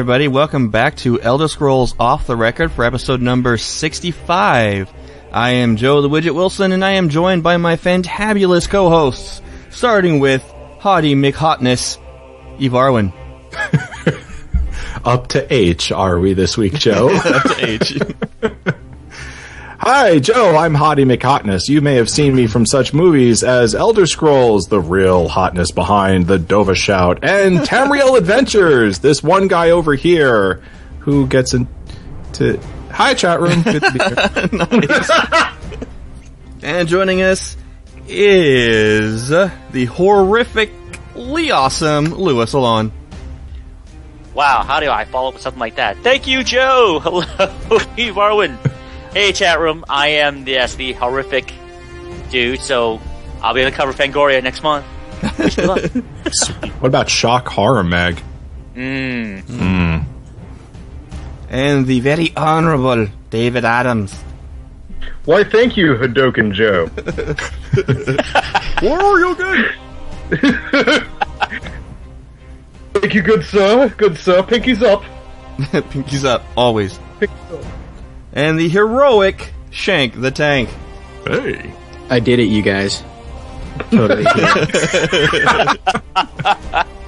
Everybody. Welcome back to Elder Scrolls Off the Record for episode number 65. I am Joe the Widget Wilson, and I am joined by my fantabulous co-hosts, starting with Hottie McHotness, Evarwyn. Up to H, are we this week, Joe? Up to H. Hi, Joe. I'm Hottie McHotness. You may have seen me from such movies as Elder Scrolls, the real hotness behind the Dova Shout, and Tamriel Adventures. This one guy over here who gets into. Hi, chat room. Good to be here. and joining us is the horrifically awesome Lewis Alon. Wow, how do I follow up with something like that? Thank you, Joe. Hello, Evarwyn. Hey, chat room. I am the, yes, the horrific dude, so I'll be on the cover of Fangoria next month. Wish me luck. What about Shock Horror Mag? Mm. And the very honorable David Adams. Why, thank you, Hadoken Joe. Where are you good? thank you, good sir. Good sir. Pinky's up. Pinky's up, always. Pinky's up. And the heroic Shank the Tank. Hey. I did it, you guys. Totally. did.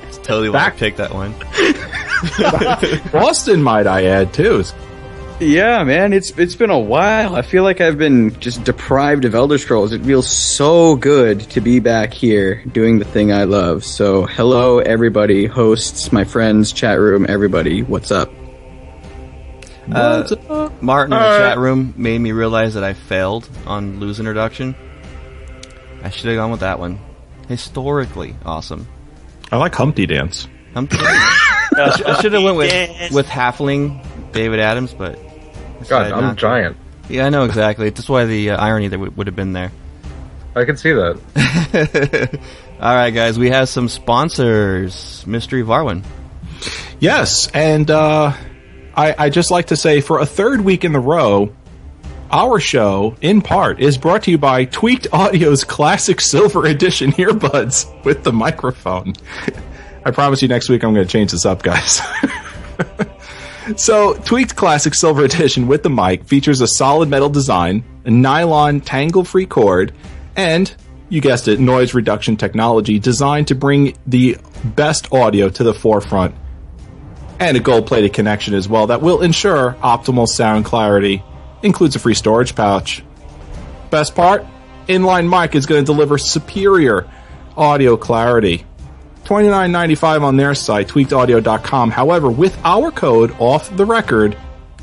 It's totally why I picked that one. Boston, might I add, too. yeah, man, it's it's been a while. I feel like I've been just deprived of Elder Scrolls. It feels so good to be back here doing the thing I love. So, hello, everybody, hosts, my friends, chat room, everybody. What's up? Uh, Martin in the chat room made me realize that I failed on Lou's introduction. I should have gone with that one. Historically awesome. I like Humpty Dance. I'm I, sh- I should have went with with Halfling David Adams, but God, I'm not giant. Yeah, I know exactly. That's why the uh, irony that w- would have been there. I can see that. All right, guys, we have some sponsors. Mystery Varwin. Yes, and uh, I, I just like to say for a third week in the row, our show, in part, is brought to you by Tweaked Audio's classic silver edition earbuds with the microphone. I promise you next week I'm going to change this up, guys. so, Tweaked Classic Silver Edition with the mic features a solid metal design, a nylon tangle free cord, and, you guessed it, noise reduction technology designed to bring the best audio to the forefront and a gold plated connection as well that will ensure optimal sound clarity. Includes a free storage pouch. Best part? Inline mic is going to deliver superior audio clarity. $29.95 on their site, tweakedaudio.com. However, with our code off the record,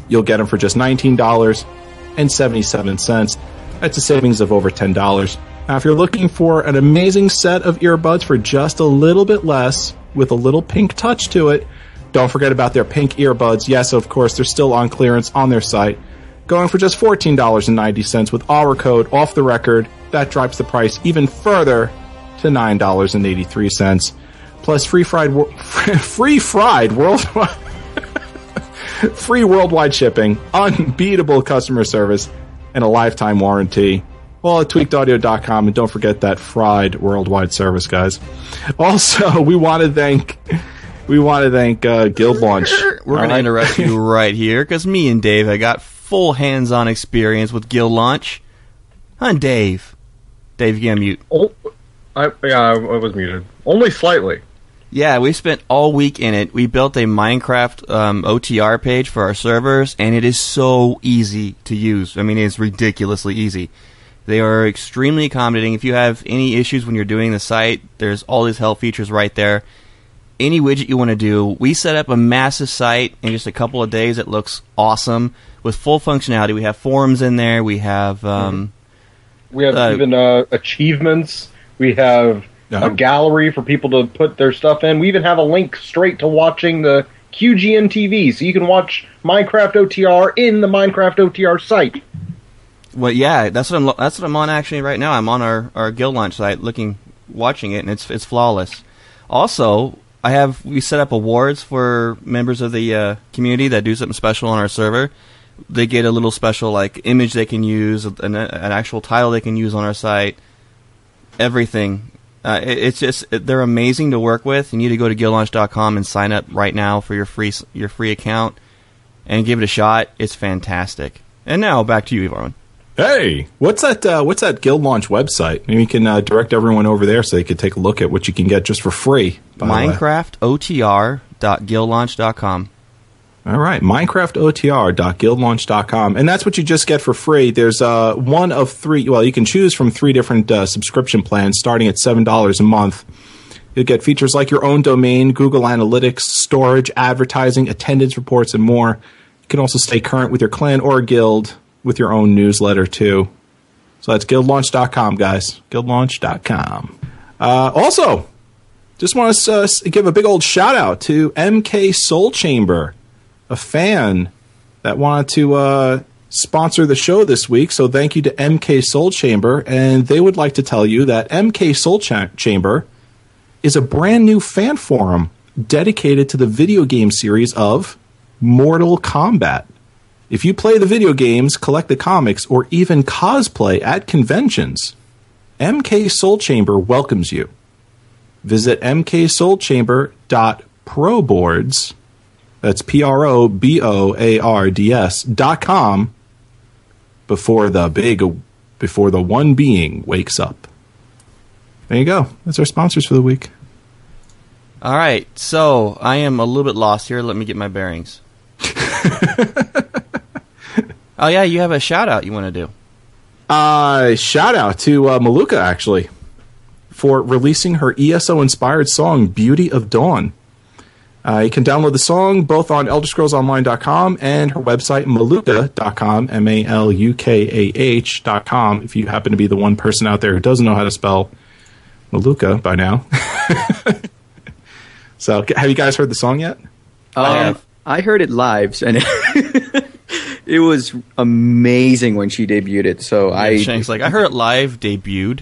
you'll get them for just $19.77. That's a savings of over $10. Now, if you're looking for an amazing set of earbuds for just a little bit less, with a little pink touch to it, don't forget about their pink earbuds. Yes, of course, they're still on clearance on their site. Going for just $14.90 with our code off the record. That drops the price even further to $9.83. Plus free fried, free fried worldwide, free worldwide shipping, unbeatable customer service, and a lifetime warranty. Well, at tweakedaudio.com, and don't forget that fried worldwide service, guys. Also, we want to thank we want to thank uh, Guild Launch. We're going to interrupt you right here because me and Dave have got full hands-on experience with Guild Launch. Huh, Dave? Dave, you can mute. Oh, I, yeah, I, I was muted. Only slightly. Yeah, we spent all week in it. We built a Minecraft um, OTR page for our servers, and it is so easy to use. I mean, it's ridiculously easy. They are extremely accommodating. If you have any issues when you're doing the site, there's all these help features right there. Any widget you want to do, we set up a massive site in just a couple of days. It looks awesome with full functionality. We have forums in there. We have um, We have Uh, even uh, achievements. We have Uh-huh. a gallery for people to put their stuff in. We even have a link straight to watching the QGN TV, so you can watch Minecraft OTR in the Minecraft OTR site. Well, yeah, that's what I'm. lo- That's what I'm on actually right now. I'm on our, our guild launch site, looking, watching it, and it's it's flawless. Also, I have we set up awards for members of the uh, community that do something special on our server. They get a little special like image they can use, an, an actual title they can use on our site. Everything. Uh, it, it's just it, they're amazing to work with. You need to go to guildlaunch.com and sign up right now for your free your free account and give it a shot. It's fantastic. And now back to you, Evarwyn. Hey, what's that? Uh, what's that Guild Launch website? Maybe you can uh, direct everyone over there so they could take a look at what you can get just for free. by the way. MinecraftOTR.guildlaunch.com. All right, MinecraftOTR.guildlaunch.com, and that's what you just get for free. There's uh, one of three. Well, you can choose from three different uh, subscription plans, starting at seven dollars a month. You'll get features like your own domain, Google Analytics, storage, advertising, attendance reports, and more. You can also stay current with your clan or guild with your own newsletter too. So that's guildlaunch.com, guys. Guildlaunch.com. Uh, also, just want to uh, give a big old shout out to MK Soul Chamber, a fan that wanted to uh, sponsor the show this week. So thank you to MK Soul Chamber, and they would like to tell you that MK Soul Cha- Chamber is a brand new fan forum dedicated to the video game series of Mortal Kombat. If you play the video games, collect the comics, or even cosplay at conventions, MK Soul Chamber welcomes you. Visit mksoulchamber.proboards. That's P R O B O A R D S dot com before the big before the one being wakes up. There you go. That's our sponsors for the week. All right, so I am a little bit lost here. Let me get my bearings. oh yeah, you have a shout out you want to do. Uh, shout out to uh, Malukah actually for releasing her ESO inspired song "Beauty of Dawn." Uh, you can download the song both on ElderScrollsOnline.com and her website Malukah.com, M A L U K A H.com. If you happen to be the one person out there who doesn't know how to spell Malukah by now. so, have you guys heard the song yet? I Um, have. I heard it live, and it, it was amazing when she debuted it. So I, Shank's like, I heard it live debuted.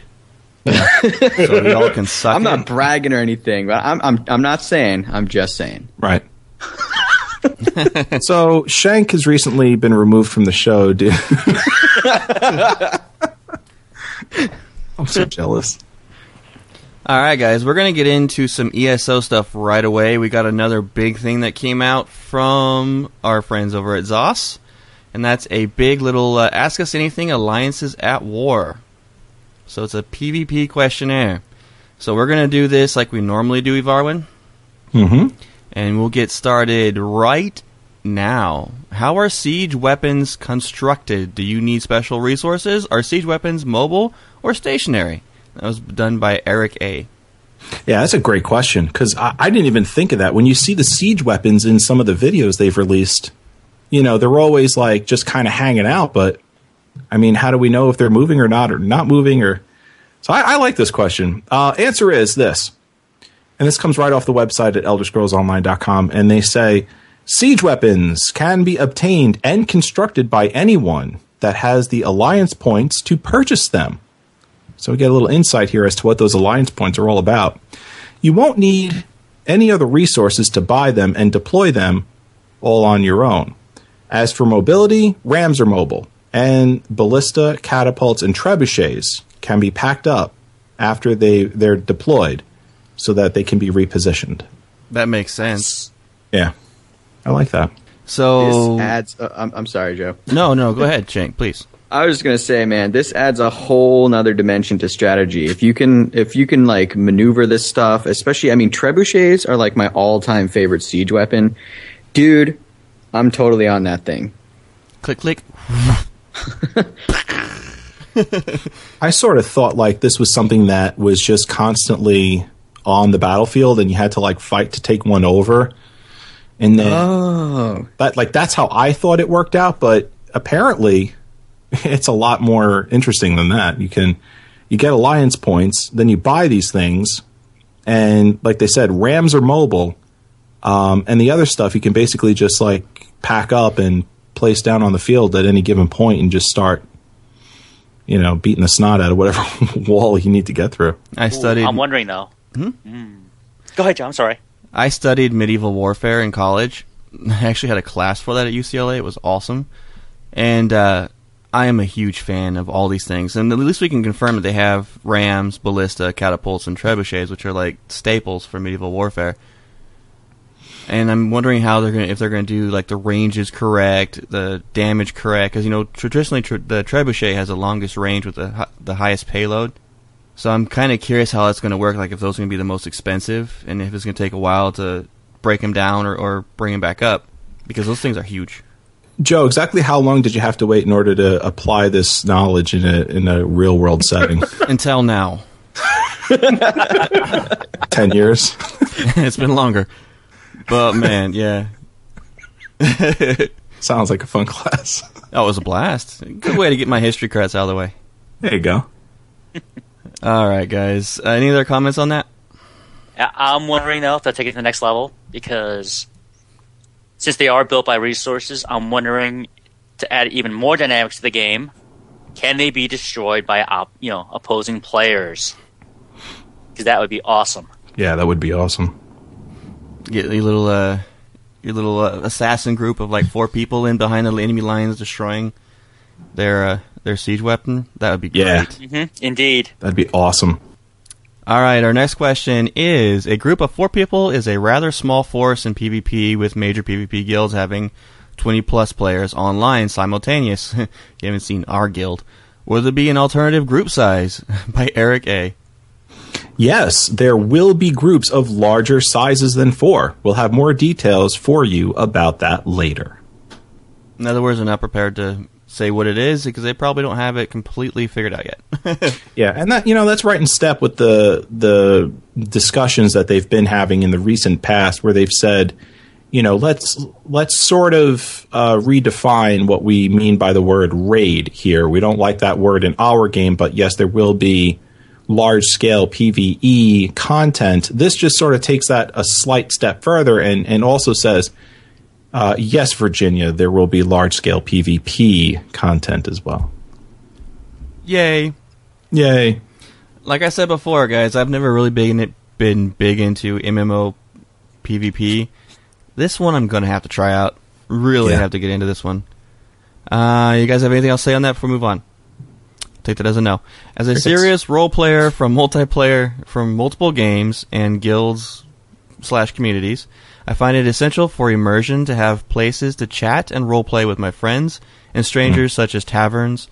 so y'all can suck I'm it. not bragging or anything, but I'm, I'm, I'm not saying. I'm just saying. Right. so Shank has recently been removed from the show. Dude. I'm so jealous. All right, guys, we're going to get into some ESO stuff right away. We got another big thing that came out from our friends over at ZOS, and that's a big little uh, Ask Us Anything Alliances at War. So it's a PvP questionnaire. So we're going to do this like we normally do, Evarwyn, Mm-hmm. and we'll get started right now. How are siege weapons constructed? Do you need special resources? Are siege weapons mobile or stationary? That was done by Eric A. Yeah, that's a great question because I, I didn't even think of that. When you see the siege weapons in some of the videos they've released, you know, they're always like just kind of hanging out. But I mean, how do we know if they're moving or not, or not moving? Or so I, I like this question. Uh, answer is this, and this comes right off the website at ElderScrollsOnline.com, and they say siege weapons can be obtained and constructed by anyone that has the alliance points to purchase them. So we get a little insight here as to what those alliance points are all about. You won't need any other resources to buy them and deploy them all on your own. As for mobility, rams are mobile, and ballista, catapults, and trebuchets can be packed up after they, they're deployed so that they can be repositioned. That makes sense. Yeah, I like that. So This adds. Uh, I'm, I'm sorry, Joe. no, no, go ahead, Shank, please. I was just gonna say, man, this adds a whole nother dimension to strategy. If you can, if you can like maneuver this stuff, especially, I mean, trebuchets are like my all-time favorite siege weapon, dude. I'm totally on that thing. Click, click. I sort of thought like this was something that was just constantly on the battlefield, and you had to like fight to take one over. And then Oh, that like that's how I thought it worked out, but apparently it's a lot more interesting than that. You can you get alliance points, then you buy these things, and like they said, Rams are mobile, um, and the other stuff you can basically just like pack up and place down on the field at any given point and just start, you know, beating the snot out of whatever wall you need to get through. I studied. I'm wondering though. Mm. Go ahead, John. I'm sorry. I studied medieval warfare in college. I actually had a class for that at UCLA. It was awesome. And uh, I am a huge fan of all these things. And at least we can confirm that they have rams, ballista, catapults, and trebuchets, which are like staples for medieval warfare. And I'm wondering how they're going to, if they're going to do like the range is correct, the damage correct, because you know traditionally tr- the trebuchet has the longest range with the hi- the highest payload. So I'm kind of curious how that's going to work. Like if those are going to be the most expensive, and if it's going to take a while to break them down or, or bring them back up, because those things are huge. Joe, exactly how long did you have to wait in order to apply this knowledge in a in a real world setting? Until now, Ten years. it's been longer. But man, yeah, Sounds like a fun class. that was a blast. Good way to get my history credits out of the way. There you go. All right, guys. Uh, any other comments on that? I- I'm wondering though if they'll take it to the next level because since they are built by resources, I'm wondering to add even more dynamics to the game. Can they be destroyed by op- you know opposing players? Because that would be awesome. Yeah, that would be awesome. Get your little uh, your little uh, assassin group of like four people in behind the enemy lines, destroying their uh, their siege weapon. That would be Yeah. great. hmm Indeed. That'd be awesome. All right, our next question is a group of four people is a rather small force in PvP with major PvP guilds having 20 plus players online simultaneous. you haven't seen our guild. Will there be an alternative group size? By Eric A. Yes, there will be groups of larger sizes than four. We'll have more details for you about that later. In other words, they're not prepared to say what it is because they probably don't have it completely figured out yet. Yeah, and that you know that's right in step with the the discussions that they've been having in the recent past, where they've said, you know, let's let's sort of uh, redefine what we mean by the word raid here. We don't like that word in our game, but yes, there will be large scale PVE content. This just sort of takes that a slight step further, and and also says. Uh, yes, Virginia, there will be large scale PvP content as well. Yay. Yay. Like I said before, guys, I've never really been been big into MMO PvP. This one I'm gonna have to try out. Really Yeah. have to get into this one. Uh, you guys have anything else to say on that before we move on? Take that as a no. As a Crickets. serious role player from multiplayer from multiple games and guilds slash communities, I find it essential for immersion to have places to chat and roleplay with my friends and strangers, hmm. such as taverns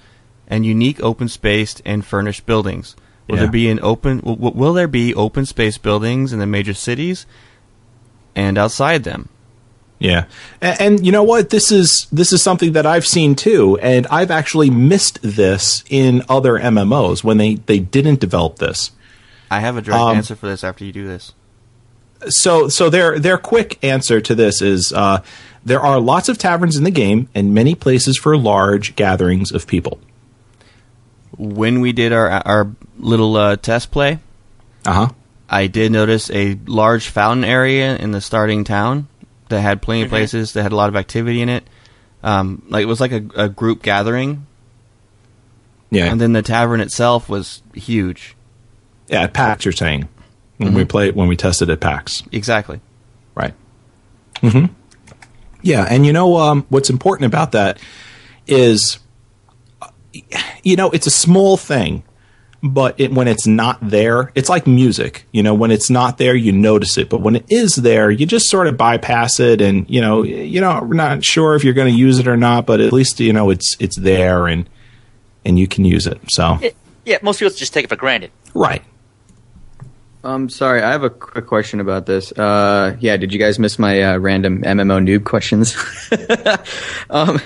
and unique open spaced and furnished buildings. Will Yeah. there be an open? w- w- Will there be open space buildings in the major cities and outside them? Yeah, and, and you know what? This is this is something that I've seen too, and I've actually missed this in other MMOs when they they didn't develop this. I have a direct Um, answer for this after you do this. So so their their quick answer to this is uh, there are lots of taverns in the game and many places for large gatherings of people. When we did our our little uh, test play, Uh huh. I did notice a large fountain area in the starting town that had plenty of places that had a lot of activity in it. Um, like it was like a, a group gathering, Yeah, and then the tavern itself was huge. yeah. At PAX, you're saying when we play when we tested at PAX. Exactly. Right. hmm Yeah, and you know um, what's important about that is, uh, you know, it's a small thing, but it, when it's not there, it's like music. You know, when it's not there, you notice it, but when it is there, you just sort of bypass it, and you know, you know, not sure if you're going to use it or not, but at least you know it's it's there, and and you can use it. So, Yeah, most people just take it for granted. right. Um, sorry, I have a quick question about this. Uh, yeah, did you guys miss my uh, random MMO noob questions? um,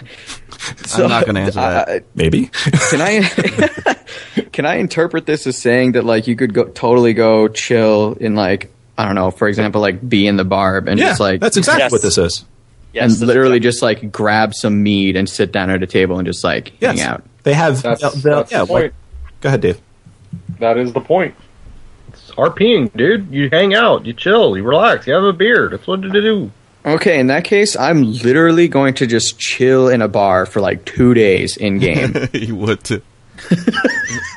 so, I'm not gonna answer that. Maybe. can I can I interpret this as saying that like you could go totally go chill in like I don't know, for example, like be in the barb and yeah, just like that's exactly Yes. what this is. Yes, and literally exactly- just like grab some mead and sit down at a table and just like Yes. hang out. They have. That's, they'll- they'll- that's yeah, the point. like- go ahead, Dave. That is the point. It's RPing, dude. You hang out, you chill, you relax, you have a beer. That's what you do. Okay, in that case, I'm literally going to just chill in a bar for like two days in game. you would too.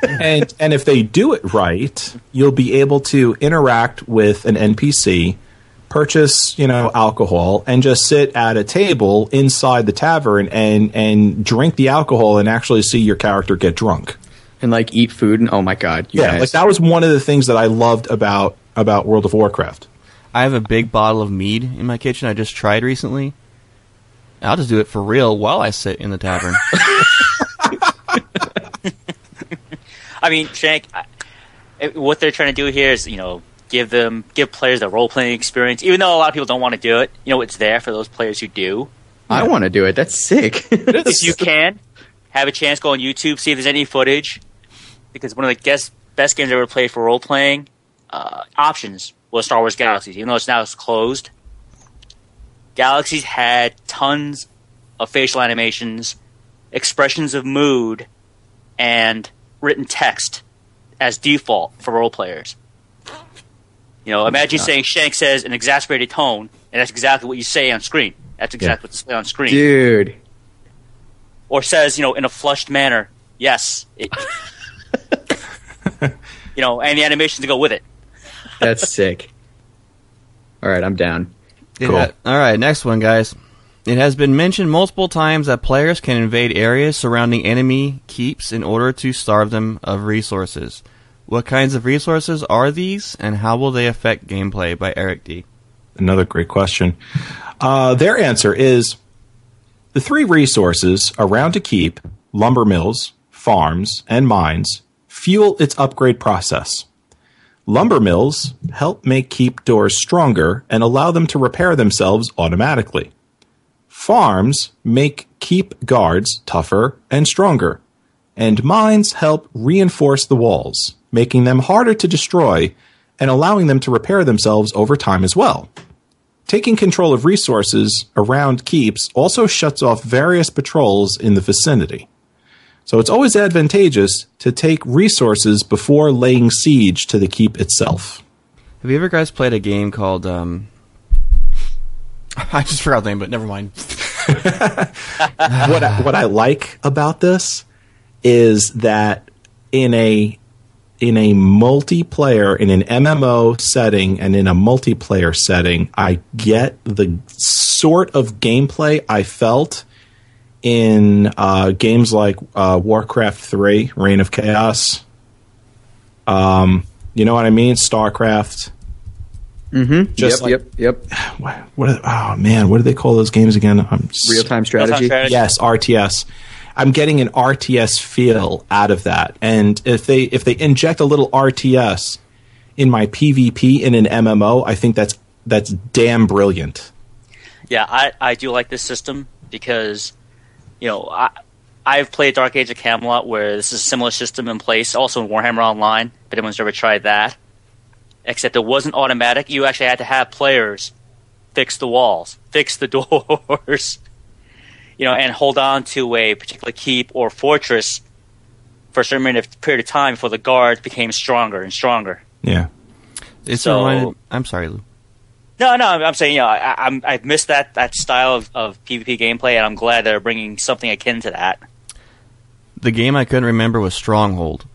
and and if they do it right, you'll be able to interact with an NPC, purchase you know alcohol, and just sit at a table inside the tavern and and drink the alcohol and actually see your character get drunk. and like eat food and oh my god, you Yeah, guys. like that was one of the things that I loved about about World of Warcraft. I have a big bottle of mead in my kitchen. I just tried recently. I'll just do it for real while I sit in the tavern. I mean, Shank, I- it- what they're trying to do here is, you know, give them give players the role playing experience. Even though a lot of people don't want to do it, you know, it's there for those players who do. I want to do it. That's sick. If you can, have a chance, go on YouTube, see if there's any footage, because one of the best best games I ever played for role playing uh, options was Star Wars Galaxies. Even though it's now it's closed, Galaxies had tons of facial animations, expressions of mood, and written text as default for role players. You know, imagine saying Shank says an exasperated tone, and that's exactly what you say on screen. That's exactly what's displayed on screen Dude. or says, you know, in a flushed manner, yes. It, you know, and the animations to go with it. That's sick. All right, I'm down. It Cool. ha- all right, next one, guys. It has been mentioned multiple times that players can invade areas surrounding enemy keeps in order to starve them of resources. What kinds of resources are these, and how will they affect gameplay? By Eric D. Another great question. Uh, their answer is the three resources around to keep lumber mills, farms, and mines fuel its upgrade process. Lumber mills help make keep doors stronger and allow them to repair themselves automatically. Farms make keep guards tougher and stronger. And mines help reinforce the walls, making them harder to destroy and allowing them to repair themselves over time as well. Taking control of resources around keeps also shuts off various patrols in the vicinity. So it's always advantageous to take resources before laying siege to the keep itself. Have you ever guys played a game called? Um, I just forgot the name, but never mind. what I, what I like about this is that in a in a multiplayer in an MMO setting and in a multiplayer setting, I get the sort of gameplay I felt in uh, games like uh, Warcraft Three: Reign of Chaos. Um, you know what I mean? Starcraft. Mm-hmm. Just yep, like- yep, yep. What? what are, oh man, what do they call those games again? I'm Real time Real-time strategy. strategy. Yes, RTS. I'm getting an RTS feel out of that. And if they if they inject a little RTS in my PvP in an MMO, I think that's that's damn brilliant. Yeah, I, I do like this system because, you know, I, I've played Dark Age of Camelot where this is a similar system in place, also in Warhammer Online, but anyone's ever tried that. Except it wasn't automatic. You actually had to have players fix the walls, fix the doors, you know, and hold on to a particular keep or fortress for a certain minute- period of time before the guards became stronger and stronger. Yeah. It's So- reminded. I'm sorry, Lou. No, no, I'm saying, you know, I, I'm, I've missed that, that style of, of PvP gameplay, and I'm glad they're bringing something akin to that. The game I couldn't remember was Stronghold,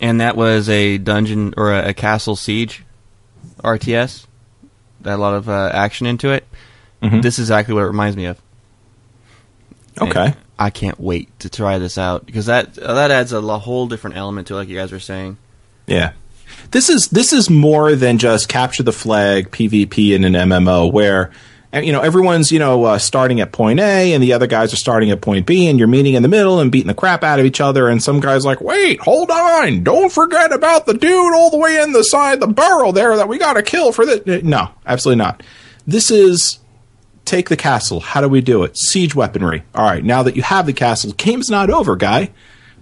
and that was a dungeon or a, a castle siege RTS. That had a lot of uh, action into it. Mhm. This is exactly what it reminds me of. Okay. And I can't wait to try this out because that that adds a whole different element to it, like you guys were saying. Yeah. This is this is more than just capture the flag PvP in an MMO where you know everyone's you know uh, starting at point A, and the other guys are starting at point B, and you're meeting in the middle and beating the crap out of each other. And some guys like, wait, hold on, don't forget about the dude all the way in the side the barrel there that we got to kill for this. No, absolutely not. This is take the castle. How do we do it? Siege weaponry. All right, now that you have the castle, game's not over, guy,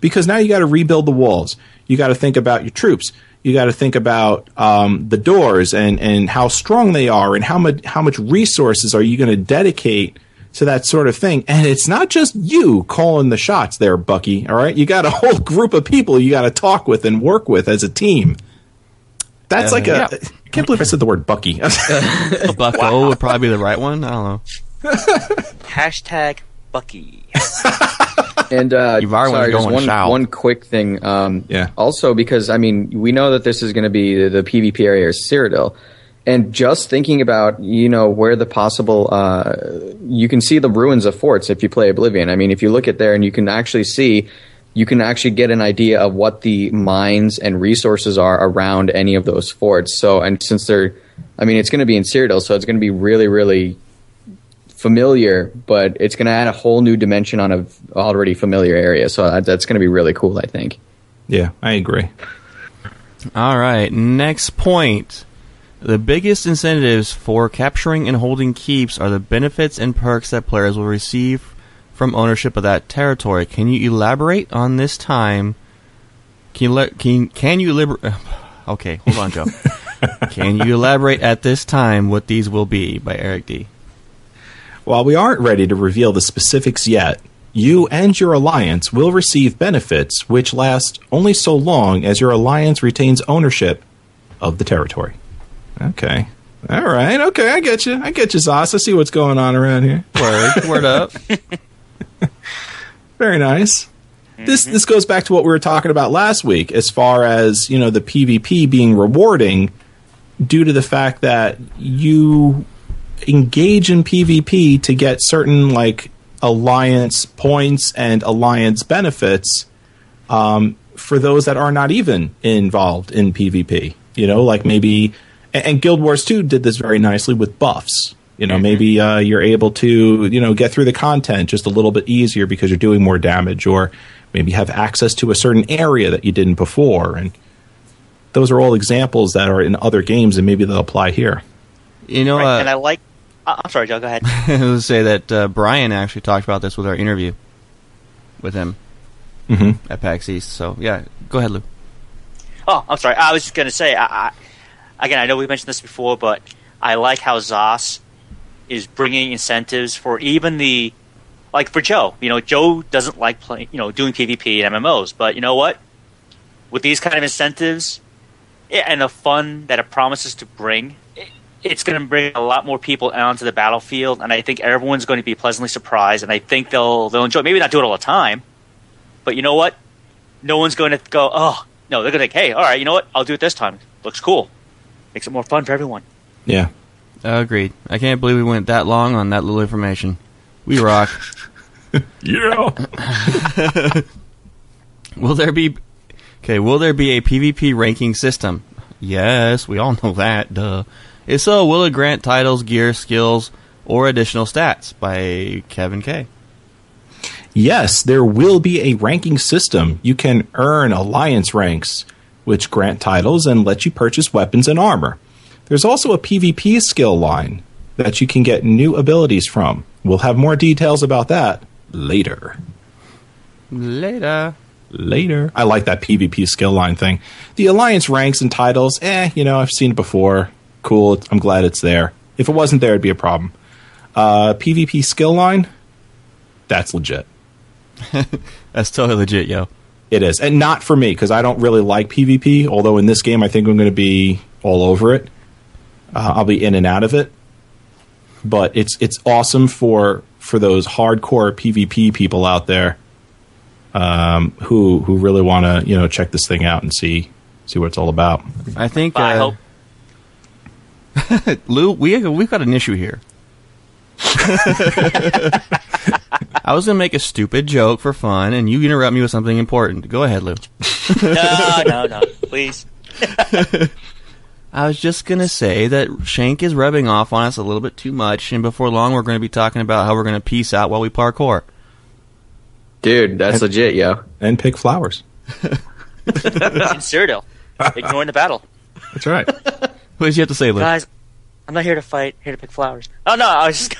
because now you got to rebuild the walls. You got to think about your troops. You got to think about um, the doors and, and how strong they are and how much how much resources are you going to dedicate to that sort of thing. And it's not just you calling the shots there, Bucky. All right, you got a whole group of people you got to talk with and work with as a team. That's Uh, like a. yeah. I can't believe I said the word Bucky. A bucko would probably be the right one. I don't know. Hashtag Bucky. And uh, You've sorry, just one south. one quick thing. Um, Yeah. Also, because I mean, we know that this is going to be the, the PvP area is Cyrodiil, and just thinking about you know where the possible uh, you can see the ruins of forts if you play Oblivion. I mean, if you look at there and you can actually see. You can actually get an idea of what the mines and resources are around any of those forts. So, and since they're, I mean, it's going to be in Cyrodiil, so it's going to be really, really familiar, but it's going to add a whole new dimension on a already familiar area. So uh, that's going to be really cool, I think. yeah, I agree. All right, next point. The biggest incentives for capturing and holding keeps are the benefits and perks that players will receive from ownership of that territory. Can you elaborate on this time? Can you, le- can, can you liber- Okay, hold on, Joe. can you elaborate at this time what these will be by Eric D? While we aren't ready to reveal the specifics yet, you and your alliance will receive benefits which last only so long as your alliance retains ownership of the territory. Okay. All right. Okay, I get you. I get you, Zos. I see what's going on around here. Word, word up. Very nice. This this goes back to what we were talking about last week, as far as you know the PvP being rewarding due to the fact that you engage in PvP to get certain like alliance points and alliance benefits um, for those that are not even involved in PvP. You know, like maybe and, and Guild Wars 2 did this very nicely with buffs. You know, maybe uh, you're able to you know get through the content just a little bit easier because you're doing more damage, or maybe have access to a certain area that you didn't before, and those are all examples that are in other games, and maybe they'll apply here. You know, Right, uh, and I like. Uh, I'm sorry, Joe. Go ahead. I was say that uh, Brian actually talked about this with our interview with him Mhm. at PAX East. So yeah, go ahead, Lou. Oh, I'm sorry. I was just going to say, I, I, again, I know we mentioned this before, but I like how Zos is bringing incentives for even the, like for Joe. You know, Joe doesn't like playing, you know, doing PvP and MMOs, but you know what? With these kind of incentives and the fun that it promises to bring, it, it's going to bring a lot more people onto the battlefield, and I think everyone's going to be pleasantly surprised, and I think they'll they'll enjoy. Maybe not do it all the time, but you know what? No one's going to go, oh, no, they're going to think, hey, all right, you know what? I'll do it this time. Looks cool. Makes it more fun for everyone. Yeah. Agreed. I can't believe we went that long on that little information. We rock. Yeah. will there be okay? Will there be a PvP ranking system? Yes, we all know that. Duh. If so, will it grant titles, gear, skills, or additional stats? By Kevin K. Yes, there will be a ranking system. You can earn alliance ranks, which grant titles and let you purchase weapons and armor. There's also a PvP skill line that you can get new abilities from. We'll have more details about that later. Later. Later. I like that PvP skill line thing. The alliance ranks and titles, eh, you know, I've seen it before. Cool. I'm glad it's there. If it wasn't there, it'd be a problem. Uh, PvP skill line, that's legit. That's totally legit, yo. It is, and not for me because I don't really like PvP. Although in this game, I think I'm going to be all over it. Uh, I'll be in and out of it, but it's it's awesome for for those hardcore PvP people out there um, who who really want to you know check this thing out and see see what it's all about. I think But I uh, hope Lou, we we've got an issue here. I was gonna make a stupid joke for fun, and you interrupt me with something important. Go ahead, Lou. no, no, no, please. I was just gonna say that Shank is rubbing off on us a little bit too much, and before long we're going to be talking about how we're going to peace out while we parkour. Dude, that's legit, yo. And pick flowers. in Cyrodiil, ignoring the battle. That's right. What did you have to say, Luke? Guys, I'm not here to fight. Here to pick flowers. Oh no, I was just.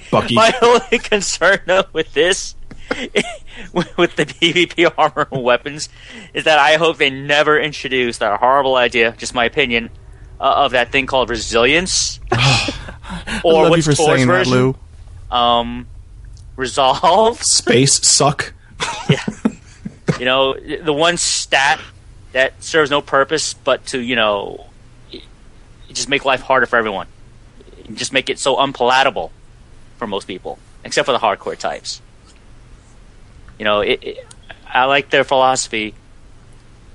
Bucky. My only concern though with this, with the PvP armor and weapons, is that I hope they never introduce that horrible idea, just my opinion, uh, of that thing called resilience. Or love you what's for saying that, version? Lou. Um, resolve. Space suck. You know, the one stat that serves no purpose but to, you know, just make life harder for everyone. Just make it so unpalatable for most people, except for the hardcore types. You know, it, it, I like their philosophy.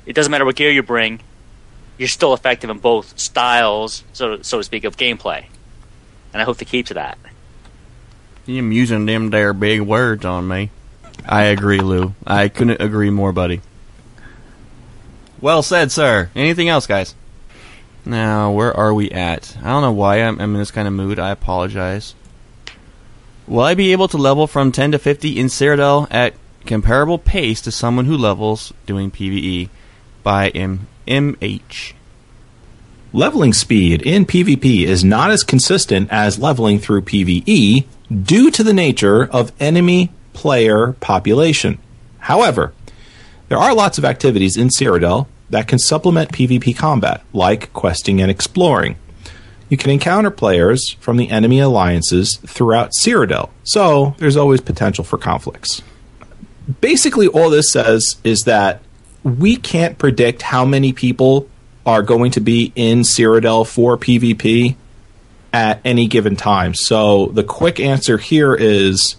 It doesn't matter what gear you bring, you're still effective in both styles, so so to speak, of gameplay. And I hope to keep to that. You're using them there big words on me. I agree, Lou. I couldn't agree more, buddy. Well said, sir. Anything else, guys? Now, where are we at? I don't know why I'm, I'm in this kind of mood. I apologize. Will I be able to level from 10 to 50 in Cyrodiil at comparable pace to someone who levels doing PvE by MH? Leveling speed in PvP is not as consistent as leveling through PvE due to the nature of enemy player population. However, there are lots of activities in Cyrodiil that can supplement PvP combat, like questing and exploring. You can encounter players from the enemy alliances throughout Cyrodiil, so there's always potential for conflicts. Basically, all this says is that we can't predict how many people are going to be in Cyrodiil for PvP at any given time. So the quick answer here is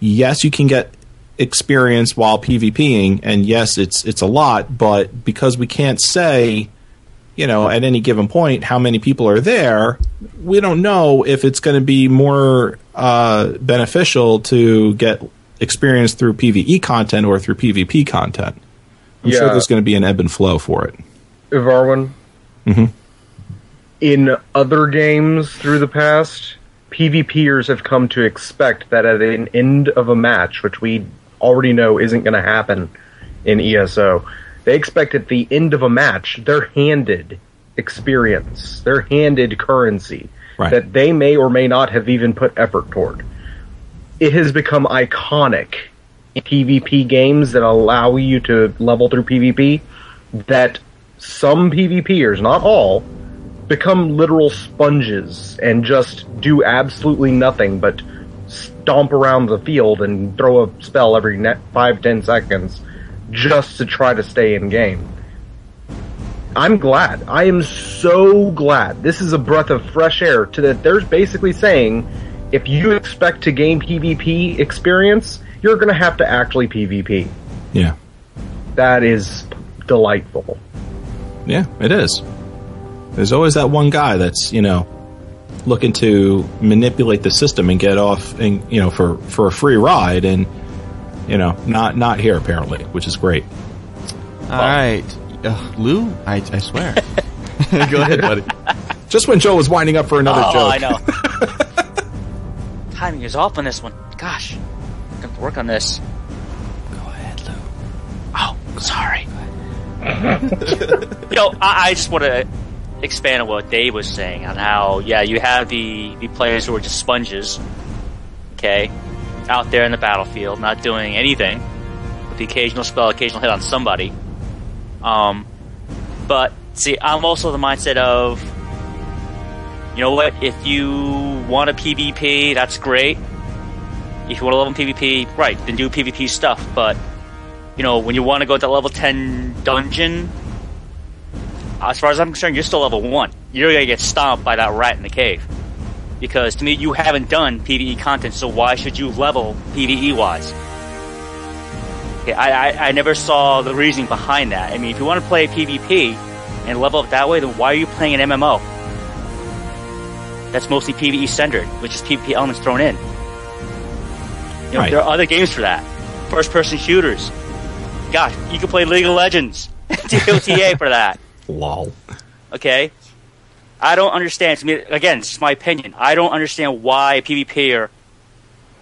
yes, you can get experience while PvPing, and yes, it's it's a lot, but because we can't say, you know, at any given point how many people are there, we don't know if it's going to be more uh, beneficial to get experience through PvE content or through PvP content. I'm sure there's going to be an ebb and flow for it. Varwin. Mhm. In other games through the past, PvPers have come to expect that at an end of a match, which we already know isn't going to happen in ESO, they expect at the end of a match, they're handed experience, they're handed currency Right. that they may or may not have even put effort toward. It has become iconic in PvP games that allow you to level through PvP that some PvPers, not all, become literal sponges and just do absolutely nothing but stomp around the field and throw a spell every net five ten seconds just to try to stay in game. I'm glad. I am so glad. This is a breath of fresh air to that there's basically saying if you expect to gain PvP experience, you're going to have to actually PvP. Yeah. That is delightful. Yeah, it is. There's always that one guy that's, you know, looking to manipulate the system and get off and you know for for a free ride and you know, not not here apparently, which is great. All right, uh, Lou. I, I swear. Go ahead, buddy. Just when Joe was winding up for another oh, joke. I know. Timing is off on this one. Gosh, I'm gonna work on this. Go ahead, Lou. Oh, sorry. Yo, I, I just want to expand on what Dave was saying on how, yeah, you have the, the players who are just sponges, okay, out there in the battlefield, not doing anything, with the occasional spell, occasional hit on somebody. Um, but see, I'm also the mindset of, you know what? If you want a PvP, that's great. If you want to level PvP, right, then do PvP stuff. But you know, when you want to go to level 10 dungeon, Uh, as far as I'm concerned, you're still level 1. You're going to get stomped by that rat in the cave. Because to me, you haven't done PvE content, so why should you level PvE wise? Okay, I, I, I never saw the reasoning behind that. I mean, if you want to play PvP and level up that way, then why are you playing an MMO? That's mostly PvE centered, which is PvP elements thrown in. You know, Right. there are other games for that. First person shooters. gosh, you can play League of Legends, DOTA for that. Lol. Okay, I don't understand. To me, again, it's just my opinion. I don't understand why a PvPer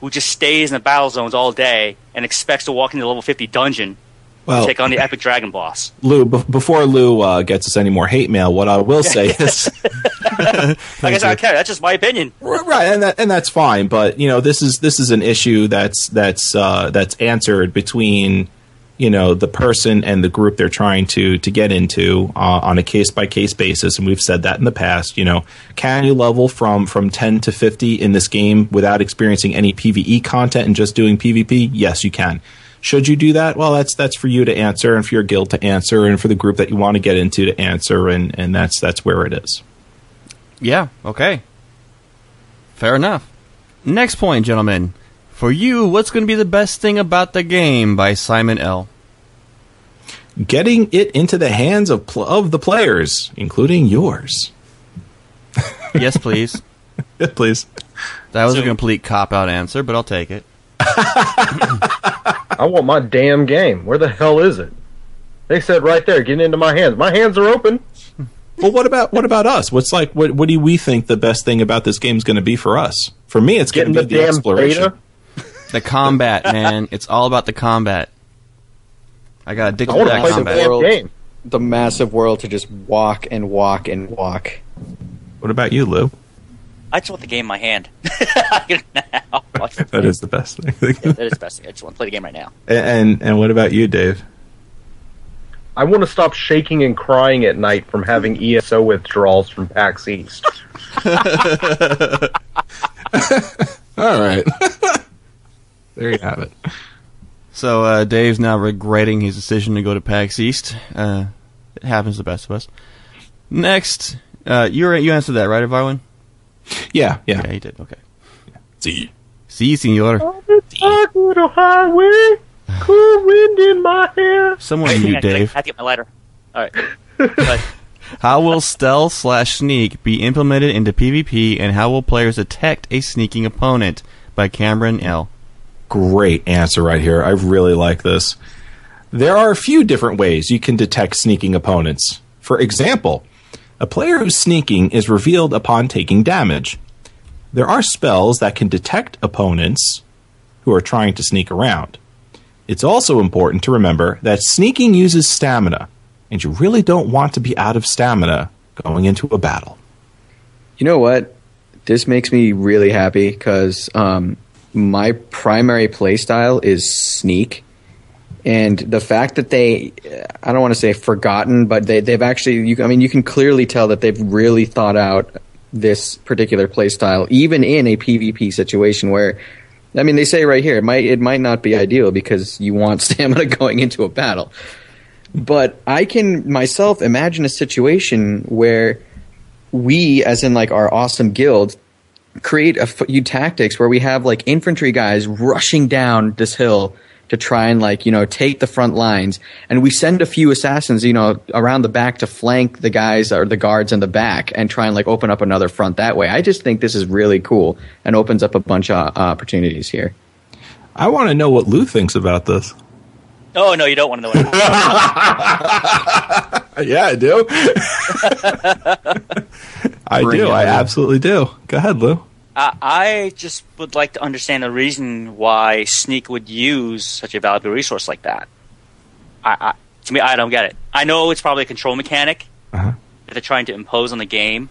who just stays in the battle zones all day and expects to walk into the level 50 dungeon Well, to take on the epic dragon boss. Lou, b- before Lou uh, gets us any more hate mail, what I will say is I said, I don't care. That's just my opinion. right, and that, and that's fine. But you know, this is this is an issue that's that's uh, that's answered between you know the person and the group they're trying to to get into uh, on a case by case basis. And we've said that in the past. You know, can you level from from ten to fifty in this game without experiencing any PVE content and just doing PvP? Yes, you can. Should you do that? Well, that's that's for you to answer, and for your guild to answer, and for the group that you want to get into to answer, and and that's that's where it is. Yeah, okay. Fair enough. Next point, gentlemen. For you, what's going to be the best thing about the game by Simon L. Getting it into the hands of pl- of the players, including yours. Yes, please. Please. That was a complete cop out answer, but I'll take it. I want my damn game. Where the hell is it? They said right there, getting into my hands. My hands are open. Well, what about what about us? What's like what what do we think the best thing about this game is going to be for us? For me, it's going Getting to the be the damn exploration. beta. The combat, man. It's all about the combat. I got addicted I to that play the combat. damn World. game. The massive world to just walk and walk and walk. What about you, Lou? I just want the game in my hand. now. That is the best thing. that is the best thing. I just want to play the game right now. and and what about you, Dave? I want to stop shaking and crying at night from having ESO withdrawals from PAX East. All right. There you have it. So uh, Dave's now regretting his decision to go to PAX East. Uh, it happens to the best of us. Next, uh, you you answered that right, Varwin? Yeah, yeah. Yeah, he did. Okay. See. See, senor. Dark little highway, cool wind in my hair. Someone Hang mute Dave. I have to get my lighter. All right. But How will stealth slash sneak be implemented into PvP, and how will players detect a sneaking opponent? By Cameron L. Great answer right here. I really like this. There are a few different ways you can detect sneaking opponents. For example, a player who's sneaking is revealed upon taking damage. There are spells that can detect opponents who are trying to sneak around. It's also important to remember that sneaking uses stamina, and you really don't want to be out of stamina going into a battle. You know what? This makes me really happy because um, my primary playstyle is sneak. And the fact that they, I don't want to say forgotten, but they, they've actually, you, I mean, you can clearly tell that they've really thought out this particular playstyle, even in a PvP situation where, I mean, they say right here, it might, it might not be ideal because you want stamina going into a battle. But I can myself imagine a situation where we, as in like our awesome guild, create a few tactics where we have like infantry guys rushing down this hill to try and like you know take the front lines, and we send a few assassins you know around the back to flank the guys or the guards in the back and try and like open up another front that way. I just think this is really cool and opens up a bunch of uh, opportunities here. I want to know what Lou thinks about this. oh no, you don't want to know what. Yeah, I do. I do. I absolutely do. Go ahead, Lou. I, I just would like to understand the reason why Sneak would use such a valuable resource like that. I, I, to me, I don't get it. I know it's probably a control mechanic Uh-huh. that they're trying to impose on the game.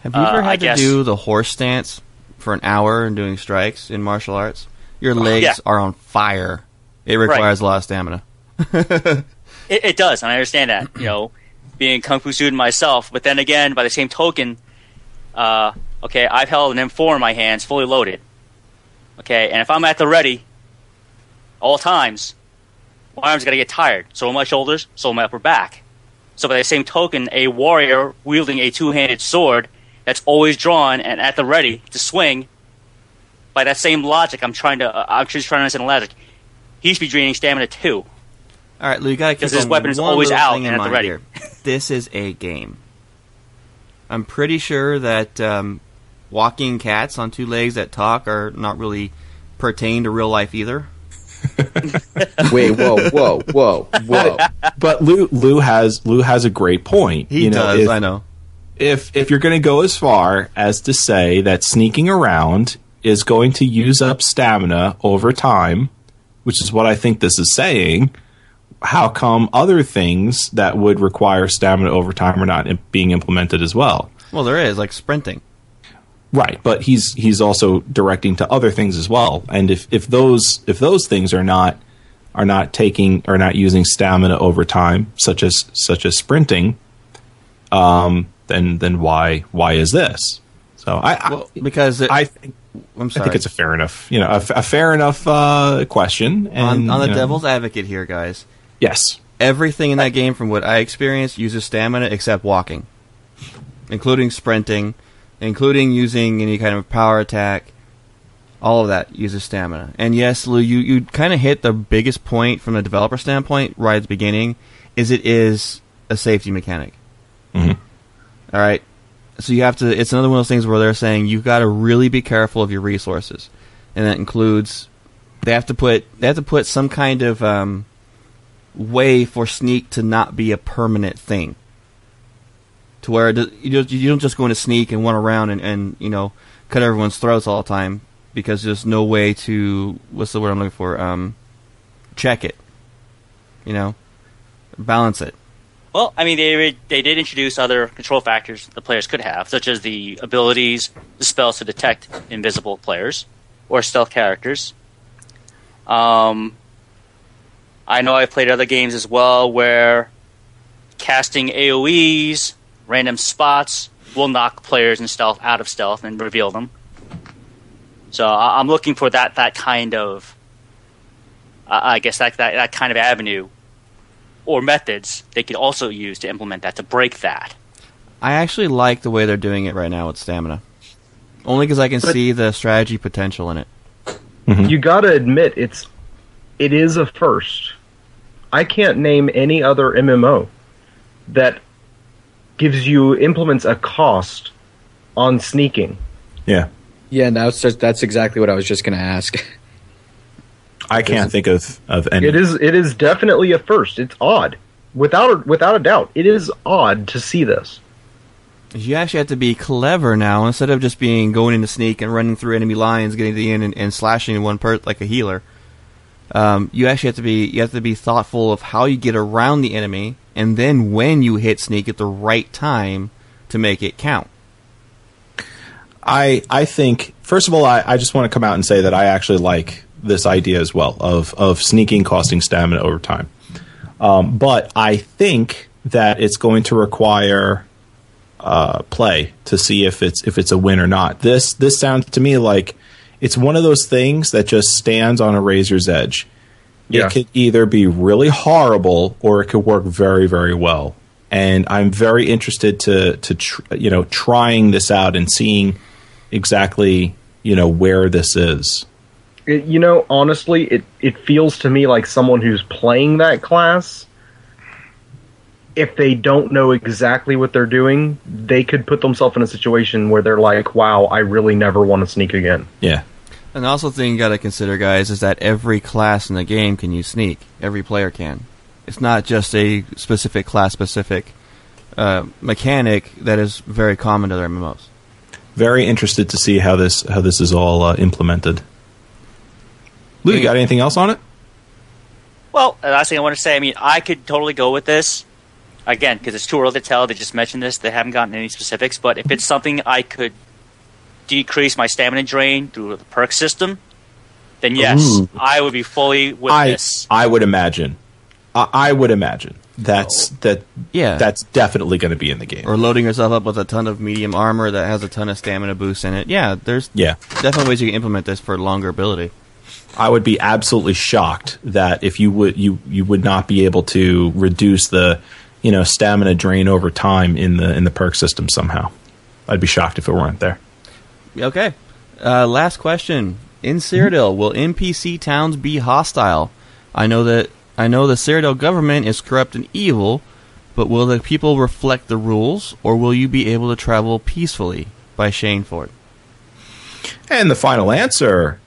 Have you Uh, ever I had to guess- do the horse stance for an hour and doing strikes in martial arts? Your legs Yeah. are on fire. It requires a lot of stamina. It, it does, and I understand that. You know, being kung fu student myself, but then again, by the same token, uh, okay, I've held an M4 in my hands, fully loaded. Okay, and if I'm at the ready, all times, my arms gotta get tired. So will my shoulders, so will my upper back. So by the same token, a warrior wielding a two-handed sword that's always drawn and at the ready to swing. By that same logic, I'm trying to. Uh, I'm just trying to understand the logic. He should be draining stamina too. All right, Lou, you gotta keep Because his weapon is always out and at the ready. here. This is a game. I'm pretty sure that um, walking cats on two legs that talk are not really pertain to real life either. Wait, whoa, whoa, whoa, whoa. But Lou Lou has Lou has a great point. He you know, does, if, I know. if if you're going to go as far as to say that sneaking around is going to use up stamina over time, which is what I think this is saying, how come other things that would require stamina over time are not being implemented as well? Well, there is like sprinting. Right, but he's he's also directing to other things as well. And if, if those if those things are not are not taking are not using stamina over time, such as such as sprinting, um, then then why why is this? So I I, Well, because it, I think I'm I think it's a fair enough you know a fair enough uh, question. And, on, on the you know, devil's advocate here, guys. Yes, Everything in that game, from what I experienced, uses stamina except walking, including sprinting, including using any kind of power attack. All of that uses stamina. And yes, Lou, you, you kind of hit the biggest point from the developer standpoint right at the beginning, is it is a safety mechanic. Mhm. All right. So you have to. It's another one of those things where they're saying you've got to really be careful of your resources, and that includes they have to put they have to put some kind of um, way for sneak to not be a permanent thing. To where does- you don't, you don't just go into sneak and run around and, and you know cut everyone's throats all the time because there's no way to what's the word I'm looking for um, check it. You know, balance it. Well, I mean, they they did introduce other control factors the players could have, such as the abilities, the spells to detect invisible players or stealth characters. Um, I know I've played other games as well where casting AOE's, random spots, will knock players in stealth out of stealth and reveal them. So I- I'm looking for that that kind of, I I guess that, that that kind of avenue or methods they could also use to implement that to break that. I actually like the way they're doing it right now with stamina, only because I can But- see the strategy potential in it. you gotta admit it's it is a first. I can't name any other MMO that gives you implements a cost on sneaking. yeah. Yeah, that's just, that's exactly what I was just going to ask. I can't think of of any. It is it is definitely a first. It's odd. Without a, without a doubt, it is odd to see this. You actually have to be clever now instead of just being going into sneak and running through enemy lines, getting to the end and, and slashing one part like a healer. Um, you actually have to be you have to be thoughtful of how you get around the enemy, and then when you hit sneak at the right time to make it count. I I think first of all, I, I just want to come out and say that I actually like this idea as well of of sneaking costing stamina over time. Um, but I think that it's going to require uh, play to see if it's if it's a win or not. This this sounds to me like it's one of those things that just stands on a razor's edge. Yeah. It could either be really horrible or it could work very very well. And I'm very interested to to tr- you know trying this out and seeing exactly you know where this is. It, you know, honestly, it it feels to me like someone who's playing that class. If they don't know exactly what they're doing, they could put themselves in a situation where they're like, "Wow, I really never want to sneak again." Yeah. And also, thing you got to consider, guys, is that every class in the game can use sneak. Every player can. It's not just a specific class specific uh, mechanic that is very common to their MMOs. Very interested to see how this how this is all uh, implemented. Lou, you got anything else on it? Well, the last thing I want to say, I mean, I could totally go with this. Again, because it's too early to tell. They just mentioned this. They haven't gotten any specifics. But if it's something I could decrease my stamina drain through the perk system, then yes, Ooh. I would be fully with I this. I would imagine. I, I would imagine that's oh. that Yeah. that's definitely going to be in the game. or loading yourself up with a ton of medium armor that has a ton of stamina boosts in it. Yeah, there's yeah. definitely ways you can implement this for longer ability. I would be absolutely shocked that if you would you you would not be able to reduce the you know stamina drain over time in the in the perk system somehow. I'd be shocked if it weren't there. Okay. Uh, last question. In Cyrodiil, will NPC towns be hostile? I know that I know the Cyrodiil government is corrupt and evil, but will the people reflect the rules, or will you be able to travel peacefully? By Shane Ford. And the final answer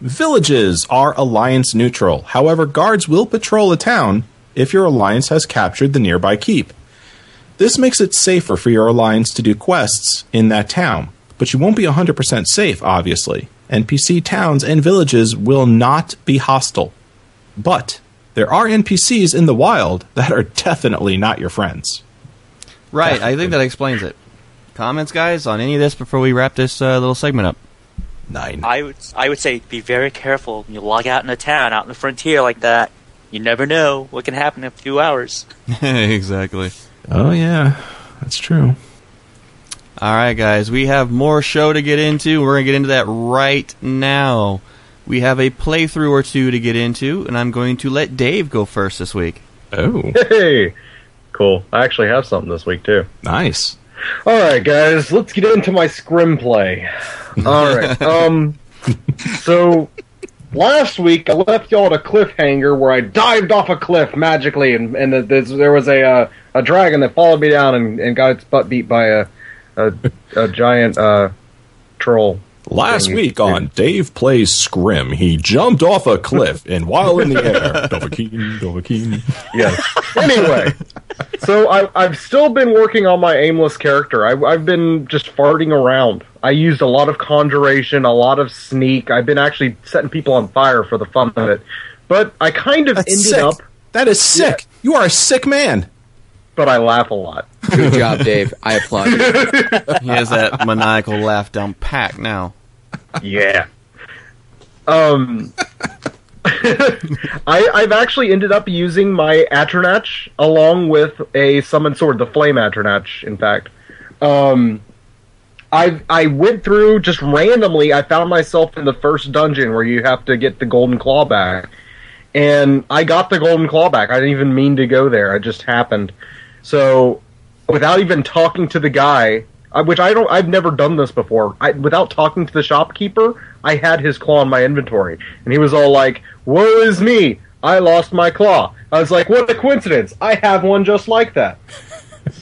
Villages are alliance neutral. However, guards will patrol a town if your alliance has captured the nearby keep. This makes it safer for your alliance to do quests in that town, but you won't be 100% safe, obviously. NPC towns and villages will not be hostile. But there are NPCs in the wild that are definitely not your friends. Right, I think that explains it. Comments, guys, on any of this before we wrap this uh, little segment up? Nine. I would I would say be very careful when you log out in a town out in the frontier like that. You never know what can happen in a few hours. exactly. Oh, yeah, that's true. All right, guys, we have more show to get into. We're going to get into that right now. We have a playthrough or two to get into, and I'm going to let Dave go first this week. Oh, Hey, cool. I actually have something this week too. nice. All right, guys, let's get into my Skyrim play. All right. Um, so last week I left y'all at a cliffhanger where I dived off a cliff magically, and and the, there was a uh, a dragon that followed me down and, and got its butt beat by a a, a giant uh, troll. Last week on Dave Plays Skyrim, he jumped off a cliff and while in the air, Dovahkiin, Dovahkiin. Yes. anyway, so I, I've still been working on my aimless character. I, I've been just farting around. I used a lot of conjuration, a lot of sneak. I've been actually setting people on fire for the fun of it. But I kind of That's ended sick. up, That is sick. You are a sick man. But I laugh a lot. Good job, Dave. I applaud you. He has that maniacal laugh down pack now. Yeah. Um, I, I've actually ended up using my Atronach along with a summon sword, the Flame Atronach, in fact. Um, I I went through just randomly. I found myself in the first dungeon where you have to get the golden claw back, and I got the golden claw back. I didn't even mean to go there. It just happened. So, without even talking to the guy, which I don't, I've never done this before. I, without talking to the shopkeeper, I had his claw in my inventory, and he was all like, "Woe is me! I lost my claw." I was like, "What a coincidence! I have one just like that."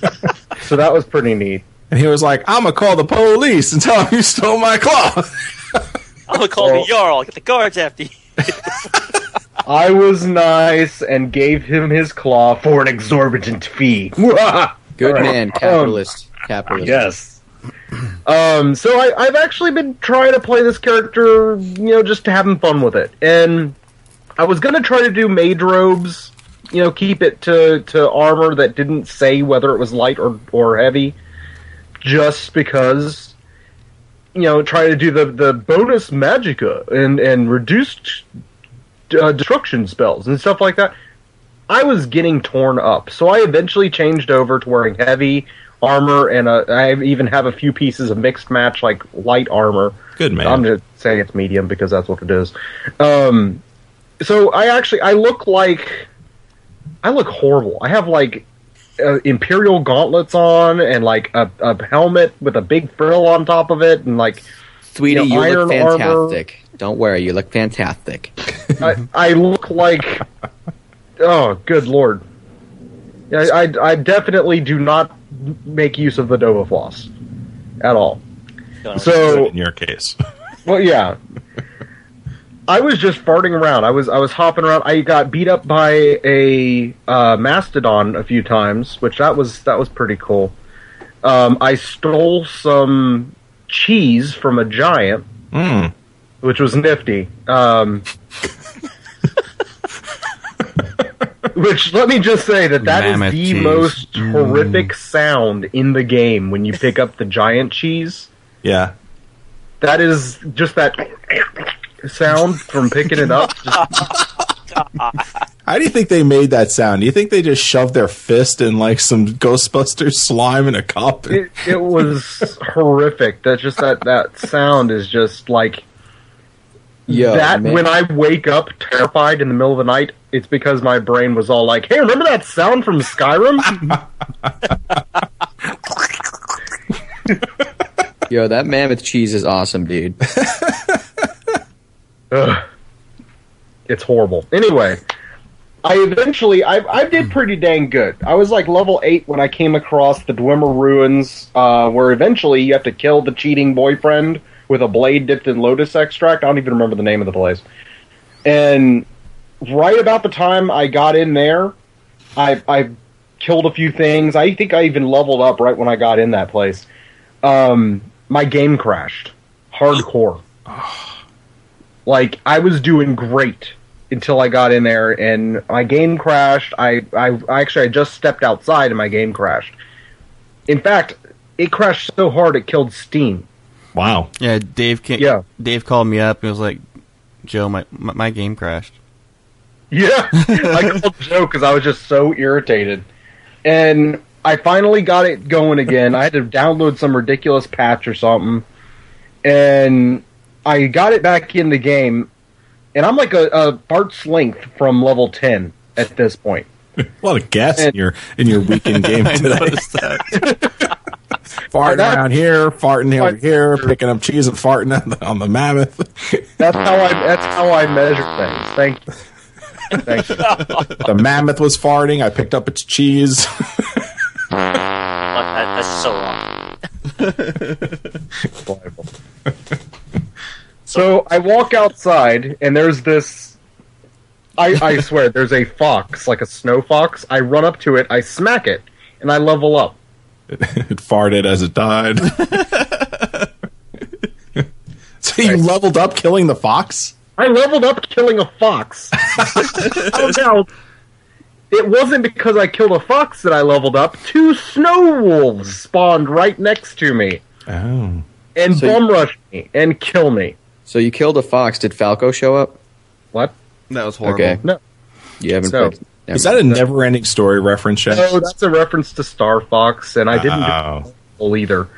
so that was pretty neat. And he was like, I'm going to call the police and tell them you stole my claw. I'm gonna call Oh. the Jarl. Get the guards after you. I was nice and gave him his claw for an exorbitant fee. Good Alright. man, capitalist. capitalist. Yes. Um, so I, I've actually been trying to play this character, you know, just having fun with it. And I was gonna try to do mage robes, you know, keep it to, to armor that didn't say whether it was light or, or heavy, just because, you know, try to do the, the bonus Magicka and, and reduced uh, destruction spells and stuff like that. I was getting torn up, so I eventually changed over to wearing heavy armor, and uh, I even have a few pieces of mixed match, like light armor. Good man. I'm just saying it's medium because that's what it is. Um, so I actually I look like I look horrible. I have like uh, imperial gauntlets on, and like a, a helmet with a big frill on top of it, and like Sweetie, You know, you look iron armor. Fantastic. Don't worry, you look fantastic. I, I look like oh good lord yeah, I, I, I definitely do not make use of the Dova floss at all so in your case. well yeah I was just farting around I was I was hopping around I got beat up by a uh, mastodon a few times which that was that was pretty cool um, I stole some cheese from a giant Mm. Which was nifty. Um, which let me just say that that is Mammoth the cheese. most horrific sound in the game when you pick up the giant cheese. Yeah. That is just that sound from picking it up. Just- How do you think they made that sound? Do you think they just shoved their fist in like some Ghostbusters slime in a cup? it, it was horrific. That just that that sound is just like Yo, that. man. When I wake up terrified in the middle of the night, it's because my brain was all like, "Hey, remember that sound from Skyrim?" Yo, that mammoth cheese is awesome, dude. Ugh. It's horrible. Anyway, I eventually I I did pretty dang good. I was like level eight when I came across the Dwemer ruins, uh, where eventually you have to kill the cheating boyfriend with a blade dipped in lotus extract. I don't even remember the name of the place. And right about the time I got in there, I I killed a few things. I think I even leveled up right when I got in that place. Um, my game crashed, hardcore. like I was doing great until I got in there, and my game crashed. I I actually I just stepped outside and my game crashed. In fact, it crashed so hard it killed Steam. Wow. Yeah, Dave came, Yeah. Dave called me up and was like, "Joe, my my, my game crashed." Yeah, I called Joe because I was just so irritated, and I finally got it going again. I had to download some ridiculous patch or something, and I got it back in the game, and I'm like a, a Bart's length from level ten at this point. A lot of gas in your in your weekend game today. Noticed that. farting That- around here, farting over here, picking up cheese and farting on the, on the mammoth. That's how I. That's how I measure things. Thank you. Thank you. the mammoth was farting. I picked up its cheese. What? That, that's so wrong. So I walk outside, and there's this. I, I swear, there's a fox, like a snow fox. I run up to it, I smack it, and I level up. it farted as it died. so you leveled up killing the fox? I leveled up killing a fox. oh, no. It wasn't because I killed a fox that I leveled up. Two snow wolves spawned right next to me Oh. and So you- bum rushed me and kill me. So you killed a fox. Did Falco show up? What? That was horrible. Okay. No. You haven't So- played. Never Is that a never ending story reference, Shaq? No, that's a reference to Star Fox, and I didn't Oh. do either.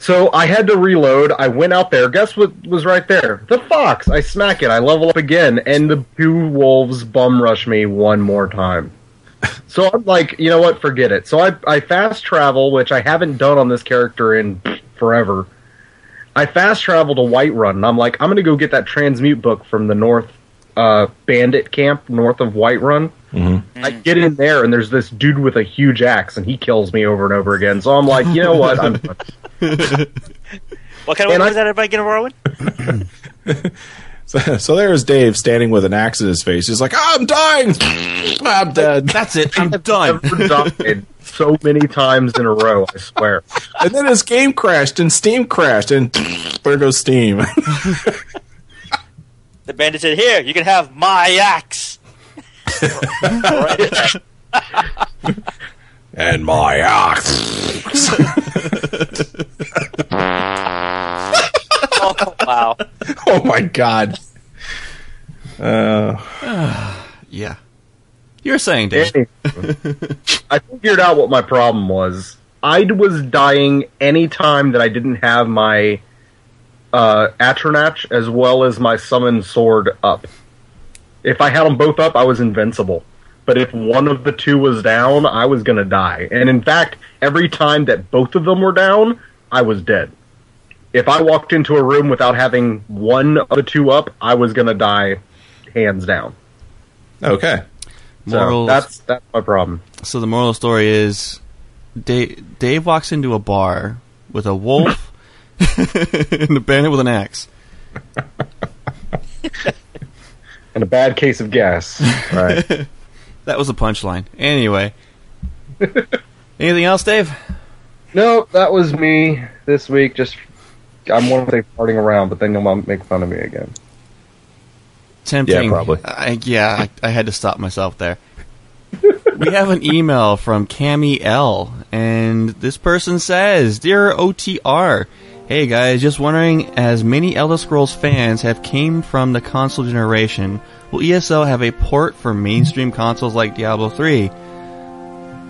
So I had to reload. I went out there. Guess what was right there? The fox. I smack it. I level up again, and the two wolves bum rush me one more time. So I'm like, you know what? Forget it. So I I fast travel, which I haven't done on this character in forever. I fast travel to Whiterun, and I'm like, I'm gonna go get that transmute book from the North uh, Bandit camp north of Whiterun. I get in there and there's this dude with a huge axe and he kills me over and over again. So I'm like, you know what? I'm done. What kind of And weapon I- is that everybody getting Rowan? So, so there's Dave standing with an axe in his face. He's like, I'm dying. I'm dead. That's it. I'm done. So many times in a row. I swear. And then his game crashed and Steam crashed and there goes Steam. The bandit said, "Here, you can have my axe." And my axe. oh, wow. Oh my god. Uh, Yeah. You're saying, Dave. Anyway, I figured out what my problem was. I was dying any time that I didn't have my uh, Atronach as well as my summon sword up. If I had them both up, I was invincible. But if one of the two was down, I was gonna die. And in fact, every time that both of them were down, I was dead. If I walked into a room without having one of the two up, I was gonna die, hands down. okay. So Morals. that's that's my problem. So the moral story is, Dave, Dave walks into a bar with a wolf and a bandit with an axe. And a bad case of gas. Right. That was a punchline. Anyway. Anything else, Dave? no, that was me this week. Just I'm one to say farting around, but then you'll make fun of me again. Tempting. Yeah, probably. I, yeah, I, I had to stop myself there. we have an email from Cami L, and this person says, "Dear OTR, hey guys, just wondering, as many Elder Scrolls fans have came from the console generation, will ESO have a port for mainstream consoles like Diablo 3?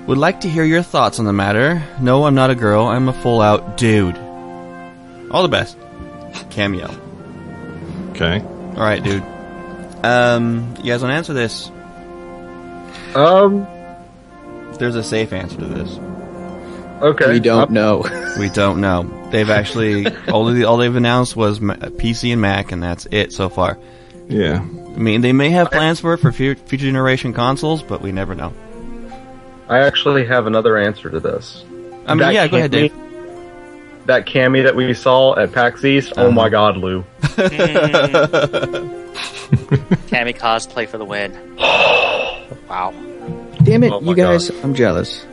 Would like to hear your thoughts on the matter. No, I'm not a girl. I'm a full-out dude. All the best, Cameo. Okay. All right, dude. Um, you guys want to answer this? Um. There's a safe answer to this. Okay. We don't know. We don't know. They've actually all the, all they've announced was PC and Mac, and that's it so far. Yeah. I mean, they may have plans for it for future generation consoles, but we never know. I actually have another answer to this. I mean, That yeah, go ahead, can't Dave. that cami that we saw at PAX East. Oh my uh-huh. God, Lou! Mm. Cammy cosplay for the win. wow. Damn it, Oh you guys! I'm jealous.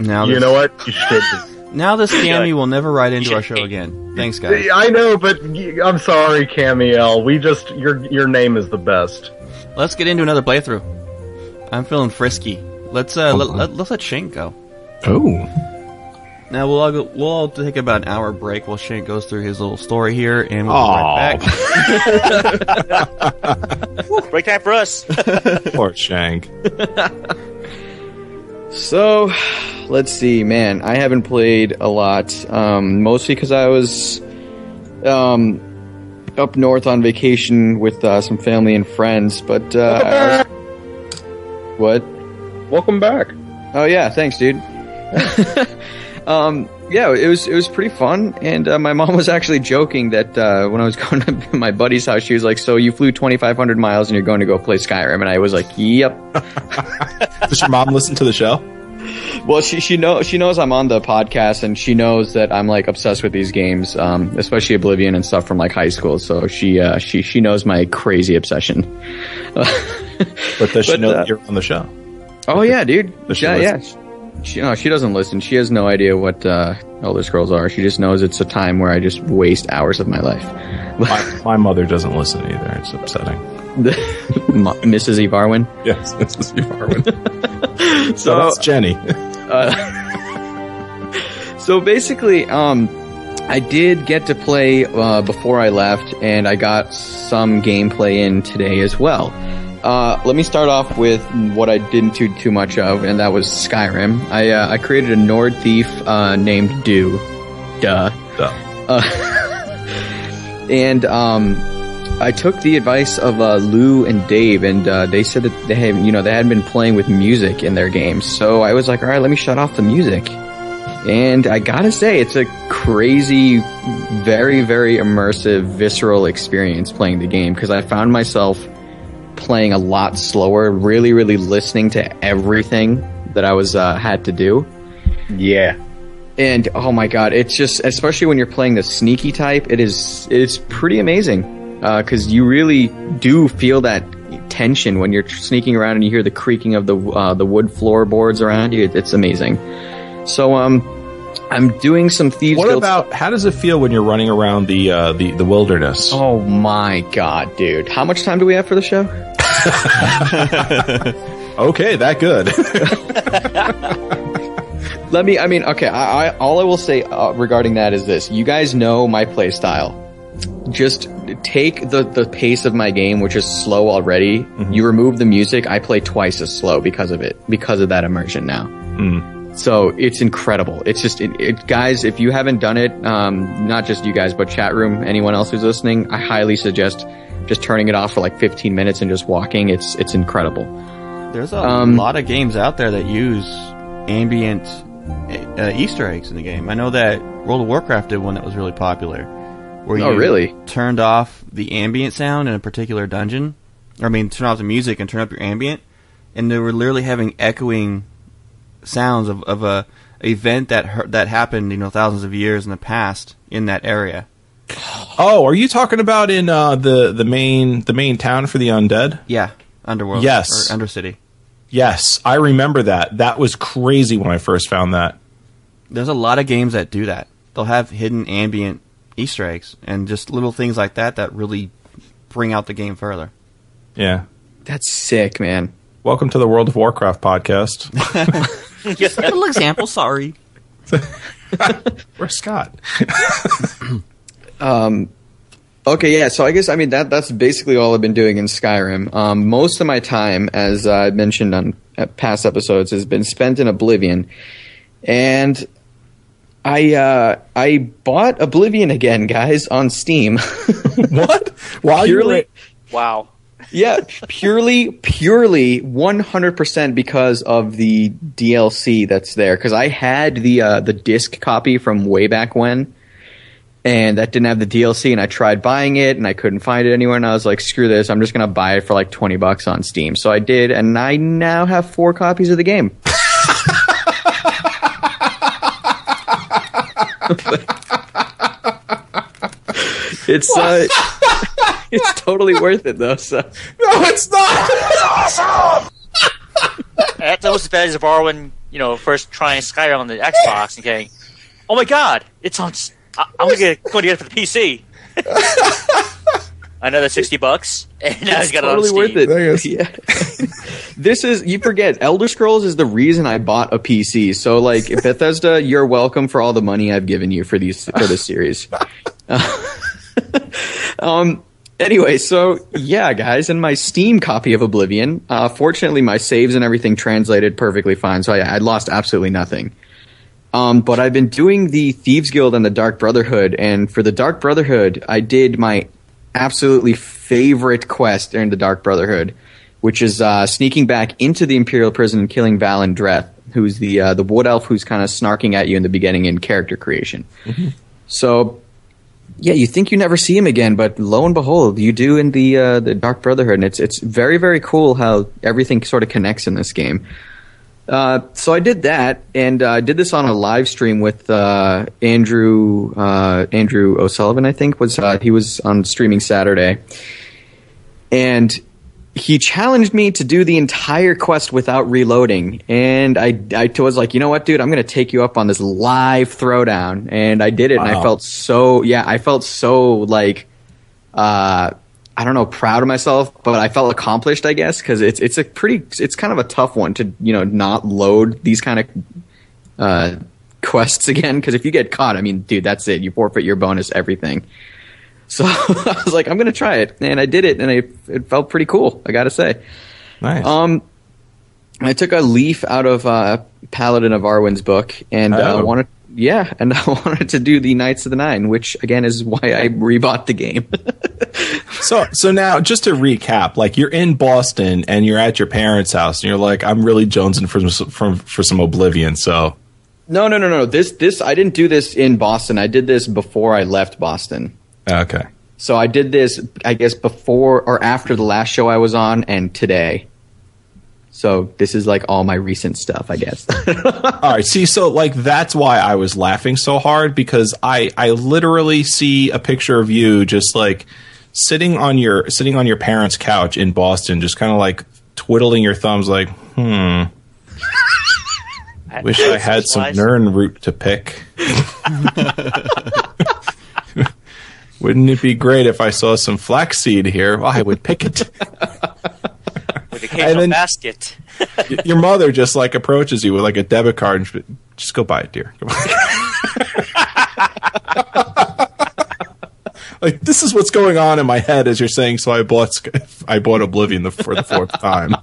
Now You this, know what? You should. now this scammy Should. will never write into our show again. Thanks, guys. I know, but I'm sorry, Camiel. We just your your name is the best. Let's get into another playthrough. I'm feeling frisky. Let's uh, let, let, let's let Shank go. Oh. Now we'll all go, we'll all take about an hour break while Shank goes through his little story here, and we'll be right back. Break time for us. Poor Shank. So, let's see, man. I haven't played a lot, um, mostly because I was um, up north on vacation with uh, some family and friends. But uh, was- what? Welcome back. Oh yeah, thanks, dude. um, yeah, it was it was pretty fun, and uh, my mom was actually joking that uh, when I was going to my buddy's house, she was like, "So you flew 2,500 miles and you're going to go play Skyrim?" And I was like, "Yep." Does your mom listen to the show? Well, she she knows she knows I'm on the podcast, and she knows that I'm like obsessed with these games, um, especially Oblivion and stuff from like high school. So she uh, she she knows my crazy obsession. But does she But, know uh, that you're on the show? Oh yeah, dude. Yeah, yeah. She, no, she doesn't listen. She has no idea what uh, Elder Scrolls are. She just knows it's a time where I just waste hours of my life. My, my mother doesn't listen either. It's upsetting. Mrs. Evarwyn. Yes, Mrs. Arwen. So, So that's Jenny. so basically, um, I did get to play uh, before I left, and I got some gameplay in today as well. Uh, let me start off with what I didn't do too much of, and that was Skyrim. I uh, I created a Nord thief uh, named Do. Duh. Duh. Uh, and um, I took the advice of uh, Lou and Dave, and uh, they said that they had, you know, they hadn't been playing with music in their games. So I was like, all right, let me shut off the music. And I gotta say, it's a crazy, very, very immersive, visceral experience playing the game because I found myself playing a lot slower, really, really listening to everything that I was uh, had to do. Yeah. And oh my god, it's just especially when you're playing the sneaky type, it is it's pretty amazing because you really do feel that tension when you're sneaking around and you hear the creaking of the uh, the wood floorboards around you. It's amazing. So um, I'm doing some thieves. What about how does it feel when you're running around the uh, the the wilderness? Oh my god, dude! How much time do we have for the show? Okay, that good. Let me. I mean, okay. I, I all I will say uh, regarding that is this: you guys know my play style. Just take the the pace of my game, which is slow already. You remove the music, I play twice as slow because of it, because of that immersion now. So it's incredible. It's just, it, it, guys. If you haven't done it, um, not just you guys, but chat room, anyone else who's listening, I highly suggest just turning it off for like 15 minutes and just walking. It's it's incredible. There's a Um, lot of games out there that use ambient uh, Easter eggs in the game. I know that World of Warcraft did one that was really popular, where you Oh, really? turned off the ambient sound in a particular dungeon. Or, I mean, turn off the music and turn up your ambient, and they were literally having echoing sounds of, of a event that hur- that happened, you know, thousands of years in the past in that area. oh, are you talking about in uh, the the main the main town for the undead? Yeah, Underworld. Yes. or Undercity. Yes, I remember that. That was crazy when I first found that. There's a lot of games that do that. They'll have hidden ambient Easter eggs and just little things like that that really bring out the game further. Yeah. That's sick, man. Welcome to the World of Warcraft podcast. Just a little example, sorry. Where's Scott? Okay, yeah. So I guess I mean that that's basically all I've been doing in Skyrim. Um, most of my time, as I mentioned on uh, past episodes, has been spent in Oblivion, and I uh, I bought Oblivion again, guys, on Steam. what? While you were Wow. Yeah, purely, purely, one hundred percent because of the DLC that's there. Because I had the uh, the disc copy from way back when, and that didn't have the DLC. And I tried buying it, and I couldn't find it anywhere. And I was like, "Screw this! I'm just gonna buy it for like twenty bucks on Steam." So I did, and I now have four copies of the game. It's uh, it's totally worth it though. So No, it's not. That's almost as bad as Barwin, you know, first trying Skyrim on the Xbox and getting, oh my god, it's on. I, am gonna get, going to get it for the PC. Another sixty bucks, and now he's got totally it worth it. There it is. Yeah. this is you forget Elder Scrolls is the reason I bought a PC. So like Bethesda, you're welcome for all the money I've given you for these for this series. um. Anyway, so yeah, guys, in my Steam copy of Oblivion, uh, fortunately my saves and everything translated perfectly fine, so I, I lost absolutely nothing. Um, but I've been doing the Thieves Guild and the Dark Brotherhood, and for the Dark Brotherhood, I did my absolutely favorite quest in the Dark Brotherhood, which is uh, sneaking back into the Imperial prison and killing Valen Dreth, who's the uh, the wood elf who's kind of snarking at you in the beginning in character creation. So, yeah, you think you never see him again, but lo and behold, you do in the uh, the Dark Brotherhood, and it's it's very very cool how everything sort of connects in this game. Uh, so I did that, and uh, I did this on a live stream with uh, Andrew uh, Andrew O'Sullivan. I think was uh, he was on streaming Saturday, and he challenged me to do the entire quest without reloading. And I I was like, you know what, dude, I'm gonna take you up on this live throwdown, and I did it, and I felt so yeah, I felt so like uh, I don't know, proud of myself, but I felt accomplished, I guess, because it's it's a pretty, it's kind of a tough one to you know not load these kind of uh, quests again. Because if you get caught, I mean, dude, that's it. You forfeit your bonus, everything. So I was like, I'm gonna try it, and I did it, and I, it felt pretty cool. I gotta say. Nice. Um, I took a leaf out of uh, Paladin Evarwyn's book, and uh, Oh. wanted, yeah, and I wanted to do the Knights of the Nine, which again is why I rebought the game. So, so now just to recap, like you're in Boston and you're at your parents' house, and you're like, I'm really jonesing for some for, for some Oblivion. So, No, no, no, no. This, this, I didn't do this in Boston. I did this before I left Boston. Okay, So I did this, I guess, before or after the last show I was on, and today. So this is like all my recent stuff, I guess. all right. See, so like that's why I was laughing so hard because I I literally see a picture of you just like sitting on your sitting on your parents' couch in Boston, just kind of like twiddling your thumbs, like, hmm. Wish I had some Wise. Nern root to pick. Wouldn't it be great if I saw some flaxseed here? Well, I would pick it. with the occasional then- basket. Y- Your mother just like approaches you with like a debit card and she- just go buy it, dear. Go buy like this is what's going on in my head as you're saying. So I bought I bought Oblivion the, for the fourth time.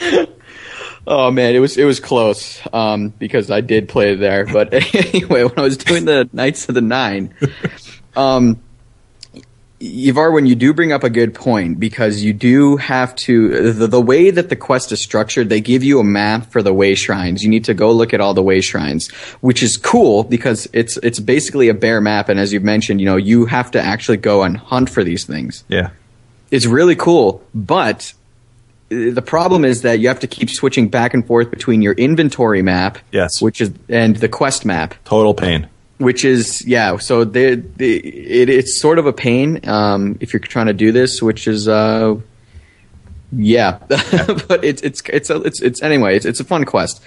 oh man, it was it was close um, because I did play there. But anyway, when I was doing the Knights of the Nine, um, Yvar, when you do bring up a good point, because you do have to, the, the way that the quest is structured, they give you a map for the way shrines. You need to go look at all the way shrines, which is cool because it's, it's basically a bare map. And as you've mentioned, you know, you have to actually go and hunt for these things. Yeah. It's really cool, but uh, the problem is that you have to keep switching back and forth between your inventory map, Yes. which is, and the quest map Total pain. Which is yeah so it, it's sort of a pain um, if you're trying to do this which is uh yeah but it's it's it's a, it's it's anyway it's, it's a fun quest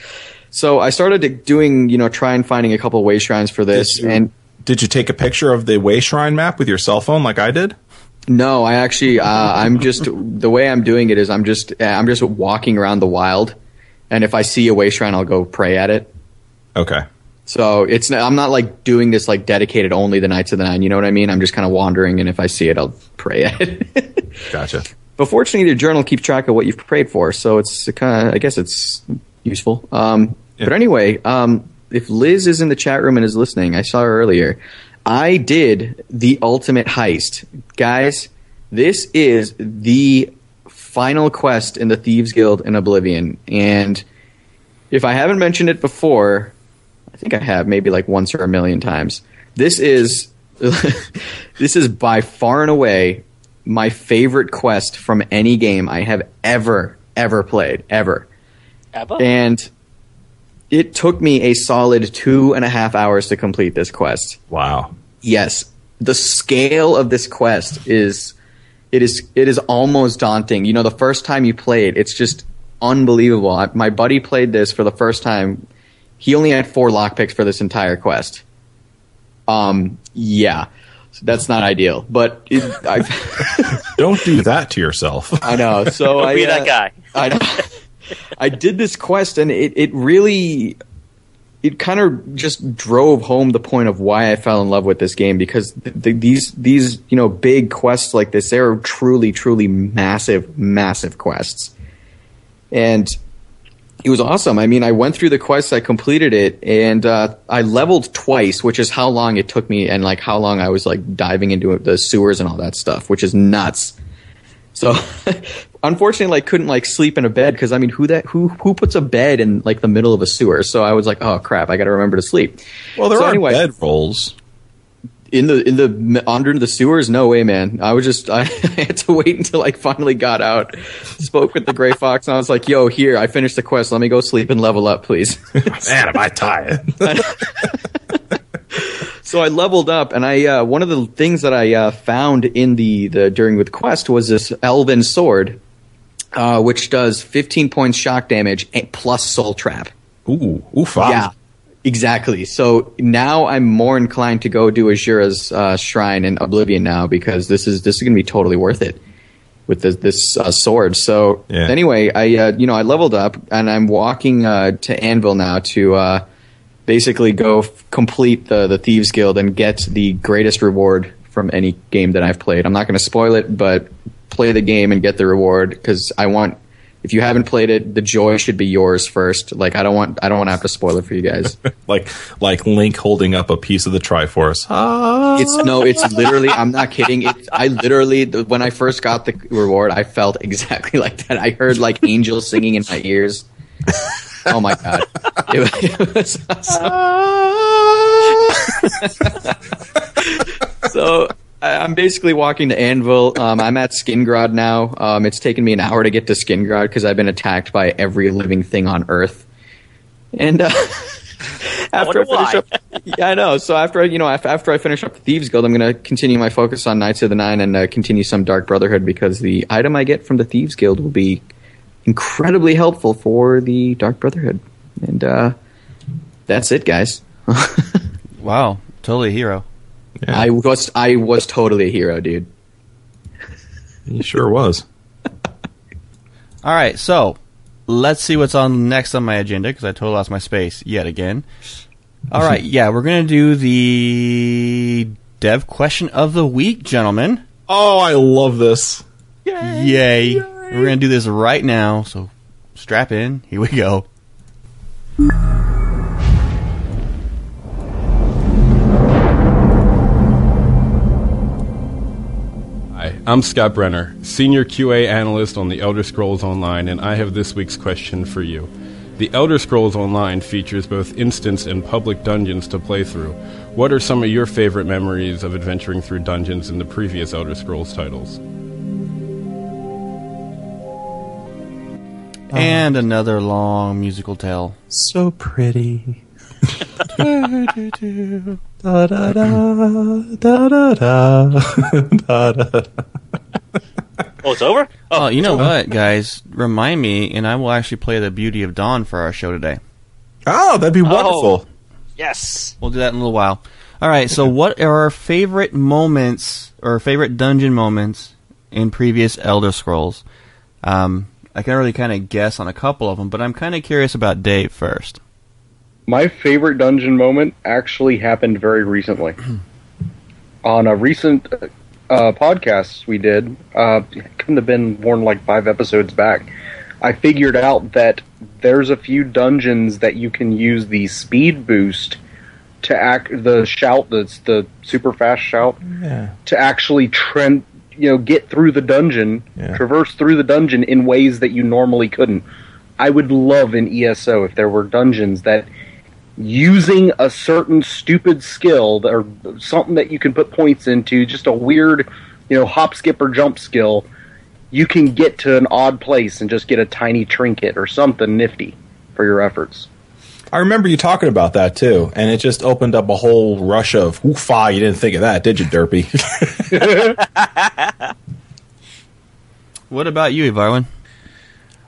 so i started doing you know trying finding a couple way shrines for this Did you- and Did you take a picture of the way shrine map with your cell phone like I did? no i actually uh, i'm just the way i'm doing it is i'm just uh, i'm just walking around the wild and if i see a way shrine i'll go pray at it Okay. So it's I'm not like doing this like dedicated only the Knights of the Nine. You know what I mean? I'm just kind of wandering, and if I see it, I'll pray at it. Gotcha. but fortunately, the journal keeps track of what you've prayed for, so it's kind of I guess it's useful. Um, Yeah. But anyway, um, if Liz is in the chat room and is listening, I saw her earlier. I did the ultimate heist, guys. This is the final quest in the Thieves Guild in Oblivion, and if I haven't mentioned it before, think I have maybe like once or a million times. This is this is by far and away my favorite quest from any game I have ever ever played ever. Abba? And it took me a solid two and a half hours to complete this quest. Wow. Yes. the scale of this quest is it is it is almost daunting. You know, the first time you play it, it's just unbelievable. I, my buddy played this for the first time. He only had four lockpicks for this entire quest. Um, yeah, that's not ideal, but it, I, Don't do that to yourself. I know. So I Be uh, that guy. I know. I did this quest, and it, it really, it kind of just drove home the point of why I fell in love with this game because th th these these you know big quests like this, they're truly truly massive massive quests, and it was awesome. I mean, I went through the quest, I completed it, and uh, I leveled twice, which is how long it took me, and like how long I was like diving into the sewers and all that stuff, which is nuts. So, unfortunately, like couldn't like sleep in a bed because I mean, who that who who puts a bed in like the middle of a sewer? So I was like, oh crap, I got to remember to sleep. Well, there So are anyway- bed rolls. In the in the under the sewers, no way, man. I was just I had to wait until I finally got out. Spoke with the gray fox, and I was like, "Yo, here, I finished the quest. Let me go sleep and level up, please." Man, am I tired? So I leveled up, and I uh, one of the things that I uh, found in the, the during with quest was this elven sword, uh, which does 15 points shock damage and plus soul trap. Ooh, ooh, five. Yeah, exactly. So now I'm more inclined to go do Azura's uh, shrine in Oblivion now because this is this is going to be totally worth it with this, this uh, sword. So Yeah. anyway, I uh, you know I leveled up and I'm walking uh, to Anvil now to uh, basically go f- complete the the Thieves Guild and get the greatest reward from any game that I've played. I'm not going to spoil it, but play the game and get the reward because I want. If you haven't played it, the joy should be yours first. Like I don't want, I don't want to have to spoil it for you guys. Like like Link holding up a piece of the Triforce. Ah. It's no, it's literally. I'm not kidding. It's I literally when I first got the reward, I felt exactly like that. I heard like angels singing in my ears. Oh my god! It it was awesome. so I- I'm basically walking to Anvil. Um, I'm at Skingrad now. Um, it's taken me an hour to get to Skingrad because I've been attacked by every living thing on Earth. And uh, after I, wonder finish why. up, yeah, I know. So after I- you know, after I finish up the Thieves Guild, I'm going to continue my focus on Knights of the Nine and uh, continue some Dark Brotherhood because the item I get from the Thieves Guild will be incredibly helpful for the Dark Brotherhood. And uh, that's it, guys. Wow, totally a hero. I was I was totally a hero, dude. He sure was. All right, so let's see what's on next on my agenda because I totally lost my space yet again. All right, yeah, we're gonna do the dev question of the week, gentlemen. Oh, I love this. Yay! We're gonna do this right now, so strap in. Here we go. I'm Scott Brenner, Senior QA Analyst on the Elder Scrolls Online, and I have this week's question for you. The Elder Scrolls Online features both instance and public dungeons to play through. What are some of your favorite memories of adventuring through dungeons in the previous Elder Scrolls titles? And uh-huh. another long musical tale. So pretty. Da, da, da, da, da, da, da. Oh, it's over? Oh, you know what, guys? Remind me, and I will actually play the Beauty of Dawn for our show today. Oh, that'd be wonderful. Yes. We'll do that in a little while. All right. So, what are our favorite moments or favorite dungeon moments in previous Elder Scrolls? Um, I can really kind of guess on a couple of them, but I'm kind of curious about Dave first. My favorite dungeon moment actually happened very recently. On a recent uh, podcast we did, uh, it couldn't have been more than like five episodes back. I figured out that there's a few dungeons that you can use the speed boost to act the shout that's the super fast shout Yeah. to actually trend you know get through the dungeon Yeah. traverse through the dungeon in ways that you normally couldn't i would love in eso if there were dungeons that using a certain stupid skill or something that you can put points into just a weird you know hop skip or jump skill you can get to an odd place and just get a tiny trinket or something nifty for your efforts I remember you talking about that too, and it just opened up a whole rush of woofa. You didn't think of that, did you, Derpy? What about you, Evarwyn?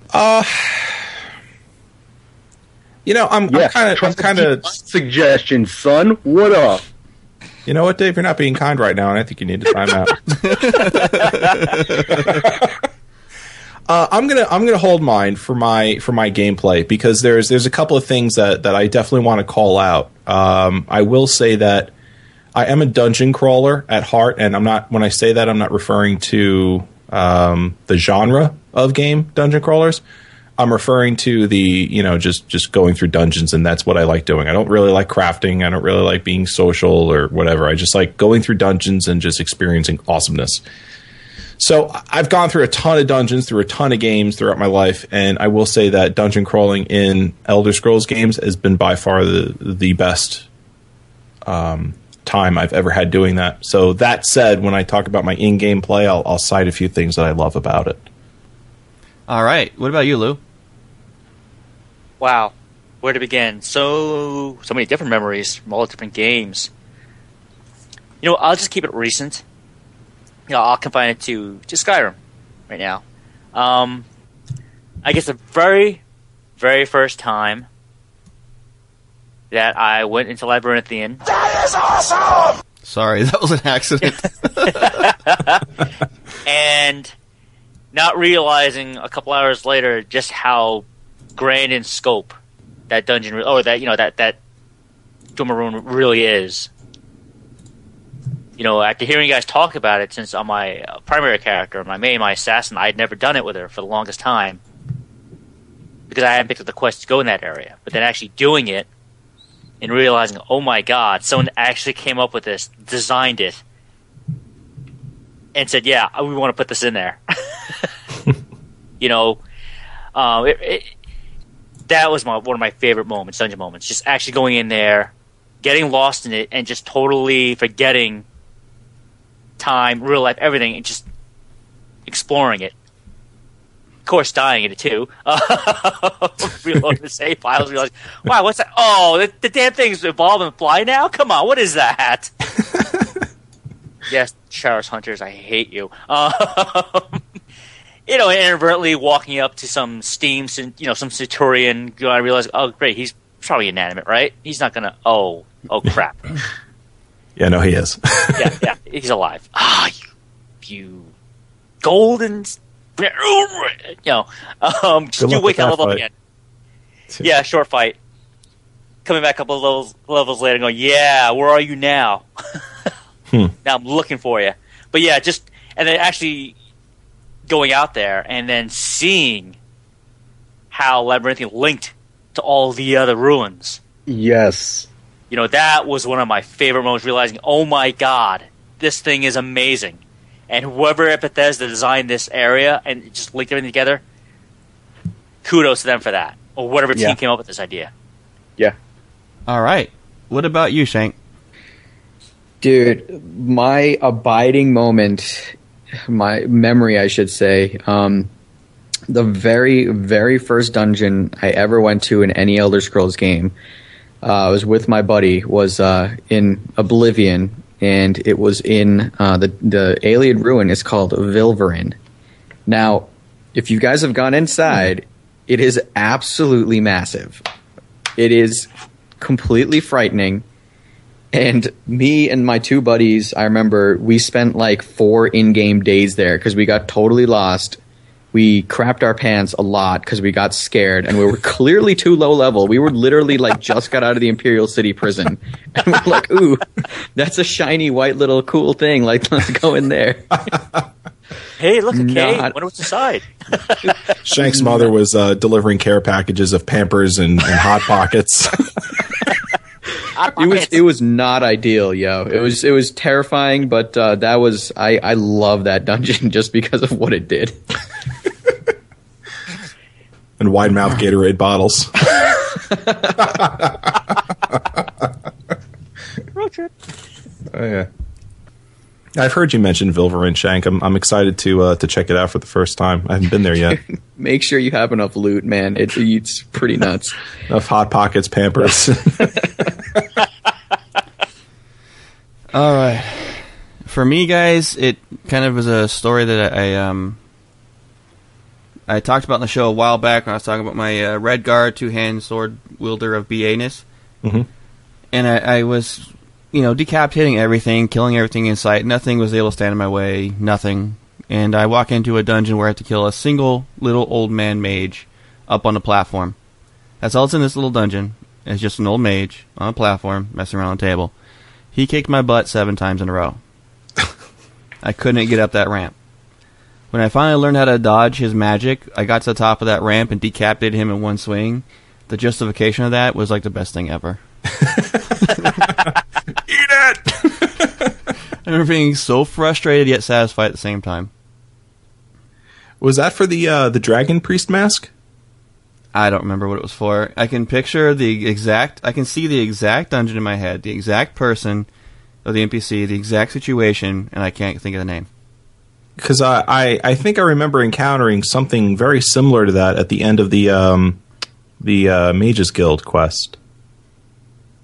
Uh, you know, I'm kind of, I'm kind of. suggestion, son. What up? You know what, Dave? You're not being kind right now, and I think you need to time out. uh, I'm gonna I'm gonna hold mine for my for my gameplay because there's there's a couple of things that that I definitely want to call out. Um, I will say that I am a dungeon crawler at heart, and I'm not when I say that I'm not referring to um, the genre of game dungeon crawlers. I'm referring to the you know just just going through dungeons, and that's what I like doing. I don't really like crafting. I don't really like being social or whatever. I just like going through dungeons and just experiencing awesomeness. So I've gone through a ton of dungeons, through a ton of games throughout my life, and I will say that dungeon crawling in Elder Scrolls games has been by far the the best um, time I've ever had doing that. So that said, when I talk about my in-game play, I'll, I'll cite a few things that I love about it. All right. What about you, Lou? Wow, where to begin? So so many different memories from all the different games. You know, I'll just keep it recent. You know, I'll confine it to to Skyrim right now. Um, I guess the very, very first time that I went into Labyrinthian That is awesome! Sorry, that was an accident. and not realizing a couple hours later just how grand in scope that dungeon or that you know that that Doom really is. You know, after hearing you guys talk about it, since I'm my uh, primary character, my main, my assassin, I'd never done it with her for the longest time because I hadn't picked up the quest to go in that area. But then actually doing it and realizing, oh my god, someone actually came up with this, designed it, and said, "Yeah, we want to put this in there." you know, um, it, it, that was my one of my favorite moments, dungeon moments. Just actually going in there, getting lost in it, and just totally forgetting time, real life, everything, and just exploring it. Of course, dying in it too. Reloading the save files, realize, wow, what's that? Oh, the, the damn thing's evolve and fly now. Come on, what is that? yes, Chaurus Hunters, I hate you. Um, you know, inadvertently walking up to some steam, you know, some Centurion. I realize, oh, great, he's probably inanimate, right? He's not gonna. Oh, oh, crap. Yeah, no, he is. yeah, yeah, he's alive. Ah, you, you golden. You know, um, just you wake up that level fight. again. Yeah, short fight. Coming back a couple of levels, levels later, going, yeah, where are you now? Hmm. Now I'm looking for you. But yeah, just and then actually going out there and then seeing how Labyrinthian linked to all the other ruins. Yes. You know, that was one of my favorite moments, realizing, oh my god, this thing is amazing. And whoever at Bethesda designed this area and just linked everything together, kudos to them for that. Or whatever team Yeah. came up with this idea. Yeah. All right. What about you, Shank? Dude, my abiding moment, my memory, I should say, um, the very, very first dungeon I ever went to in any Elder Scrolls game, uh, I was with my buddy, was uh, in Oblivion, and it was in uh, the the Ayleid ruin is called Vilverin. Now, if you guys have gone inside, it is absolutely massive. It is completely frightening. And me and my two buddies, I remember we spent like four in-game days there because we got totally lost. We crapped our pants a lot because we got scared, and we were clearly too low level. We were literally like just got out of the Imperial City prison, and we're like, "Ooh, that's a shiny white little cool thing. Like, let's go in there." Hey, look, a cave. Not- Wonder what's inside. Shank's mother was uh, delivering care packages of Pampers and, and Hot Pockets. It was it was not ideal, yo. It was it was terrifying, but uh, that was I I love that dungeon just because of what it did. and wide mouth Gatorade bottles. Road trip. Oh, yeah. I've heard you mention Vilverin Shank. I'm, I'm excited to uh, to check it out for the first time. I haven't been there yet. Make sure you have enough loot, man. It, it's pretty nuts. Enough hot pockets, Pampers. All right. For me, guys, it kind of was a story that I um I talked about in the show a while back when I was talking about my uh, Redguard two hand sword wielder of BA-ness. Mhm. And I, I was, you know, decapitating everything, killing everything in sight. Nothing was able to stand in my way. Nothing. And I walk into a dungeon where I have to kill a single little old man mage up on a platform. That's all that's in this little dungeon. It's just an old mage on a platform messing around on a table. He kicked my butt seven times in a row. I couldn't get up that ramp. When I finally learned how to dodge his magic, I got to the top of that ramp and decapitated him in one swing. The justification of that was like the best thing ever. Eat it! I remember being so frustrated yet satisfied at the same time. Was that for the uh, the Dragon Priest mask? I don't remember what it was for. I can picture the exact, I can see the exact dungeon in my head, the exact person of the NPC, the exact situation, and I can't think of the name. Because I, I I think I remember encountering something very similar to that at the end of the um, the uh, Mages Guild quest.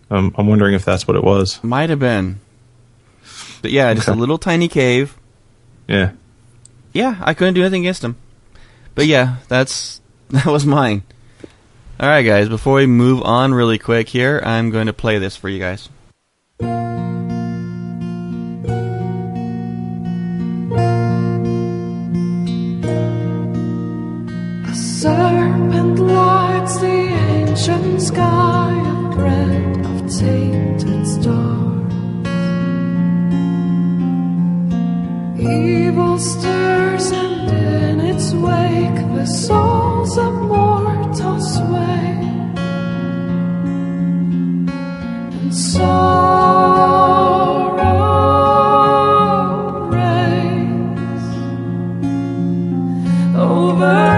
Um, I'm wondering if that's what it was. Might have been. But yeah, just a little tiny cave. Yeah. Yeah, I couldn't do anything against him. But yeah, that's that was mine. All right, guys. Before we move on really quick here, I'm going to play this for you guys. A serpent lights the ancient sky of of tainted stars. Evil stirs, and in its wake the souls of mortals sway. And sorrow reigns over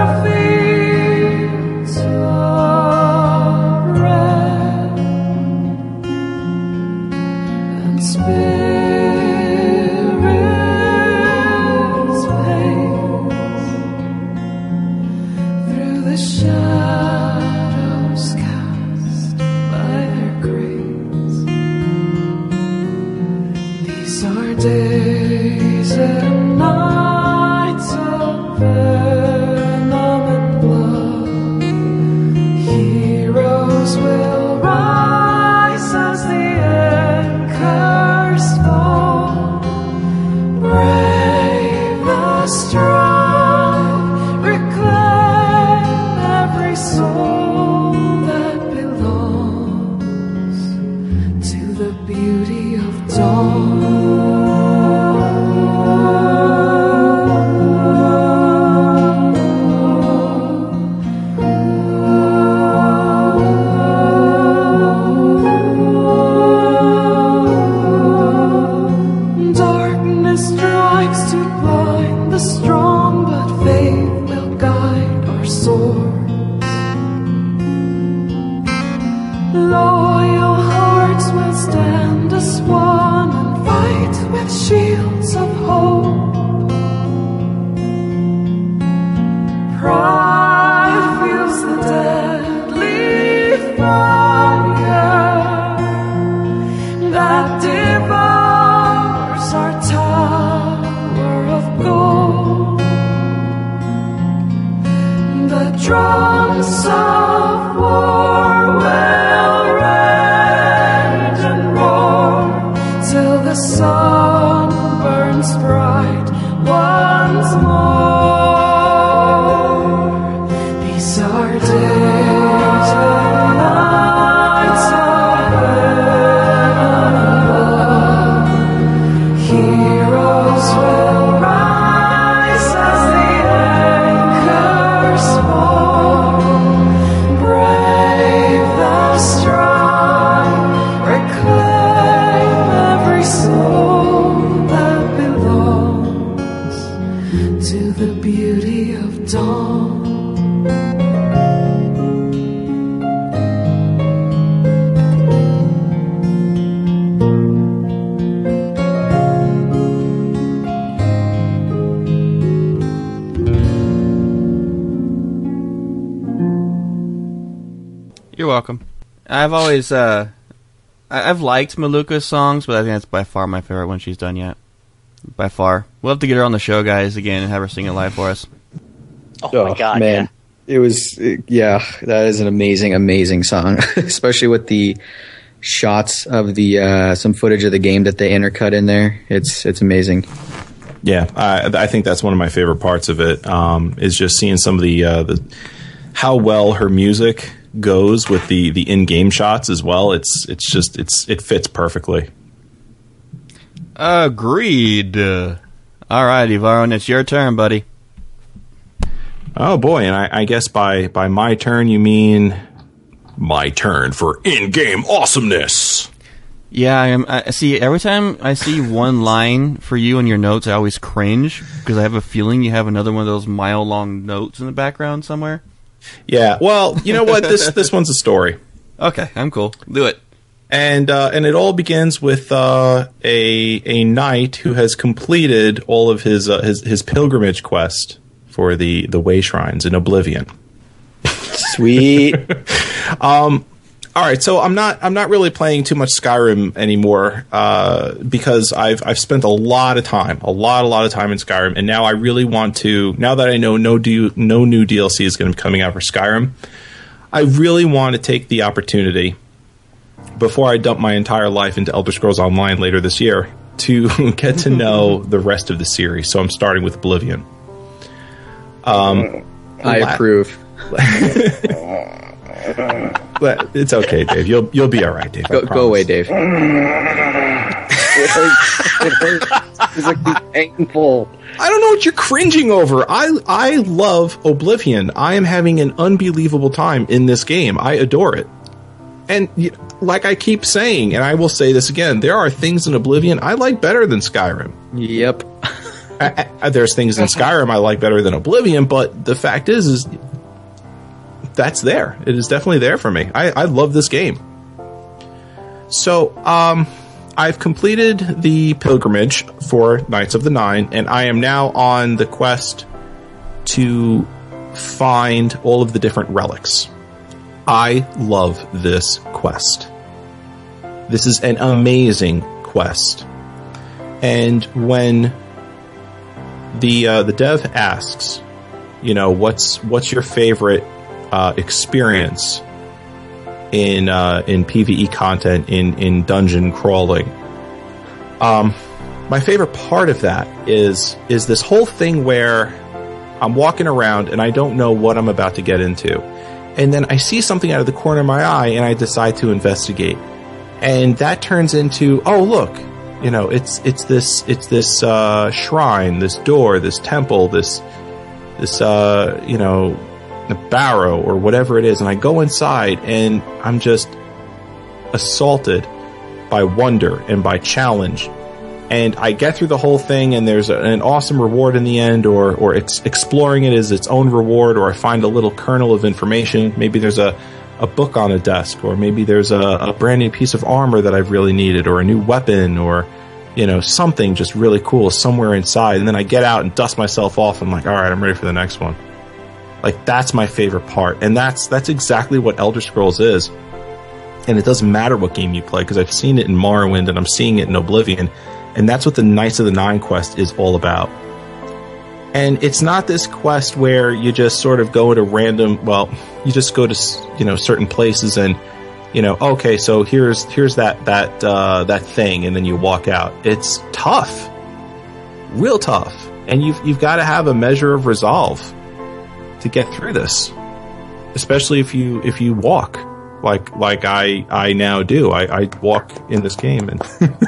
You're welcome. I've always uh, I- I've liked Malukah's songs, but I think that's by far my favorite one she's done yet. By far, we'll have to get her on the show, guys, again, and have her sing it live for us. Oh, my god, man. It was, yeah, that is an amazing, amazing song, especially with the shots of the uh, some footage of the game that they intercut in there. It's it's amazing. Yeah, I, I think that's one of my favorite parts of it. Um, is just seeing some of the uh, the how well her music goes with the the in game shots as well. It's it's just it's it fits perfectly. Agreed. Uh, all right, Evarwyn, it's your turn, buddy. Oh boy, and I, I guess by by my turn you mean my turn for in game awesomeness. Yeah, I am. I see. Every time I see one line for you in your notes, I always cringe because I have a feeling you have another one of those mile long notes in the background somewhere. Yeah, well, you know what this this one's a story. Okay, I'm cool. Do it. and uh, and it all begins with uh, a a knight who has completed all of his uh, his his pilgrimage quest for the the way shrines in Oblivion. Sweet. All right, so I'm not I'm not really playing too much Skyrim anymore uh, because I've I've spent a lot of time, a lot a lot of time in Skyrim, and now I really want to. Now that I know no do, no new DLC is going to be coming out for Skyrim, I really want to take the opportunity before I dump my entire life into Elder Scrolls Online later this year to get to know the rest of the series. So I'm starting with Oblivion. I La- approve. But it's okay, Dave. You'll you'll be all right, Dave. Go, go away, Dave. It hurts. It hurts. It's like painful. I don't know what you're cringing over. I I love Oblivion. I am having an unbelievable time in this game. I adore it. And like I keep saying, and I will say this again, there are things in Oblivion I like better than Skyrim. Yep. I, I, there's things in Skyrim I like better than Oblivion, but the fact is, is that's there. It is definitely there for me. I, I love this game. So, um, I've completed the pilgrimage for Knights of the Nine, and I am now on the quest to find all of the different relics. I love this quest. This is an amazing quest. And when the uh, the dev asks, you know, what's what's your favorite uh, experience in uh, in PVE content in in dungeon crawling? Um, my favorite part of that is is this whole thing where I'm walking around and I don't know what I'm about to get into, and then I see something out of the corner of my eye and I decide to investigate, and that turns into oh look, you know it's it's this it's this uh, shrine, this door, this temple, this this uh, you know the barrow or whatever it is, and I go inside and I'm just assaulted by wonder and by challenge. And I get through the whole thing, and there's a, an awesome reward in the end, or or ex- exploring it is its own reward, or I find a little kernel of information. Maybe there's a a book on a desk, or maybe there's a, a brand new piece of armor that I've really needed, or a new weapon, or you know something just really cool somewhere inside. And then I get out and dust myself off. I'm like, all right, I'm ready for the next one. Like that's my favorite part, and that's that's exactly what Elder Scrolls is. And it doesn't matter what game you play because I've seen it in Morrowind and I'm seeing it in Oblivion, and that's what the Knights of the Nine quest is all about. And it's not this quest where you just sort of go to random. Well, you just go to you know certain places and you know okay, so here's here's that that uh, that thing, and then you walk out. It's tough, real tough, and you've you've got to have a measure of resolve to get through this, especially if you if you walk like like I I now do. I, I walk in this game and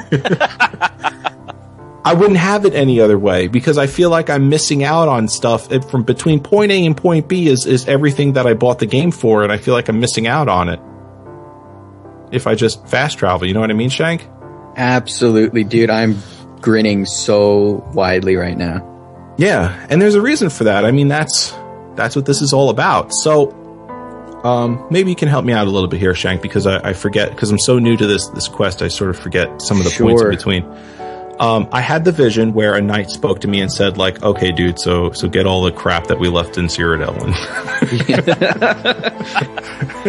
I wouldn't have it any other way because I feel like I'm missing out on stuff It- from between point A and point B is is everything that I bought the game for, and I feel like I'm missing out on it. If I just fast travel, you know what I mean, Shank? Absolutely, dude. I'm grinning so widely right now. Yeah, and there's a reason for that. I mean, that's that's what this is all about. So, um, maybe you can help me out a little bit here, Shank, because I, I forget because I'm so new to this this quest. I sort of forget some of the points in between. Um, I had the vision where a knight spoke to me and said, like, "Okay, dude, so so get all the crap that we left in Cyrodiil." And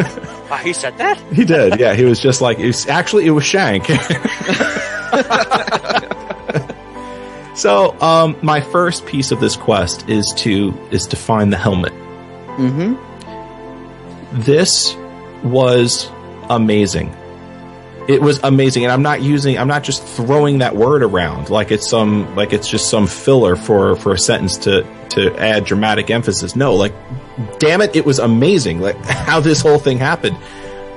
Wow, he said that? He did. Yeah, he was just like it was, actually it was Shank. so, um, my first piece of this quest is to is to find the helmet. Mm-hmm. This was amazing. It was amazing, and I'm not using. I'm not just throwing that word around like it's some like it's just some filler for for a sentence to to add dramatic emphasis. No, like, damn it, it was amazing. Like how this whole thing happened.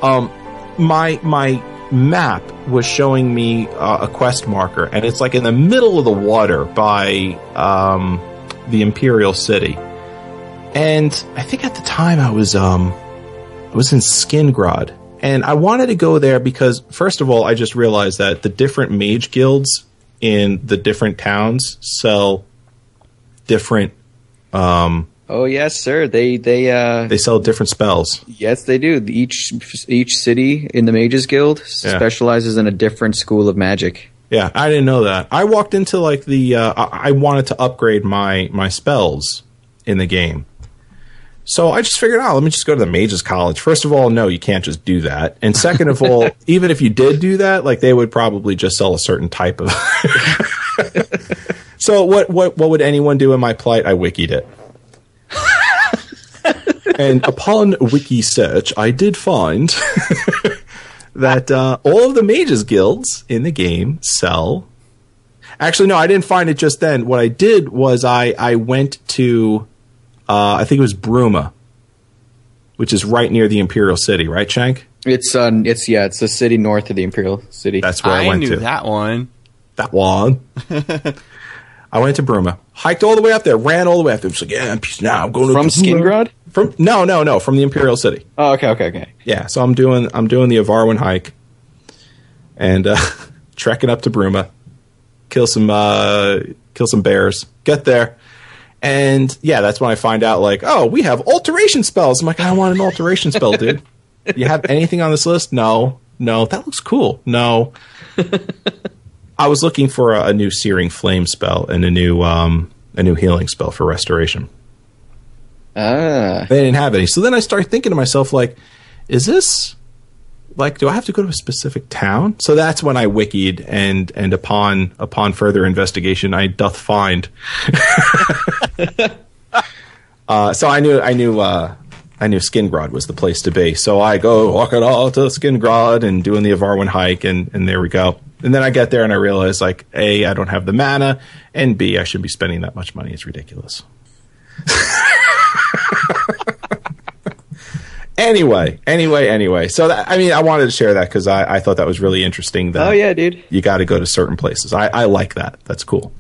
Um, my my map was showing me uh, a quest marker, and it's like in the middle of the water by um the Imperial City. And I think at the time I was um I was in Skingrad. And I wanted to go there because first of all, I just realized that the different mage guilds in the different towns sell different Oh yes, sir. They they uh they sell different spells. yes they do. Each each city in the Mages Guild Yeah. specializes in a different school of magic. Yeah, I didn't know that. I walked into like the uh, I wanted to upgrade my my spells in the game. So I just figured out, let me just go to the Mages College. First of all, no, you can't just do that. And second of all, even if you did do that, like they would probably just sell a certain type of So what what what would anyone do in my plight? I wikied it. and upon wiki search, I did find that uh, all of the mages guilds in the game sell. Actually, no, I didn't find it just then. What I did was I I went to uh, I think it was Bruma, which is right near the Imperial City, right, Shank? It's uh it's yeah, it's the city north of the Imperial City. That's where I, I went knew to. that one. that one. I went to Bruma, hiked all the way up there, ran all the way up there. It was like, yeah, peace now. I'm going From to Bruma. Skingrad? From no, no, no, from the Imperial City. Oh, okay, okay, okay. Yeah, so I'm doing I'm doing the Evarwyn hike and uh, trekking up to Bruma, kill some uh, kill some bears, get there, and yeah, that's when I find out like, oh, we have alteration spells. I'm like, I want an alteration spell, dude. You have anything on this list? No, no, that looks cool. No. I was looking for a, a new searing flame spell and a new um, a new healing spell for restoration. Ah. They didn't have any. So then I started thinking to myself, like, is this like do I have to go to a specific town? So that's when I wikied and and upon upon further investigation I doth find. uh, so I knew I knew uh, I knew Skingrad was the place to be. So I go walking all to Skingrad and doing the Evarwyn hike and and there we go. And then I get there and I realize like A, I don't have the mana, and B, I shouldn't be spending that much money. It's ridiculous. anyway, anyway, anyway. So that, I mean, I wanted to share that because I, I thought that was really interesting. That Oh yeah, dude. you got to go to certain places. I, I like that. That's cool.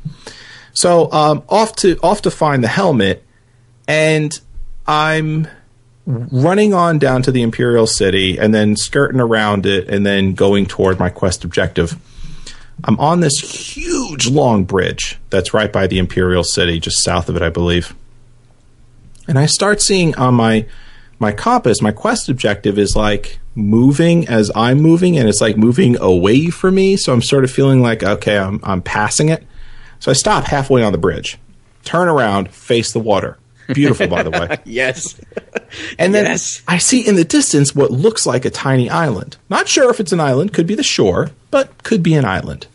So um, off to off to find the helmet, and I'm running on down to the Imperial City, and then skirting around it, and then going toward my quest objective. I'm on this huge long bridge that's right by the Imperial City, just south of it, I believe. And I start seeing on my my compass, my quest objective is like moving as I'm moving, and it's like moving away from me. So I'm sort of feeling like, okay, I'm I'm passing it. So I stop halfway on the bridge, turn around, face the water. Beautiful, by the way. Yes. And then Yes. I see in the distance what looks like a tiny island. Not sure if it's an island, could be the shore, but could be an island.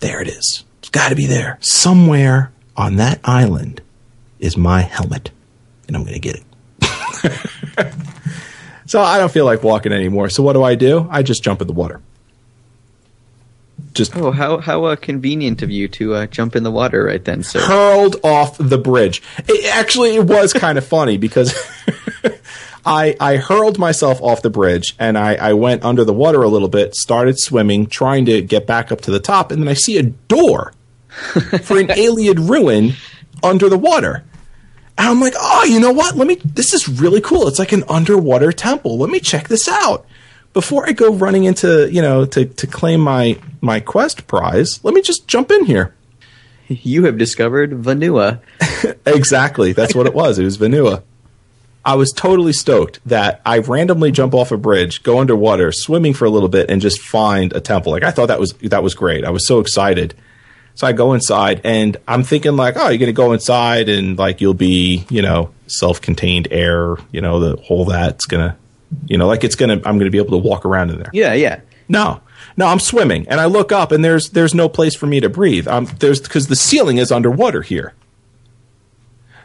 There it is. It's got to be there. Somewhere on that island is my helmet, and I'm going to get it. so I don't feel like walking anymore. So what do I do? I just jump in the water. Just Oh, how how uh, convenient of you to uh, jump in the water right then, sir. hurled off the bridge. It, actually, it was kind of funny because I I hurled myself off the bridge and I, I went under the water a little bit, started swimming, trying to get back up to the top, and then I see a door for an Ayleid ruin under the water. And I'm like, oh, you know what? Let me. This is really cool. It's like an underwater temple. Let me check this out. Before I go running into, you know, to, to claim my my quest prize, let me just jump in here. You have discovered Vanua. Exactly. That's what it was. It was Vanua. I was totally stoked that I randomly jump off a bridge, go underwater, swimming for a little bit, and just find a temple. Like I thought that was that was great. I was so excited. So I go inside and I'm thinking like, oh, you're gonna go inside and like you'll be, you know, self-contained air, you know, the whole that's gonna You know, like it's gonna I'm gonna be able to walk around in there. Yeah, yeah. No, no, I'm swimming, and I look up, and there's there's no place for me to breathe. Um, there's because the ceiling is underwater here.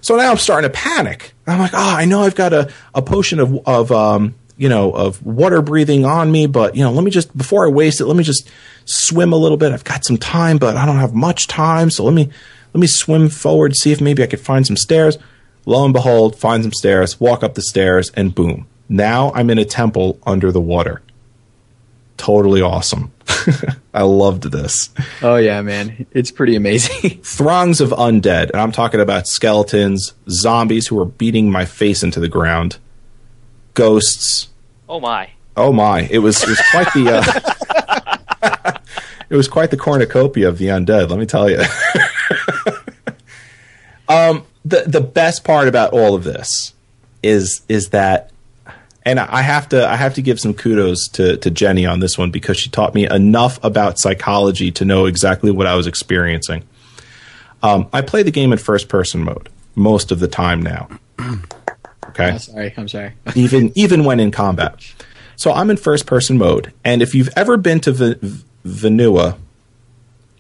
So now I'm starting to panic. I'm like, oh, I know I've got a, a potion of of um, you know of water breathing on me, but you know, let me just before I waste it, let me just swim a little bit. I've got some time, but I don't have much time, so let me let me swim forward, see if maybe I could find some stairs. Lo and behold, find some stairs, walk up the stairs, and boom. Now I'm in a temple under the water. Totally awesome. I loved this. Oh yeah, man, it's pretty amazing. Throngs of undead, and I'm talking about skeletons, zombies who are beating my face into the ground, ghosts. Oh my. Oh my! It was it was quite the uh, it was quite the cornucopia of the undead. Let me tell you. um, the the best part about all of this is is that and I have to I have to give some kudos to to Jenny on this one because she taught me enough about psychology to know exactly what I was experiencing. Um, I play the game in first person mode most of the time now. Okay, I'm sorry, I'm sorry. even even when in combat. So I'm in first person mode, and if you've ever been to v- Vanua,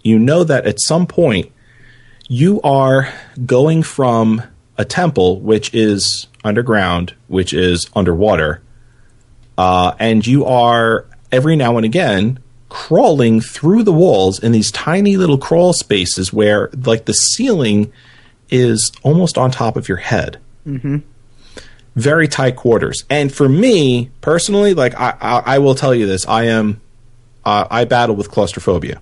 you know that at some point you are going from a temple, which is underground, which is underwater, uh, and you are every now and again crawling through the walls in these tiny little crawl spaces where, like, the ceiling is almost on top of your head. Mm-hmm. Very tight quarters. And for me personally, like, I, I, I will tell you this: I am, uh, I battle with claustrophobia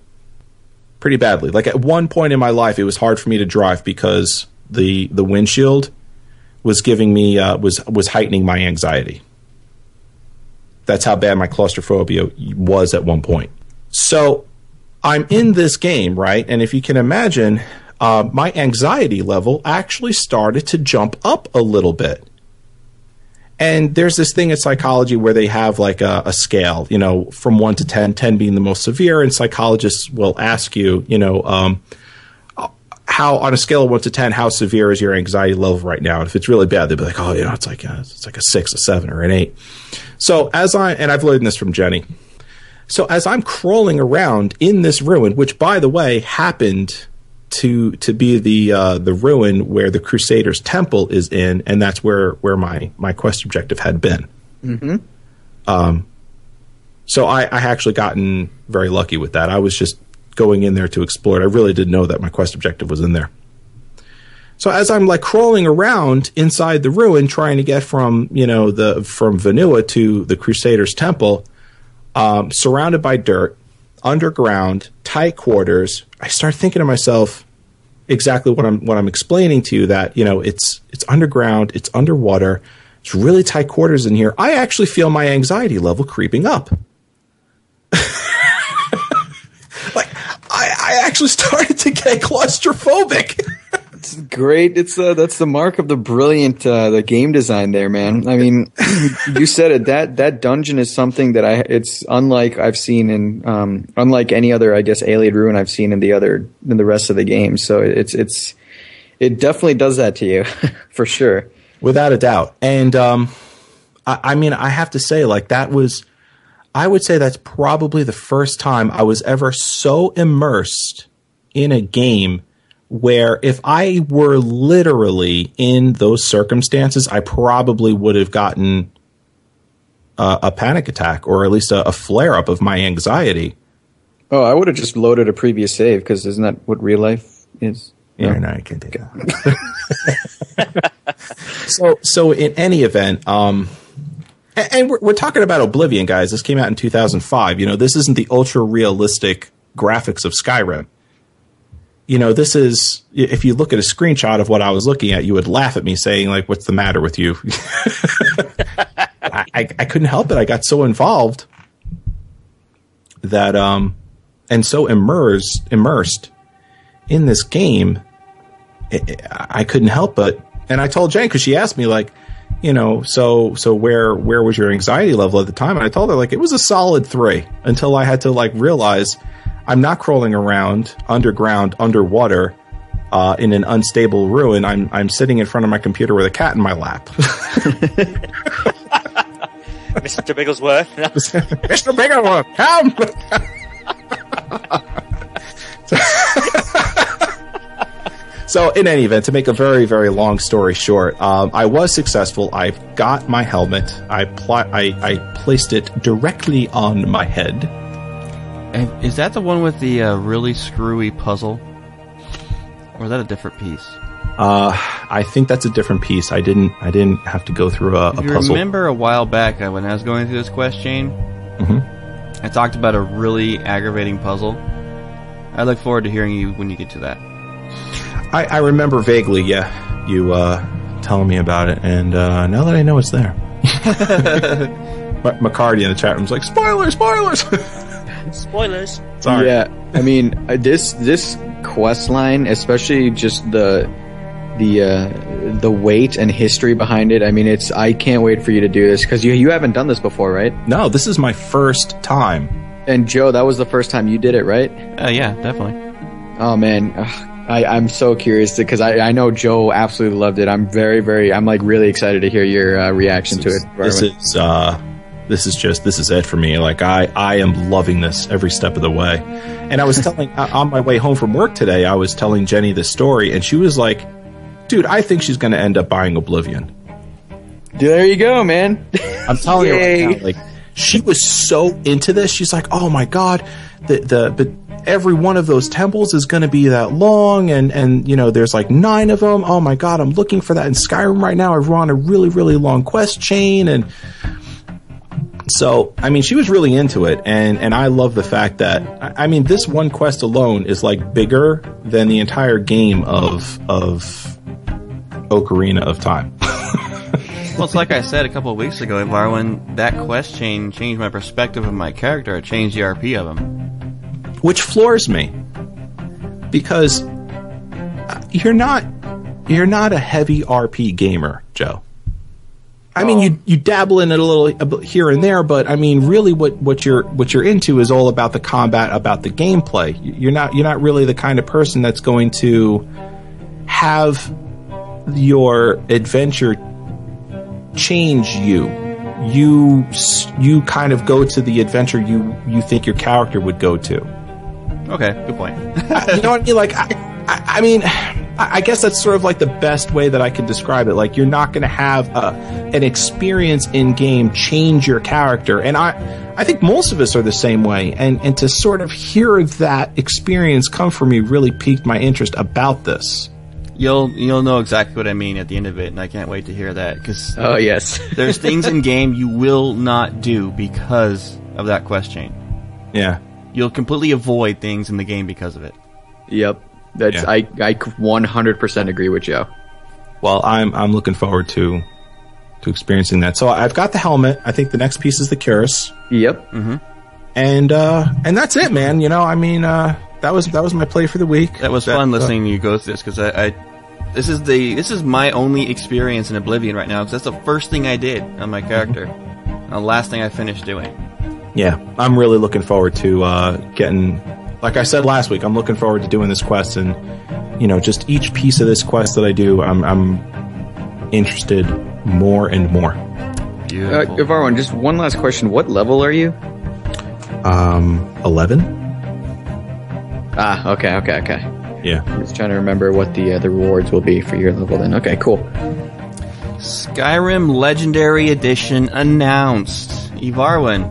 pretty badly. Like at one point in my life, it was hard for me to drive because the the windshield was giving me uh, was was heightening my anxiety. That's how bad my claustrophobia was at one point. So I'm in this game, right? And if you can imagine, uh, my anxiety level actually started to jump up a little bit. And there's this thing in psychology where they have like a, a, scale, you know, from one to 10, 10 being the most severe. And psychologists will ask you, you know, um, how on a scale of one to 10, how severe is your anxiety level right now? And if it's really bad, they'd be like, oh, you know, it's like a, it's like a six, a seven, or an eight. So as I, and I've learned this from Jenny. So as I'm crawling around in this ruin, which by the way happened to to be the uh, the ruin where the Crusaders' temple is in, and that's where where my my quest objective had been. Mm-hmm. Um, so I, I actually gotten very lucky with that. I was just going in there to explore it. I really didn't know that my quest objective was in there. So as I'm like crawling around inside the ruin, trying to get from you know the from Vanua to the Crusaders' temple, um, surrounded by dirt, underground, tight quarters, I start thinking to myself exactly what I'm what I'm explaining to you that you know it's it's underground, it's underwater, it's really tight quarters in here. I actually feel my anxiety level creeping up. like I, I actually started to get claustrophobic. It's great. It's uh, that's the mark of the brilliant uh, the game design there, man. I mean, you said it. That that dungeon is something that I. It's unlike I've seen in um, unlike any other I guess Ayleid Ruin I've seen in the other in the rest of the game. So it's it's it definitely does that to you for sure, without a doubt. And um, I, I mean, I have to say, like that was. I would say that's probably the first time I was ever so immersed in a game where if I were literally in those circumstances, I probably would have gotten a, a panic attack or at least a, a flare up of my anxiety. Oh, I would have just loaded a previous save because isn't that what real life is? Yeah, no, I can't do that. so, so in any event, um, and, and we're, we're talking about Oblivion, guys. This came out in 2005. You know, this isn't the ultra realistic graphics of Skyrim you know, this is, if you look at a screenshot of what I was looking at, you would laugh at me saying, like, what's the matter with you? I, I, I, couldn't help it. I got so involved that, um, and so immersed, immersed in this game, it, I couldn't help but, and I told Jane, cause she asked me, like, you know, so, so where, where was your anxiety level at the time? And I told her, like, it was a solid three until I had to, like, realize, I'm not crawling around underground, underwater, uh, in an unstable ruin. I'm I'm sitting in front of my computer with a cat in my lap. Mr. Bigglesworth. Mr. Bigglesworth, come! so, in any event, to make a very, very long story short, um, I was successful. I got my helmet. I, pl- I, I placed it directly on my head. And is that the one with the uh, really screwy puzzle? Or is that a different piece? Uh, I think that's a different piece. I didn't. I didn't have to go through a, a you puzzle. remember a while back uh, when I was going through this quest chain, Mhm. I talked about a really aggravating puzzle. I look forward to hearing you when you get to that. I, I remember vaguely. Yeah, you uh, telling me about it, and uh, now that I know it's there, McCarty in the chat room's like, "Spoilers, spoilers." Spoilers. Sorry. Yeah, I mean uh, this this quest line, especially just the the uh, the weight and history behind it. I mean, it's I can't wait for you to do this because you you haven't done this before, right? No, this is my first time. And Joe, that was the first time you did it, right? Uh, yeah, definitely. Oh man, Ugh, I, I'm so curious because I, I know Joe absolutely loved it. I'm very very I'm like really excited to hear your uh, reaction to it. This is uh, this is just this is it for me. Like I I am loving this every step of the way. And I was telling on my way home from work today, I was telling Jenny this story, and she was like, "Dude, I think she's going to end up buying Oblivion." there you go, man. I'm telling you right now, like she was so into this. She's like, "Oh my god, the the but every one of those temples is going to be that long, and and you know there's like nine of them. Oh my god, I'm looking for that in Skyrim right now. I've run a really really long quest chain, and so I mean she was really into it, and and I love the fact that I mean this one quest alone is like bigger than the entire game of of Ocarina of Time. Well, it's like I said a couple of weeks ago, Ivar, when that quest chain changed my perspective of my character, it changed the RP of him. Which floors me because you're not you're not a heavy RP gamer, Joe. I mean, you you dabble in it a little here and there, but I mean, really, what, what you're what you're into is all about the combat, about the gameplay. You're not you're not really the kind of person that's going to have your adventure change you. You you kind of go to the adventure you you think your character would go to. Okay, good point. you know what I mean? Like, I, I, I mean, I I guess that's sort of like the best way that I can describe it. Like, you're not going to have uh, an experience in game change your character, and I, I think most of us are the same way. And and to sort of hear that experience come from me really piqued my interest about this. You'll you'll know exactly what I mean at the end of it, and I can't wait to hear that because Oh yes. there's things in game you will not do because of that quest chain. Yeah. You'll completely avoid things in the game because of it. yep. That's Yeah. I I 100% agree with Joe. Well, I'm I'm looking forward to to experiencing that. So I've got the helmet. I think the next piece is the cuirass. Yep. and uh and that's it man you know i mean uh that was that was my play for the week That was fun listening to you go through this because I, I this is the this is my only experience in Oblivion right now because that's the first thing I did on my character, and the last thing I finished doing. Yeah i'm really looking forward to uh getting like i said last week i'm looking forward to doing this quest and you know just each piece of this quest that i do i'm i'm interested more and more Uh, Beautiful. Evarwyn, just one last question. What level are you? um 11 Ah, okay, okay, okay. yeah I'm just trying to remember what the uh, the rewards will be for your level then. Okay, cool. Skyrim Legendary Edition announced. Evarwyn,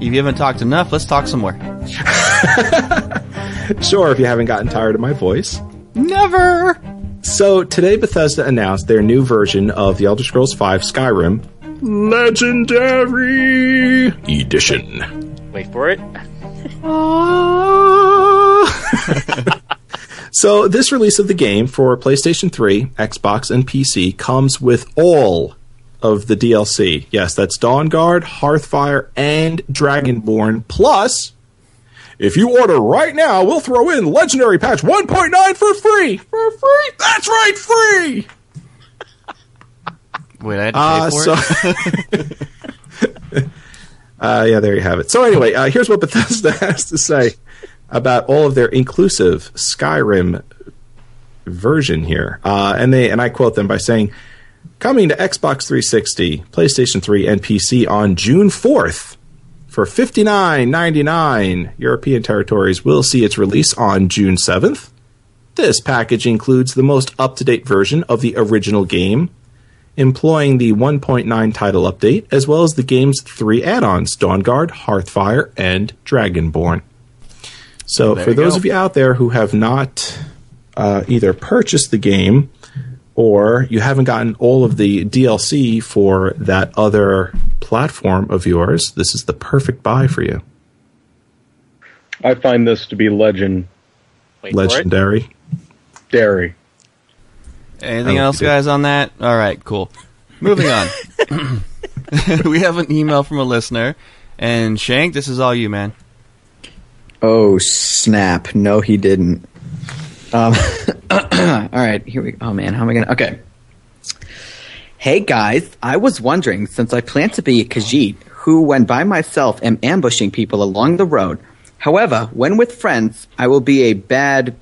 if you haven't talked enough, let's talk some more. sure if you haven't gotten tired of my voice Never. So today Bethesda announced their new version of The Elder Scrolls V Skyrim Legendary Edition. Wait for it. Ah. So this release of the game for PlayStation 3, Xbox, and PC comes with all of the DLC. Yes, that's Dawnguard, Hearthfire, and Dragonborn. Plus, if you order right now, we'll throw in Legendary Patch 1.9 for free. For free. That's right, free. Wait, I had to Uh, pay for so, it. uh, yeah, there you have it. So anyway, uh, here's what Bethesda has to say about all of their inclusive Skyrim version here, uh, and they and I quote them by saying, Coming to Xbox 360, PlayStation 3, and PC on June 4th for $59.99. European territories will see its release on June 7th. This package includes the most up to date version of the original game, employing the 1.9 title update, as well as the game's three add ons Dawnguard, Hearthfire, and Dragonborn. So, for those go. of you out there who have not uh, either purchased the game or you haven't gotten all of the DLC for that other platform of yours, this is the perfect buy for you. I find this to be legend Wait. Legendary. dairy. Anything else, guys, on that? All right, cool. Moving on. we have an email from a listener, and Shank, this is all you, man. Oh snap! No, he didn't. Um, all right, here we. Oh man, how am I gonna? Okay. Hey guys, I was wondering since I plan to be a Khajiit, who, when by myself, am ambushing people along the road. However, when with friends, I will be a bad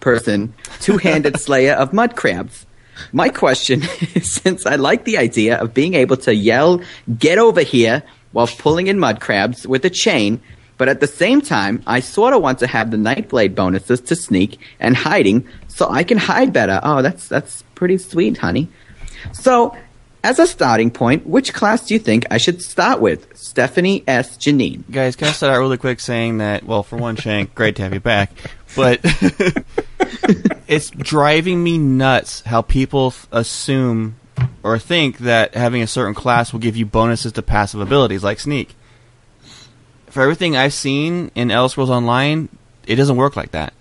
person, two-handed slayer of mud crabs. My question is, since I like the idea of being able to yell, "Get over here!" while pulling in mud crabs with a chain, but at the same time, I sort of want to have the Nightblade bonuses to sneak and hiding, so I can hide better. Oh, that's that's pretty sweet, honey. So, as a starting point, which class do you think I should start with? Stephanie S. Janine. Guys, can I start out really quick saying that, well, for one, Shank, great to have you back, but it's driving me nuts how people assume or think that having a certain class will give you bonuses to passive abilities like sneak. For everything I've seen in Elder Scrolls Online, it doesn't work like that.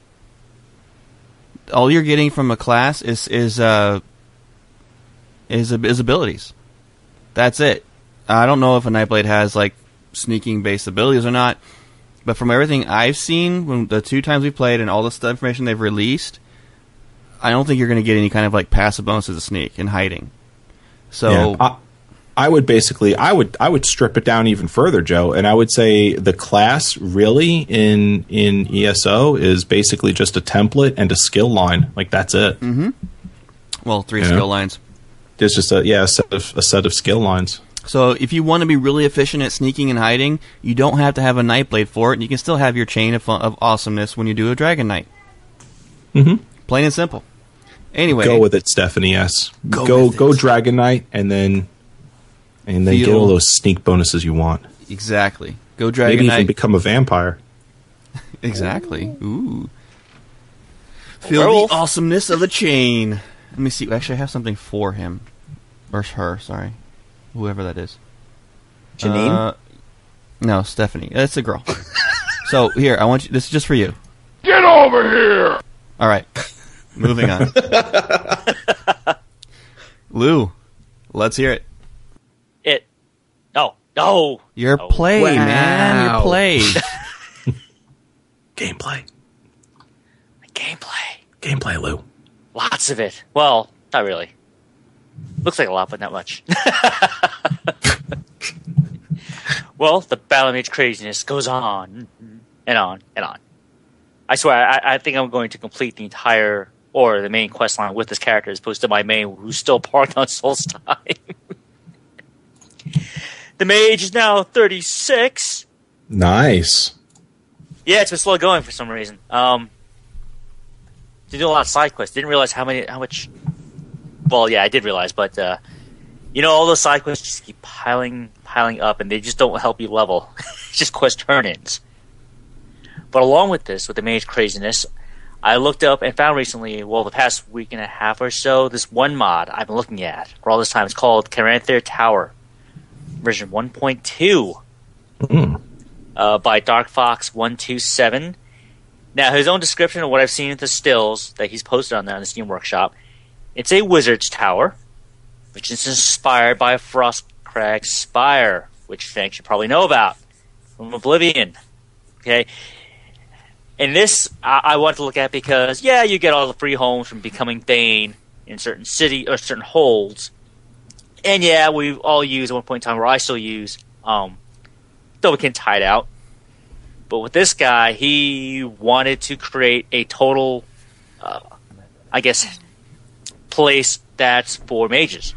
All you're getting from a class is is uh is, is abilities. That's it. I don't know if a Nightblade has like sneaking based abilities or not, but from everything I've seen, when the two times we played and all the information they've released, I don't think you're going to get any kind of like passive bonuses to sneak and hiding. So Yeah, I, I would basically, I would, I would strip it down even further, Joe, and I would say the class really in in ESO is basically just a template and a skill line. Like that's it. Mm-hmm. well, three skill lines. There's just a yeah a set of a set of skill lines. So if you want to be really efficient at sneaking and hiding, you don't have to have a Nightblade for it, and you can still have your chain of, of awesomeness when you do a Dragon Knight. Mm-hmm. Plain and simple. Anyway, Go with it, Stephanie. Yes, Go go go. Dragon Knight, and then and then get all those sneak bonuses you want. exactly. Go Dragon Maybe Knight. even become a vampire. Exactly. Ooh. Feel werewolf. the awesomeness of the chain. Let me see. Actually, I have something for him. Or her, sorry. Whoever that is. Janine? Uh, no, Stephanie. It's a girl. so, here, I want you. This is just for you. Get over here! All right. Moving on. Lou, let's hear it. It. No. No. Your Oh. oh play, man. Your Wow. play. Gameplay, Gameplay. gameplay, Lou. Lots of it. Well, not really. Looks like a lot, but not much. well, the Battle Mage craziness goes on and on and on. I swear, I, I think I'm going to complete the entire or the main quest line with this character as opposed to my main who's still parked on Solstice. the mage is now 36. Nice. Yeah, it's been slow going for some reason. Um, they do a lot of side quests. Didn't realize how many, how much. Well, yeah, I did realize, but uh, you know, all those side quests just keep piling, piling up, and they just don't help you level. it's just quest turn-ins. But along with this, with the mage craziness, I looked up and found recently, well, the past week and a half or so, this one mod I've been looking at for all this time. It's called Caranthir Tower, version 1.2 uh, by Dark Fox one two seven. Now, his own description of what I've seen at the stills that he's posted on there on the Steam Workshop. It's a wizard's tower, which is inspired by Frostcrag Spire, which Fank should probably know about from Oblivion. Okay, and this I, I want to look at because yeah, you get all the free homes from becoming Bane in certain city or certain holds, and yeah, we all use at one point in time, where I still use um, Dovahkiin Hideout. But with this guy, he wanted to create a total, uh, I guess, place that's for mages.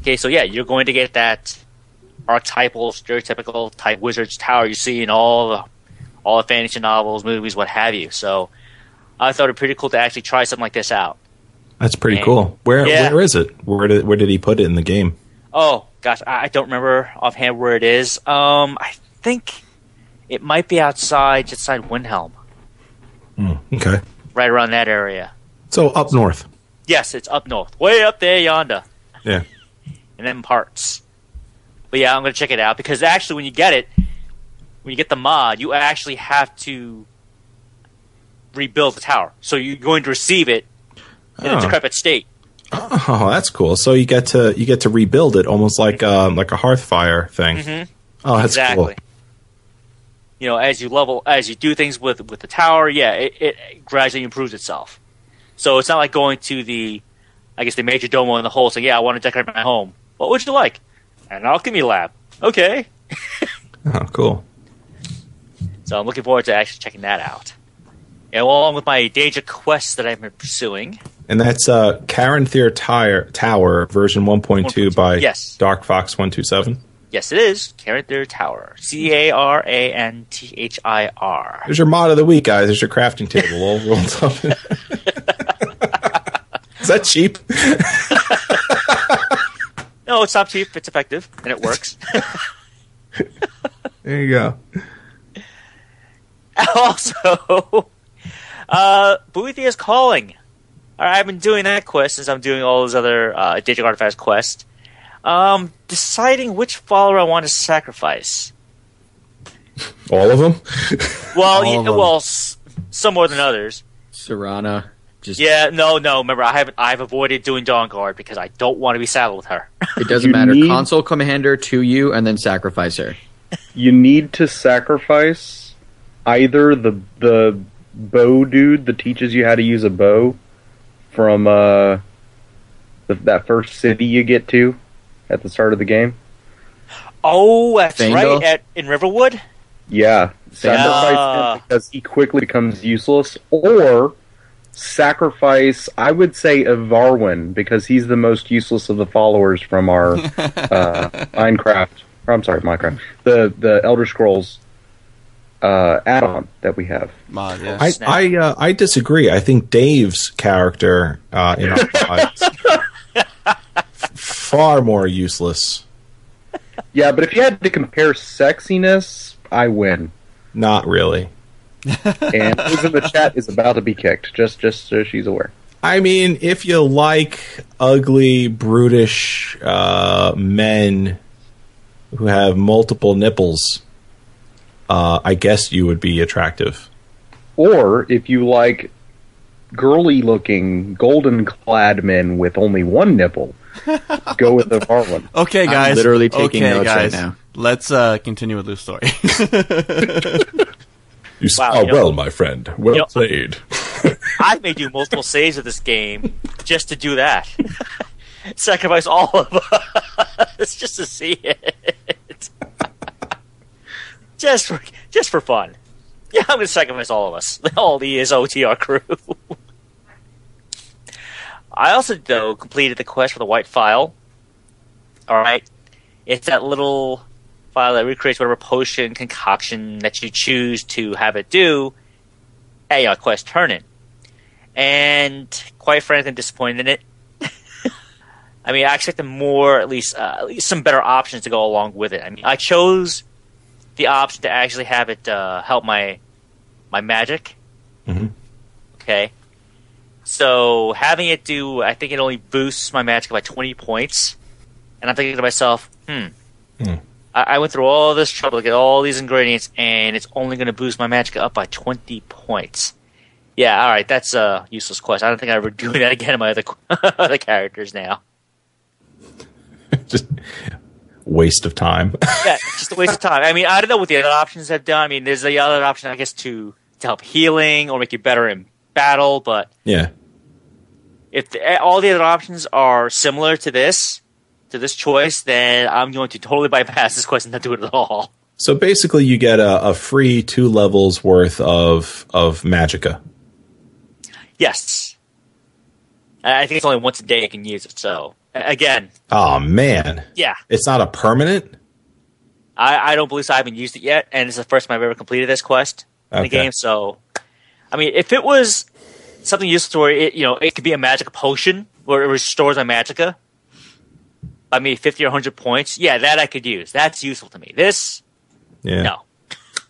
Okay, so yeah, you're going to get that archetypal, stereotypical type wizard's tower you see in all the all the fantasy novels, movies, what have you. So I thought it pretty cool to actually try something like this out. That's pretty And- cool. Where Yeah. where is it? Where did where did he put it in the game? Oh gosh, I I don't remember offhand where it is. Um, I think it might be outside, just outside Windhelm, Okay. right around that area. So up north. Yes, it's up north, way up there yonder, Yeah. in them parts. But yeah, I'm gonna check it out because actually, when you get it, when you get the mod, you actually have to rebuild the tower. So you're going to receive it in Oh. a decrepit state. Oh, that's cool. So you get to you get to rebuild it almost like um, like a hearth fire thing. Mhm. Oh, that's exactly. cool. You know, as you level, as you do things with with the tower, yeah, it, it gradually improves itself. So it's not like going to the, I guess the major domo in the hole saying, "Yeah, I want to decorate my home. What would you like?" An alchemy lab. Okay. Oh, cool. So I'm looking forward to actually checking that out. Along with my danger Quest that I've been pursuing. And that's uh, Caranthir Tower version 1.2 by Yes. Dark Fox 127. Yes, it is Karen Caranthir Tower. C A R A N T H I R. There's your mod of the week, guys. There's your crafting table all rolled up. Is that cheap? No, it's not cheap. It's effective and it works. There you go. also, uh, Boethiah is calling. All right, I've been doing that quest since I'm doing all those other uh, digital artifacts quests. Um, deciding which follower I want to sacrifice. All of them? Well, All yeah, of them. well, s- some more than others. Serana. Just Yeah, no, no. Remember, I haven't. I've avoided doing Dawnguard because I don't want to be saddled with her. it doesn't You matter. need- Console commander to you and then sacrifice her. You need to sacrifice either the the bow dude that teaches you how to use a bow from uh the, that first city you get to at the start of the game. Oh, that's Fango? right. At in Riverwood. Yeah, sacrifice Ah. him because he quickly becomes useless, or sacrifice. I would say Evarwyn because he's the most useless of the followers from our uh, Minecraft. Or, I'm sorry, Minecraft. The the Elder Scrolls uh, add-on that we have. Mod, yeah. I I, uh, I disagree. I think Dave's character uh, in our mods far more useless. Yeah, but if you had to compare sexiness, I win. Not really. And who's in the chat is about to be kicked. Just just so she's aware. I mean, if you like ugly, brutish uh, men who have multiple nipples, uh, I guess you would be attractive. Or if you like girly looking, golden clad men with only one nipple, go with the Evarwyn. Okay, I'm guys. literally taking okay, notes right guys. now. Let's uh, continue with Lou's story. You Wow, spell you know- well, my friend. Well You know- played. I may do multiple saves of this game just to do that. Sacrifice all of us just to see it. Just for just for fun. Yeah, I'm gonna sacrifice all of us. All the OTR crew. I also though completed the quest for the white phial. Alright. It's that little file that recreates whatever potion concoction that you choose to have it do at your quest turn-in and quite frankly, I'm disappointed in it. I mean, I expected more, at least, uh, at least some better options to go along with it. I mean, I chose the option to actually have it uh, help my my magic. Mhm. Okay, so having it do, I think it only boosts my magic by twenty points, and I'm thinking to myself, hmm. Hmm. I, I went through all this trouble to get all these ingredients, and it's only going to boost my magic up by twenty points. Yeah, all right, that's a useless quest. I don't think I ever do that again in my other other characters now. Just waste of time. Yeah, just a waste of time. I mean, I don't know what the other options have done. I mean, there's the other option, I guess, to to help healing or make you better in battle. But yeah. if the, eh, all the other options are similar to this, to this choice, then I'm going to totally bypass this quest and not do it at all. So basically, you get a, a free two levels worth of of magicka. Yes. I think it's only once a day you can use it. So again, Oh man, yeah, it's not a permanent. I, I don't believe so. I haven't used it yet, and it's the first time I've ever completed this quest in the game. So, I mean, if it was something useful where it, you know, it could be a magic potion where it restores my magicka. I mean, fifty or hundred points. Yeah, that I could use. That's useful to me. This, Yeah. no.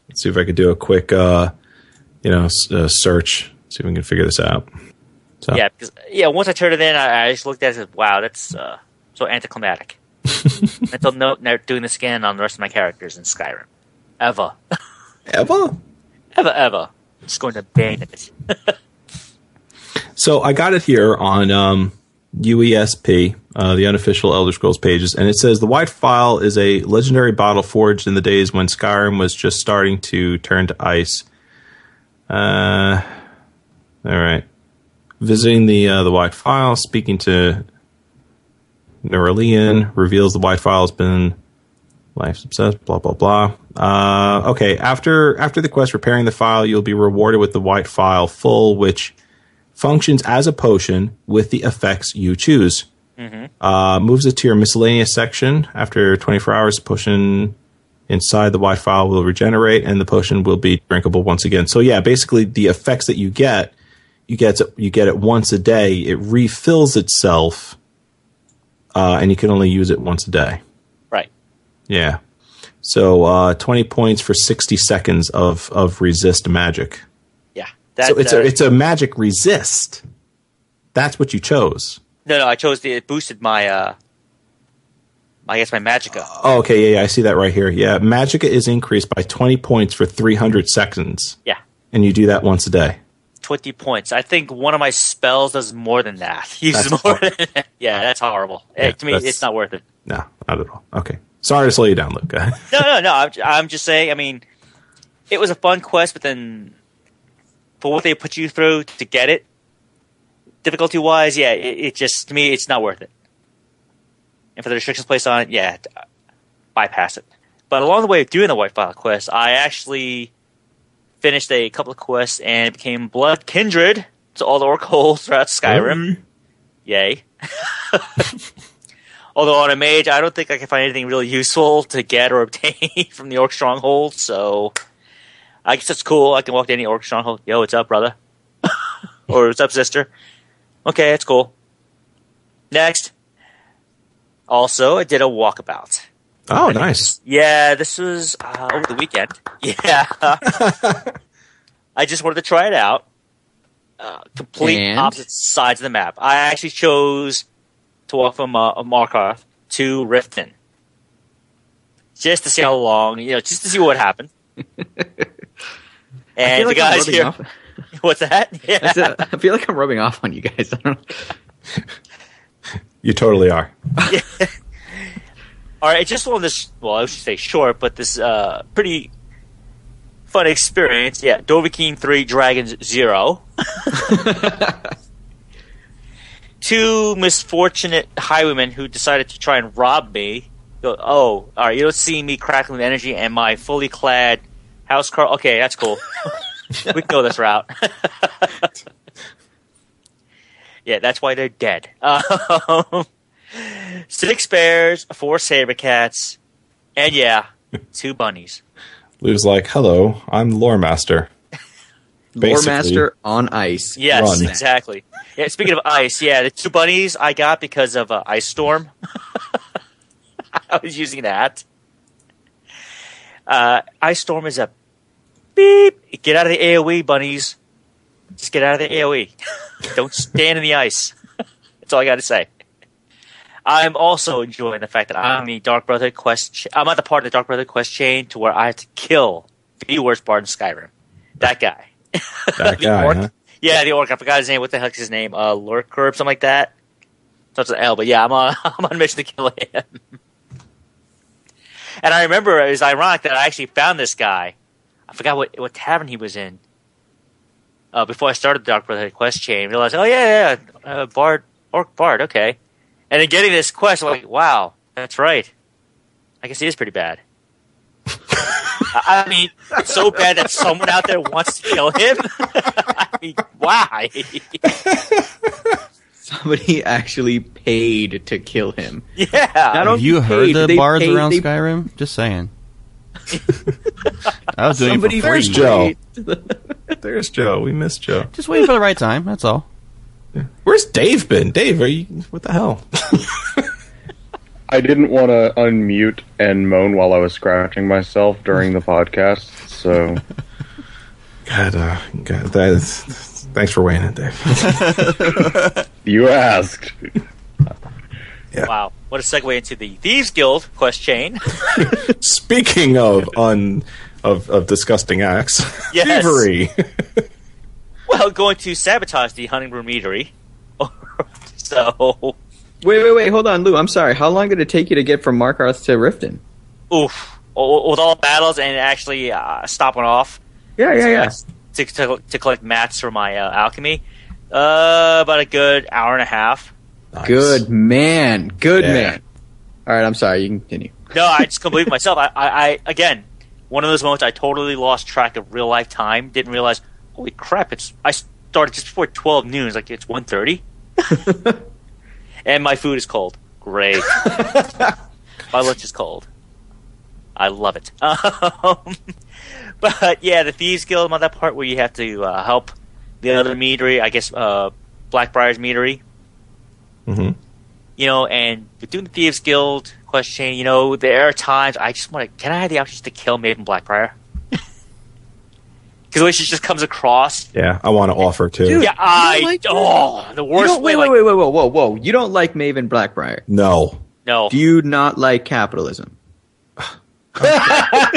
Let's see if I could do a quick, uh, you know, s- uh, search. See if we can figure this out. So, Yeah, because yeah, once I turned it in, I, I just looked at it and said, "Wow, that's uh, so anticlimactic." Until no, never doing this again on the rest of my characters in Skyrim, ever, Eva. ever, ever. Just going to ban it. So I got it here on um, UESP, uh, the unofficial Elder Scrolls pages, and it says the White Phial is a legendary bottle forged in the days when Skyrim was just starting to turn to ice. Uh, all right. Visiting the uh, the White Phial, speaking to Nurelion, reveals the White Phial has been life's obsessed. Blah blah blah. Uh, okay. After after the quest, repairing the file, you'll be rewarded with the White Phial full, which functions as a potion with the effects you choose. Uh, moves it to your miscellaneous section. After 24 hours, the potion inside the white phial will regenerate and the potion will be drinkable once again. So yeah, basically the effects that you get, you get it, you get it once a day. It refills itself, uh, and you can only use it once a day. right. Yeah. So uh, 20 points for 60 seconds of of resist magic. Yeah. That, so it's uh, a it's a magic resist. That's what you chose. no, no. I chose the. It boosted my. uh I guess my magicka. Oh, okay, yeah, yeah, I see that right here. Yeah, Magicka is increased by 20 points for 300 seconds, Yeah. and you do that once a day. 20 points. I think one of my spells does more than that. Uses That's more than that. Yeah, that's horrible. Yeah, to me, it's not worth it. No, not at all. Okay. Sorry to slow you down, Luke. No, no, no. I'm, I'm just saying, I mean, it was a fun quest, but then for what they put you through to get it, difficulty wise, yeah, it, it just, to me, it's not worth it. And for the restrictions placed on it, yeah, bypass it. But along the way of doing the White Phial quest, I actually finished a couple of quests and became Blood Kindred to all the Orc holes throughout Skyrim. Oh. Yay. Although on a mage, I don't think I can find anything really useful to get or obtain from the Orc Stronghold, so I guess that's cool. I can walk to any Orc Stronghold. Yo, what's up, brother? or what's up, sister? Okay, it's cool. Next. Also, I did a walkabout. Oh, nice. Yeah, this was uh, over the weekend. Yeah. I just wanted to try it out. Uh, complete And? opposite sides of the map. I actually chose to walk from uh, Markarth to Riften. Just to see how long, you know, just to see what happened. I And feel the like I'm guys rubbing here, off. what's that? I Yeah. said- I feel like I'm rubbing off on you guys. I don't know. You totally are. All right, just on this, well, I should say short, but this uh, pretty fun experience. Yeah, Dovahkiin 3, Dragons 0. Two misfortunate highwaymen who decided to try and rob me. Go, oh, all right, you don't see me crackling with energy and my fully clad house car. Okay, that's cool. we can go this route. yeah, that's why they're dead. Um, six bears, four saber cats, and yeah, two bunnies. Lou's like, hello, I'm Lore Master. Lore Master on ice. Yes, Run. exactly. Yeah, speaking of ice, yeah, the two bunnies I got because of uh, Ice Storm. I was using that. Uh, Ice Storm is a beep. Get out of the AOE, bunnies. Just get out of the AOE. Don't stand in the ice. That's all I got to say. I'm also enjoying the fact that I'm the Dark Brotherhood quest. Ch- I'm at the part of the Dark Brotherhood quest chain to where I have to kill the worst part in Skyrim. That guy. That guy, orc? huh? Yeah, the orc. I forgot his name. What the heck's his name? Uh, Lurker, something like that. With an L, but yeah, I'm on. I'm on a mission to kill him. and I remember it was ironic that I actually found this guy. I forgot what what tavern he was in. Uh, before I started the Dark Brotherhood quest chain, I realized, oh yeah, yeah, uh, Bard, Orc Bard, okay. And then getting this quest, I'm like, wow, that's right. I guess he is pretty bad. I I mean, it's so bad that someone out there wants to kill him. I mean, why? Somebody actually paid to kill him. Yeah. Not Have only you heard paid, the they bards paid- around they- Skyrim? Just saying. I was doing Somebody it for free. There's Joe. There's Joe. We missed Joe. Just waiting for the right time. That's all. Where's Dave been? Dave, are you? What the hell? I didn't want to unmute and moan while I was scratching myself during the podcast, so God, uh, God, that is. Thanks for weighing in, Dave. you asked. Wow. What a segue into the Thieves Guild quest chain. Speaking of un of, of disgusting acts, Yes. thievery. Well, going to sabotage the hunting Honeymoon Meadery. so, Wait, wait, wait. Hold on, Lou. I'm sorry. How long did it take you to get from Markarth to Riften? oof. With all battles and actually uh, stopping off Yeah, yeah, yeah. to, to, to collect mats for my uh, alchemy, uh, about a good hour and a half. Nice. Good man. Good Yeah. man. All right, I'm sorry. You can continue. No, I just couldn't believe myself. I, I, I, again, one of those moments I totally lost track of real life time. Didn't realize, holy crap! It's I started just before twelve noon. It's like it's 1.30. and my food is cold. Great. my lunch is cold. I love it. Um, but yeah, the thieves guild. On that part where you have to uh, help the other meadery. I guess uh, Blackbriar's meadery hmm you know, and doing the Thieves Guild question, you know, there are times I just want to. Can I have the option to kill Maven Blackbriar? Because the way she just comes across, Yeah, I want to offer too. Dude, yeah, I like oh the You worst don't, way. wait, like, wait, wait, wait, whoa, whoa. You don't like Maven Blackbriar. No. No, Do you not like capitalism? I,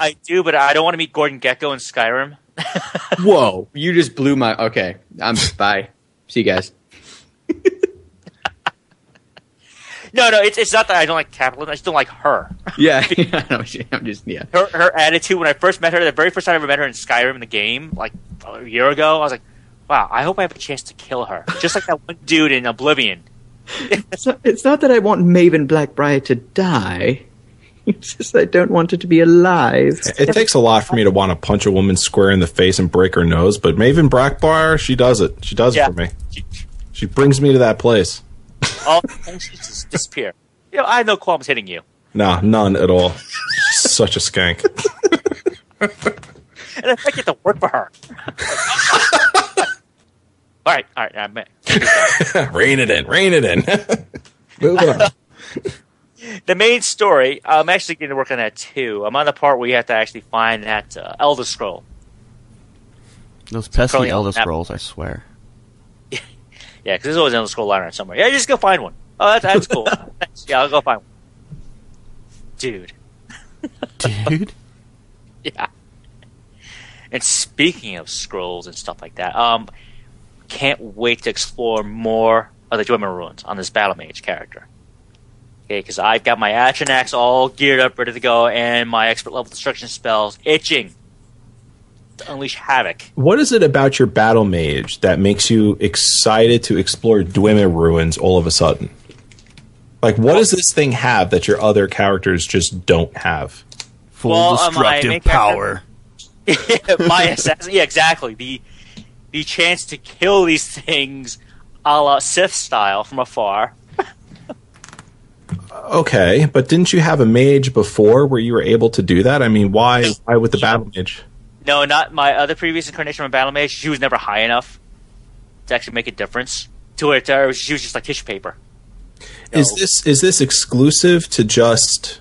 I do, but I don't want to meet Gordon Gekko in Skyrim. Whoa. You just blew my. Okay. I'm. Bye. See you guys. No, no, it's it's not that I don't like capitalism. I just don't like her. Yeah. I know, I'm just. Yeah. Her her attitude when I first met her, the very first time I ever met her in Skyrim in the game, like a year ago, I was like, wow, I hope I have a chance to kill her, just like that one dude in Oblivion. It's not, it's not that I want Maven Blackbriar to die. It's just I don't want her to be alive. It takes a lot for me to want to punch a woman square in the face and break her nose, but Maven Blackbriar, she does it. She does Yeah. it for me. She brings me to that place. all things just disappear. You know, I had no qualms hitting you. Nah, none at all. She's such a skank. And if I get to work for her. all right, all right, I met. rein it in, rein it in. Moving on. The main story, I'm actually getting to work on that too. I'm on the part where you have to actually find that uh, Elder Scroll. Those pesky Probably Elder Scrolls, I swear. Yeah, because there's always an Elder Scroll lying around somewhere. Yeah, just go find one. Oh, that's, that's cool. Yeah, I'll go find one. Dude. Dude. Yeah. And speaking of scrolls and stuff like that, um, can't wait to explore more of the Dwemer ruins on this Battle Mage character. Okay, because I've got my action axe all geared up, ready to go, and my expert level destruction spells itching to unleash havoc. What is it about your battle mage that makes you excited to explore Dwemer ruins all of a sudden? Like, what does this thing have that your other characters just don't have? Full Well, um, my destructive main power. my assassin, yeah, exactly. The the chance to kill these things, a la Sith style from afar. Okay, but didn't you have a mage before where you were able to do that? I mean, why why with the battle mage? No, not my other previous incarnation of Battle Mage. She was never high enough to actually make a difference to it. Uh, she was just like tissue paper. Is No. this is this exclusive to just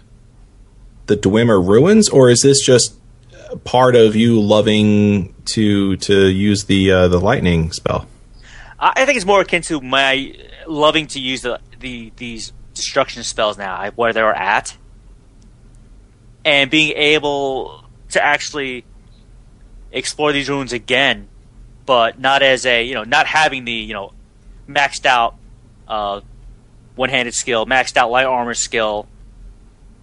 the Dwemer ruins, or is this just part of you loving to to use the uh, the lightning spell? I, I think it's more akin to my loving to use the, the these destruction spells now, where they're at, and being able to actually explore these ruins again, but not as a you know not having the you know maxed out uh, one-handed skill, maxed out light armor skill.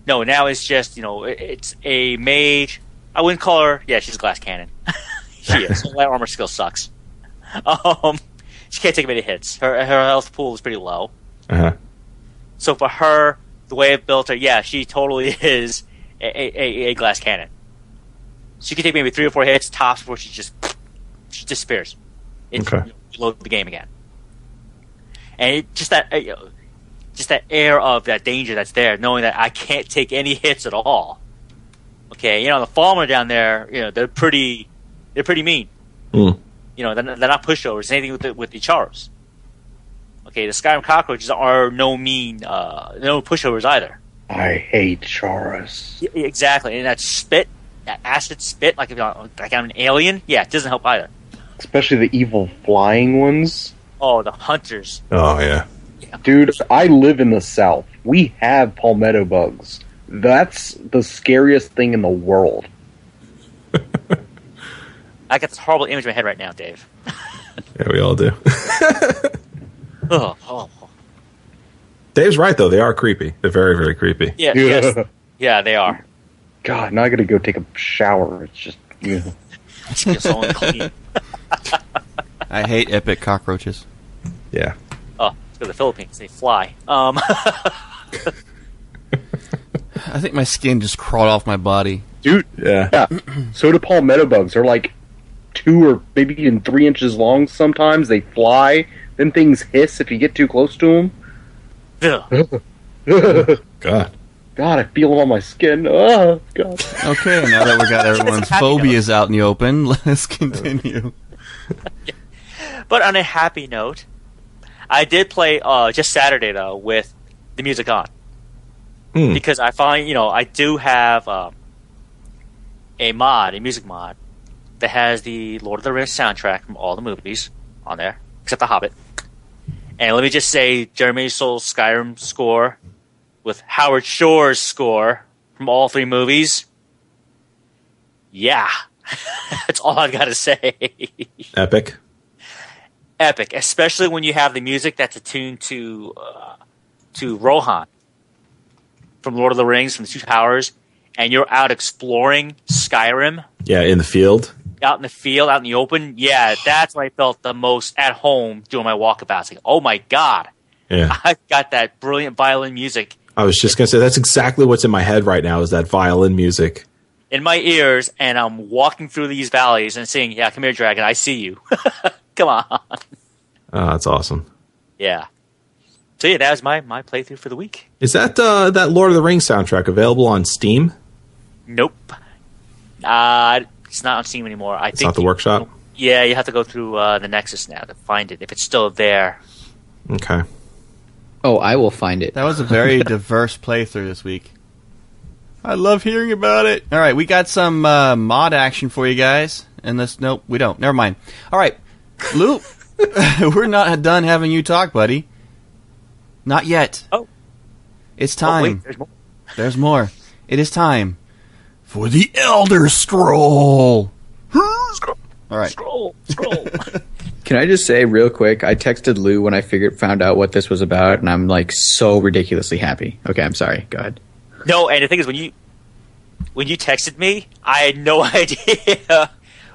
No, now it's just you know it's a mage. I wouldn't call her. Yeah, she's a glass cannon. she is. Light armor skill sucks. Um, she can't take many hits. Her her health pool is pretty low. Uh-huh. So for her, the way I've built her, yeah, she totally is a, a, a glass cannon. She can take maybe three or four hits tops before she just she disappears. It's Okay. you load the game again, and it, just that uh, you know, just that air of that danger that's there, knowing that I can't take any hits at all. Okay, you know the Falmer down there, you know they're pretty, they're pretty mean. Hmm. You know they're, not- they're not pushovers. Anything with the, with the Chaurus. Okay, the Skyrim cockroaches are no mean, uh, no pushovers either. I hate Chaurus. Yeah, exactly, and that spit, that acid spit, like if you're, like I'm an alien. Yeah, it doesn't help either. Especially the evil flying ones. Oh, the hunters. Oh yeah. Dude, I live in the south. We have palmetto bugs. That's the scariest thing in the world. I got this horrible image in my head right now, Dave. Yeah, we all do. Oh, oh, oh. Dave's right though. They are creepy. They're very, very creepy. yeah, yes, yeah, they are. God, now I gotta go take a shower. It's just, you know. It's just so unclean. I hate epic cockroaches. Yeah. Oh, it's go to the Philippines. They fly. Um, I think my skin just crawled off my body. Dude, Yeah. yeah. so do palmetto bugs. They're like two or maybe even three inches long sometimes. They fly. Then things hiss if you get too close to ugh. them. God. God, I feel them on my skin. Oh, God. Okay, now that we got everyone's Happy note. phobias out in the open, let's continue. but on a happy note, I did play uh, just Saturday though with the music on Hmm. because I find you know I do have um, a mod, a music mod that has the Lord of the Rings soundtrack from all the movies on there except The Hobbit. And let me just say, Jeremy Soule's Skyrim score with Howard Shore's score from all three movies. Yeah, that's all I've got to say. Epic. epic, especially when you have the music that's attuned to uh, to Rohan from Lord of the Rings, from the Two Towers, and you're out exploring Skyrim, Yeah, in the field. out in the field, out in the open. Yeah, that's when I felt the most at home doing my walkabouts. Like, oh my god, Yeah. I've got that brilliant violin music I was just gonna say that's exactly what's in my head right now is that violin music. in my ears, and I'm walking through these valleys and saying, "Yeah, come here, dragon, I see you. come on." Oh, that's awesome. Yeah. So yeah, that was my my playthrough for the week. Is that uh, that Lord of the Rings soundtrack available on Steam? Nope. Uh, it's not on Steam anymore. I It's think not the you- workshop. Yeah, you have to go through uh, the Nexus now to find it if it's still there. Okay. Oh, I will find it. That was a very diverse playthrough this week. I love hearing about it. All right, we got some uh, mod action for you guys. And this, nope, we don't. Never mind. All right, Lou, we're not done having you talk, buddy. Not yet. Oh. It's Oh, time. wait, there's more. There's more. It is time for the Elder Scroll. All right. Scroll, scroll. Can I just say real quick? I texted Lou when I figured found out what this was about, and I'm like so ridiculously happy. Okay, I'm sorry. Go ahead. no, and the thing is, when you when you texted me, I had no idea.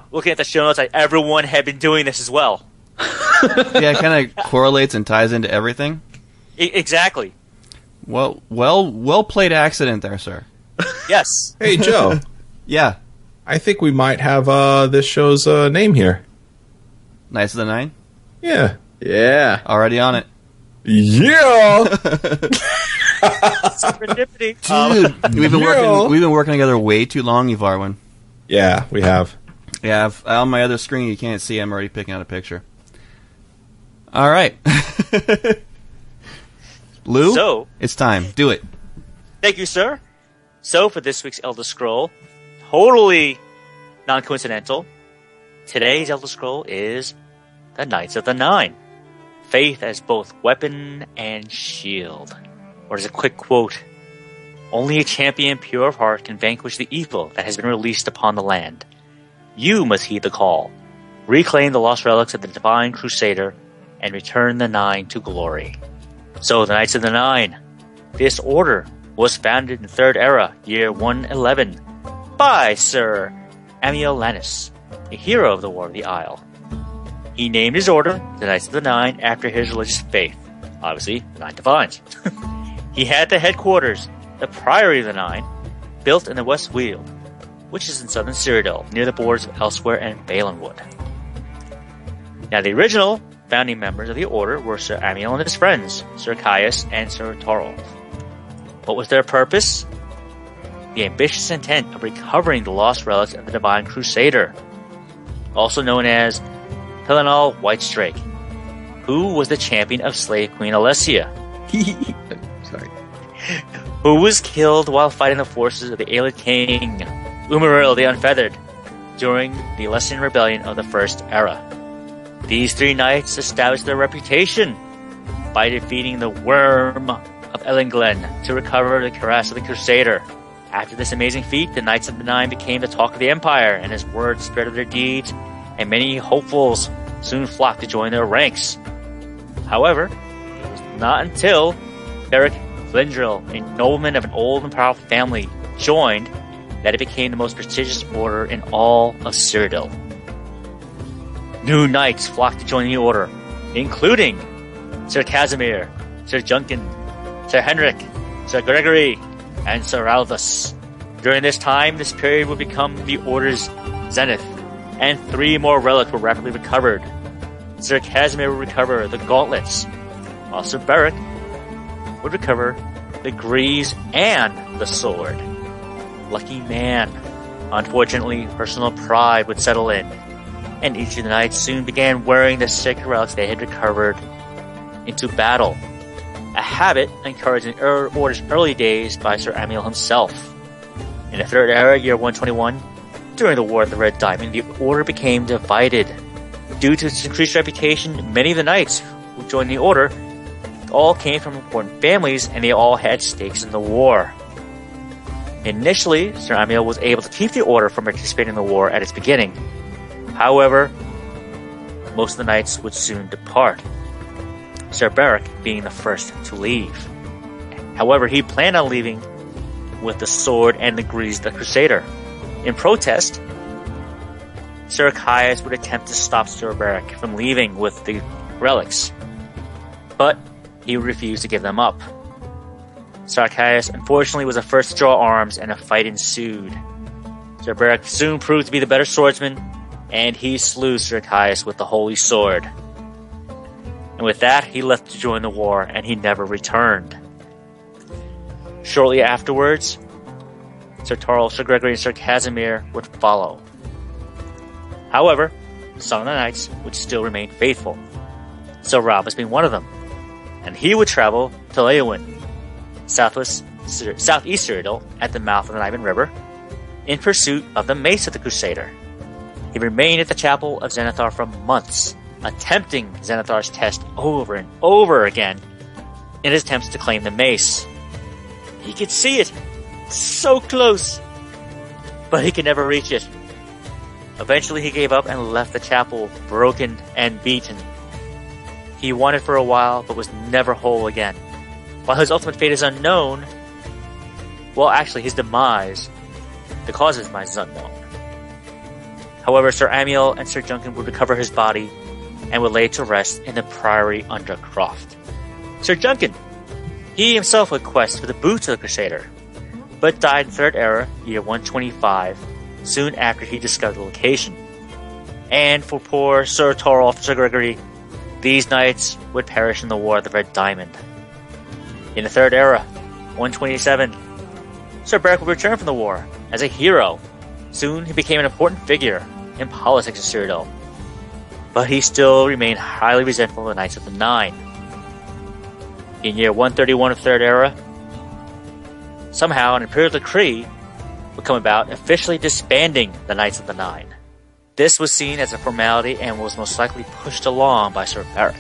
Looking at the show notes, like everyone had been doing this as well. Yeah, it kind of correlates and ties into everything. I- exactly. Well, well, well played accident there, sir. Yes. Hey Joe, Yeah. I think we might have uh, this show's uh, name here. Knights of the Nine. Yeah. Yeah. Already on it. Yeah. Serendipity. Um, Dude, we've been Yeah. working. We've been working together way too long, Evarwyn. yeah, we have. Yeah, I've, on my other screen you can't see. I'm already picking out a picture. All right, Lou. so, it's time. Do it. Thank you, sir. So, for this week's Elder Scroll, totally non coincidental, today's Elder Scroll is the Knights of the Nine. Faith as both weapon and shield. Or as a quick quote Only a champion pure of heart can vanquish the evil that has been released upon the land. You must heed the call, reclaim the lost relics of the divine crusader, and return the Nine to glory. So, the Knights of the Nine. This order was founded in the Third Era, year 111, by Sir Amiel Lannus, a hero of the War of the Isle. He named his order the Knights of the Nine after his religious faith, obviously, the Nine Divines. he had the headquarters, the Priory of the Nine, built in the West Weald, which is in southern Cyrodiil, near the borders of Elsweyr and Valenwood. Now, the original founding members of the order were Sir Amiel and his friends, Sir Caius and Sir Torolf. What was their purpose? The ambitious intent of recovering the lost relics of the Divine Crusader, also known as Pelinal Whitestrake, who was the champion of slave Queen Alessia, Sorry. who was killed while fighting the forces of the Ayleid King, Umaril the Unfeathered, during the Alessian Rebellion of the First Era. These three knights established their reputation by defeating the Worm of Elinglen to recover the cuirass of the Crusader. After this amazing feat, the Knights of the Nine became the talk of the Empire, and his word spread of their deeds, and many hopefuls soon flocked to join their ranks. However, it was not until Berich Vlindrel, a nobleman of an old and powerful family, joined that it became the most prestigious order in all of Cyrodiil. New knights flocked to join the order, including Sir Casimir, Sir Juncan, Sir Henrik, Sir Gregory, and Sir Aldous. During this time, this period would become the Order's zenith, and three more relics were rapidly recovered. Sir Casimir would recover the gauntlets, while Sir Berich would recover the greaves and the sword. Lucky man. Unfortunately, personal pride would settle in, and each of the knights soon began wearing the sacred relics they had recovered into battle. A habit encouraged in er- Order's early days by Sir Amiel himself. In the Third Era, year 121, during the War of the Red Diamond, the Order became divided. Due to its increased reputation, many of the knights who joined the Order all came from important families and they all had stakes in the war. Initially, Sir Amiel was able to keep the Order from participating in the war at its beginning. However, most of the knights would soon depart. Sir Berich being the first to leave. However, he planned on leaving with the sword and the greaves the Crusader. In protest, Sir Caius would attempt to stop Sir Berich from leaving with the relics, but he refused to give them up. Sir Caius unfortunately was the first to draw arms and a fight ensued. Sir Berich soon proved to be the better swordsman, and he slew Sir Caius with the holy sword. And with that, he left to join the war, and he never returned. Shortly afterwards, Sir Torl, Sir Gregory, and Sir Casimir would follow. However, some of the knights would still remain faithful. Sir Robus being one of them, and he would travel to Leyawiin, southwest, southeast Cyrodiil, at the mouth of the Niben River, in pursuit of the Mace of the Crusader. He remained at the chapel of Zenithar for months, attempting Zenithar's test over and over again in his attempts to claim the mace. He could see it, so close, but he could never reach it. Eventually, he gave up and left the chapel broken and beaten. He wanted for a while, but was never whole again. While his ultimate fate is unknown, well, actually, his demise, the cause of his demise is unknown. However, Sir Amiel and Sir Juncan would recover his body and would laid to rest in the priory undercroft. Sir Duncan, he himself would quest for the boots of the Crusader, but died in Third Era, year 125, soon after he discovered the location. And for poor Sir Torolf Sir Gregory, these knights would perish in the War of the Red Diamond. In the Third Era, 127, Sir Berich would return from the war as a hero. Soon he became an important figure in politics of Cyrodiil, but he still remained highly resentful of the Knights of the Nine. In year 131 of Third Era, somehow an imperial decree would come about officially disbanding the Knights of the Nine. This was seen as a formality and was most likely pushed along by Sir Berich.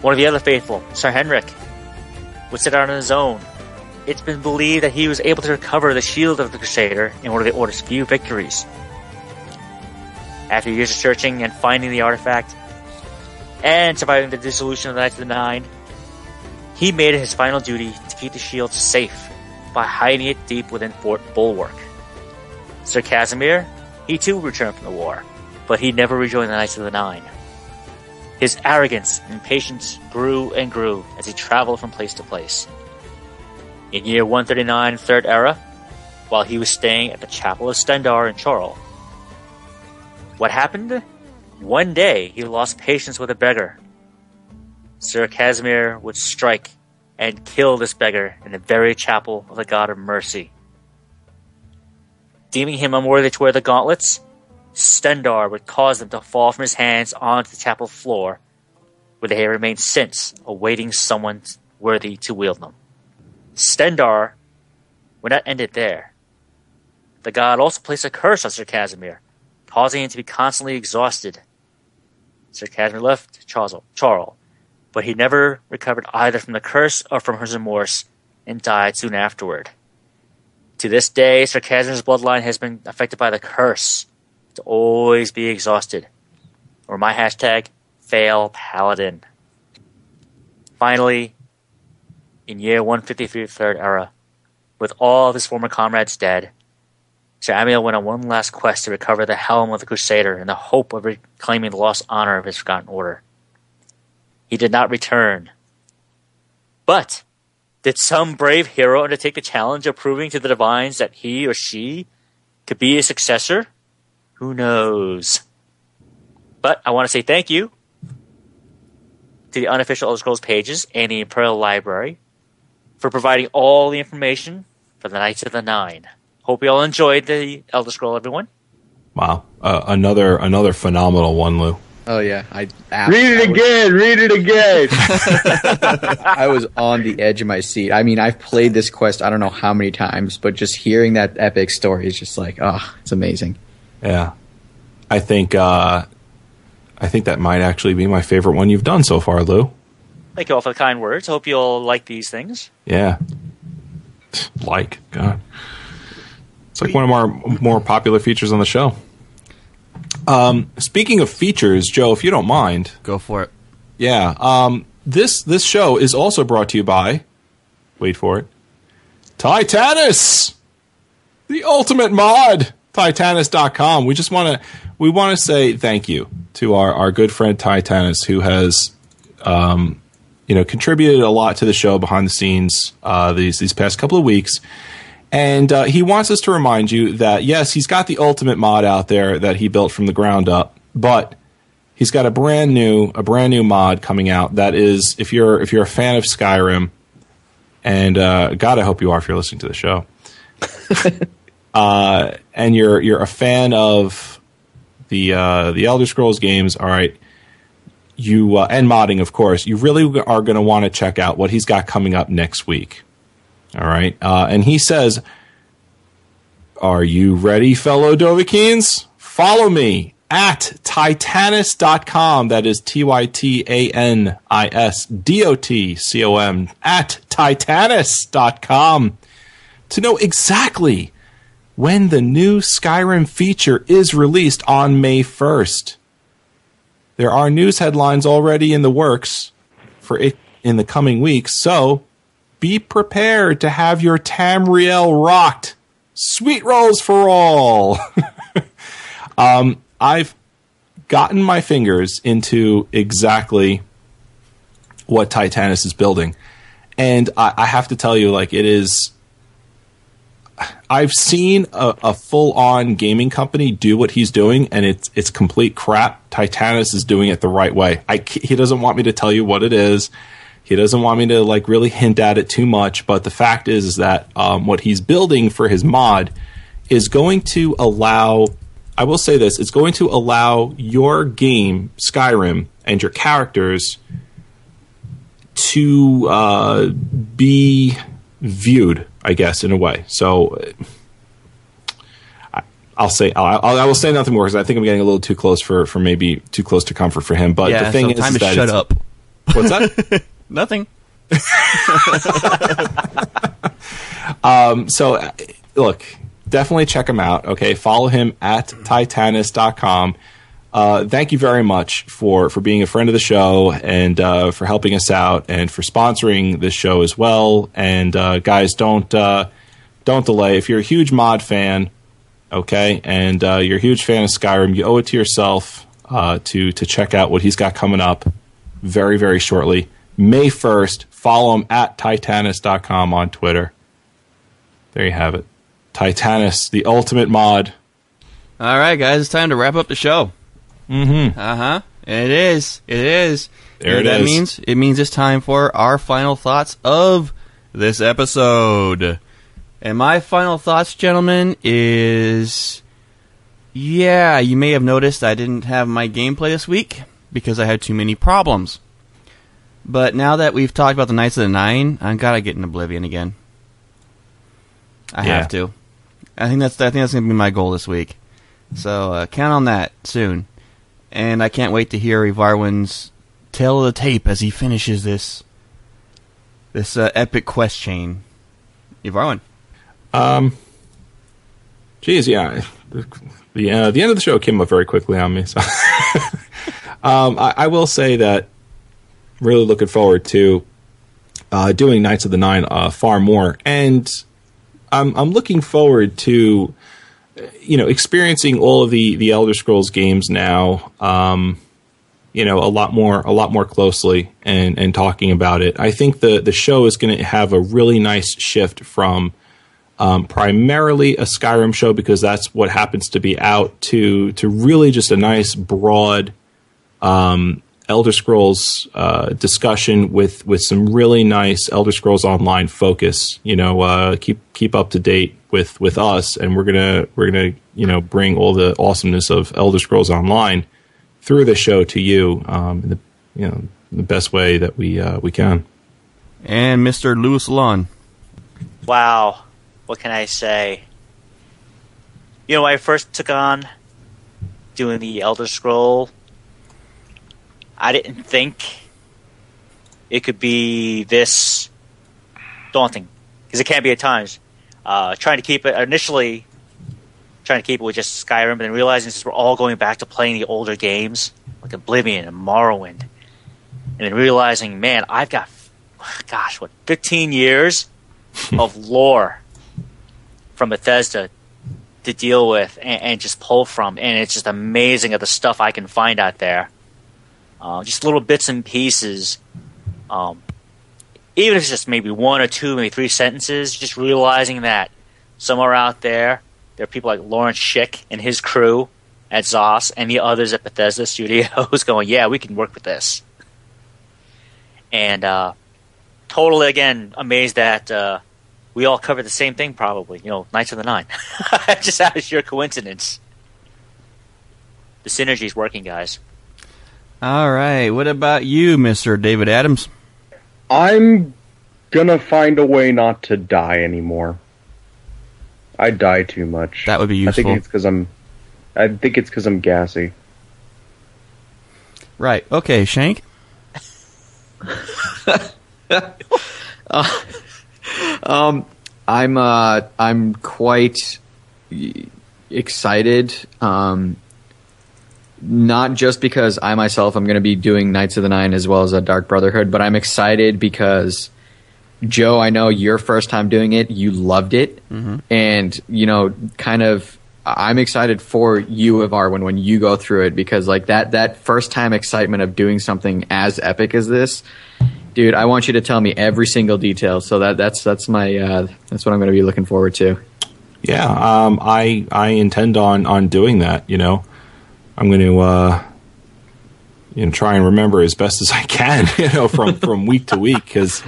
One of the other faithful, Sir Henrik, would set out on his own. It's been believed that he was able to recover the shield of the Crusader in one of the Order's few victories. After years of searching and finding the artifact, and surviving the dissolution of the Knights of the Nine, he made it his final duty to keep the shield safe by hiding it deep within Fort Bulwark. Sir Casimir, he too returned from the war, but he never rejoined the Knights of the Nine. His arrogance and impatience grew and grew as he traveled from place to place. In year 139 Third Era, while he was staying at the Chapel of Stendarr in Chorrol, what happened? One day, he lost patience with a beggar. Sir Casimir would strike and kill this beggar in the very chapel of the God of Mercy. Deeming him unworthy to wear the gauntlets, Stendarr would cause them to fall from his hands onto the chapel floor, where they have remained since, awaiting someone worthy to wield them. Stendarr would not end it there. The god also placed a curse on Sir Casimir, causing him to be constantly exhausted. Sir Casimir left Chorrol, Chorrol, but he never recovered either from the curse or from his remorse and died soon afterward. To this day, Sir Casimir's bloodline has been affected by the curse to always be exhausted. Or my hashtag, fail paladin. Finally, in year 153 of Third Era, with all of his former comrades dead, Sir Amiel went on one last quest to recover the helm of the Crusader in the hope of reclaiming the lost honor of his forgotten order. He did not return. But did some brave hero undertake the challenge of proving to the divines that he or she could be a successor? Who knows? But I want to say thank you to the unofficial Elder Scrolls pages and the Imperial Library for providing all the information for the Knights of the Nine. Hope you all enjoyed the Elder Scroll, everyone. Wow, uh, another another phenomenal one, Lou. Oh yeah, I Read I it was- again. Read it again. I was on the edge of my seat. I mean, I've played this quest I don't know how many times, but just hearing that epic story is just like, oh, it's amazing. Yeah, I think uh, I think that might actually be my favorite one you've done so far, Lou. Thank you all for the kind words. Hope you all like these things. Yeah, like God, it's like one of our more popular features on the show. Um, speaking of features, Joe, if you don't mind, Go for it. Yeah. Um, this this show is also brought to you by. Wait for it. Tytanis, the ultimate mod. Tytanis.com. We just want to we want to say thank you to our our good friend Tytanis, who has, um, you know, contributed a lot to the show behind the scenes uh, these these past couple of weeks. And uh, he wants us to remind you that yes, he's got the ultimate mod out there that he built from the ground up, but he's got a brand new a brand new mod coming out that is if you're if you're a fan of Skyrim and uh, God I hope you are if you're listening to the show. Uh, and you're you're a fan of the uh, the Elder Scrolls games all right you uh, and modding of course you really are going to want to check out what he's got coming up next week all right uh, and he says are you ready, fellow Dovahkians? Follow me at tytanis.com. That is T Y T A N I S D O T C O M. At tytanis.com to know exactly when the new Skyrim feature is released on May 1st. There are news headlines already in the works for it in the coming weeks, so be prepared to have your Tamriel rocked. Sweet rolls for all. um, I've gotten my fingers into exactly what Tytanis is building, and I, I have to tell you, like it is. I've seen a, a full-on gaming company do what he's doing, and it's it's complete crap. Tytanis is doing it the right way. I he doesn't want me to tell you what it is. He doesn't want me to like really hint at it too much, but the fact is, is that um, what he's building for his mod is going to allow. I will say this: it's going to allow your game Skyrim and your characters to uh, be viewed, I guess, in a way. So. I'll say I'll, I'll, I will say nothing more because I think I'm getting a little too close for, for maybe too close to comfort for him. But yeah, the thing is, is that shut up. What's that? Nothing. so uh, look definitely check him out okay? Follow him at tytanis.com uh, thank you very much for for being a friend of the show and uh, for helping us out and for sponsoring this show as well. And uh, guys don't uh, don't delay. If you're a huge mod fan okay and uh, you're a huge fan of skyrim you owe it to yourself to to check out what he's got coming up very very shortly may 1st follow him at tytanis.com on twitter there you have it. Tytanis, the ultimate mod. All right, guys, it's time to wrap up the show. Mm-hmm. Uh huh. It is. It is. There it that is. means it means it's time for our final thoughts of this episode. And my final thoughts, gentlemen, is yeah, you may have noticed I didn't have my gameplay this week because I had too many problems. But now that we've talked about the Knights of the Nine, I gotta get in Oblivion again. I Yeah. have to. I think that's I think that's gonna be my goal this week. So uh, count on that soon. And I can't wait to hear Evarwyn's tale of the tape as he finishes this this uh, epic quest chain. Ivarwin. Um, geez, yeah. The uh, the end of the show came up very quickly on me. So, um, I, I will say that really looking forward to uh, doing Knights of the Nine uh, far more, and I'm I'm looking forward to you know experiencing all of the the Elder Scrolls games now. Um, you know a lot more a lot more closely and and talking about it. I think the the show is going to have a really nice shift from um, primarily a Skyrim show because that's what happens to be out to to really just a nice broad um, Elder Scrolls uh, discussion with with some really nice Elder Scrolls Online focus. You know, uh, keep keep up to date with with us, and we're gonna we're gonna you know bring all the awesomeness of Elder Scrolls Online through the show to you um, in the you know the best way that we uh, we can. And Mr. Lewis Lon. Wow. What can I say? You know, when I first took on doing the Elder Scroll, I didn't think it could be this daunting. Because it can be at times. Uh, trying to keep it, initially, trying to keep it with just Skyrim, but then realizing since we're all going back to playing the older games, like Oblivion and Morrowind, and then realizing, man, I've got, gosh, what, 15 years of lore from Bethesda to deal with and, and just pull from, and it's just amazing at the stuff I can find out there. Uh, just little bits and pieces. Um, even if it's just maybe one or two, maybe three sentences, just realizing that somewhere out there, there are people like Lawrence Schick and his crew at ZOS and the others at Bethesda Studios going, yeah, we can work with this. And uh, totally, again, amazed that uh, we all covered the same thing, probably. You know, Knights of the Nine. just out of sheer coincidence. The synergy is working, guys. All right. What about you, Mr. David Adams? I'm gonna find a way not to die anymore. I die too much. That would be useful. I think it's because I'm. I think it's because I'm gassy. Right. Okay, Shank. Um, I'm uh, I'm quite excited. Um, not just because I myself am going to be doing Knights of the Nine as well as a Dark Brotherhood, but I'm excited because Joe, I know your first time doing it, you loved it, and you know, kind of. I'm excited for you, Evarwyn, when you go through it because like that that first time excitement of doing something as epic as this, dude. I want you to tell me every single detail. So that that's that's my uh, that's what I'm going to be looking forward to. Yeah, um, I I intend on on doing that. You know, I'm going to uh, you know try and remember as best as I can. You know, from from week to week because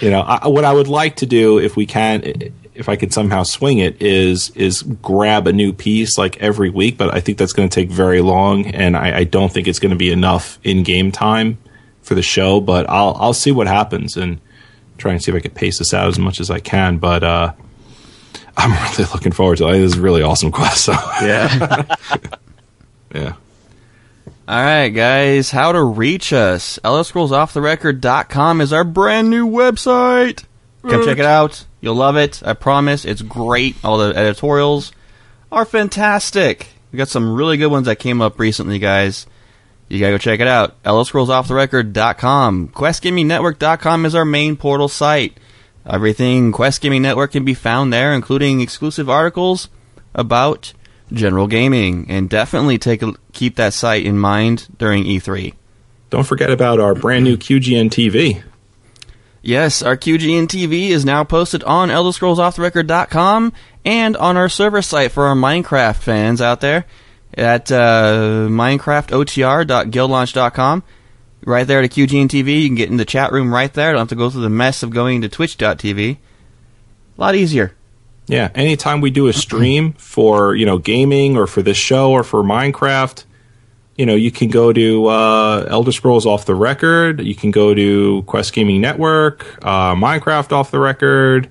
you know I, what I would like to do if we can. If I could somehow swing it, is is grab a new piece like every week, but I think that's going to take very long, and I, I don't think it's going to be enough in game time for the show. But I'll I'll see what happens and try and see if I can pace this out as much as I can. But uh, I'm really looking forward to it. This is a really awesome quest. So Yeah. yeah. All right, guys, how to reach us. ElderScrollsOffTheRecord.com is our brand new website. Come check it out. You'll love it. I promise. It's great. All the editorials are fantastic. We got some really good ones that came up recently, guys. You gotta go check it out. ElderScrollsOffTheRecord.com. QuestGamingNetwork.com is our main portal site. Everything Quest Gaming Network can be found there, including exclusive articles about general gaming. And definitely take a, keep that site in mind during E E3. Don't forget about our brand new QGN TV. Yes, our QGN TV is now posted on ElderScrollsOffTheRecord.com and on our server site for our Minecraft fans out there. at uh, minecraftotr.guildlaunch.com. Right there to QGN TV. You can get in the chat room right there. Don't have to go through the mess of going to twitch.tv. A lot easier. Yeah, anytime we do a stream for you know gaming or for this show or for Minecraft, you know you can go to uh, Elder Scrolls Off the Record. You can go to Quest Gaming Network, uh, Minecraft Off the Record,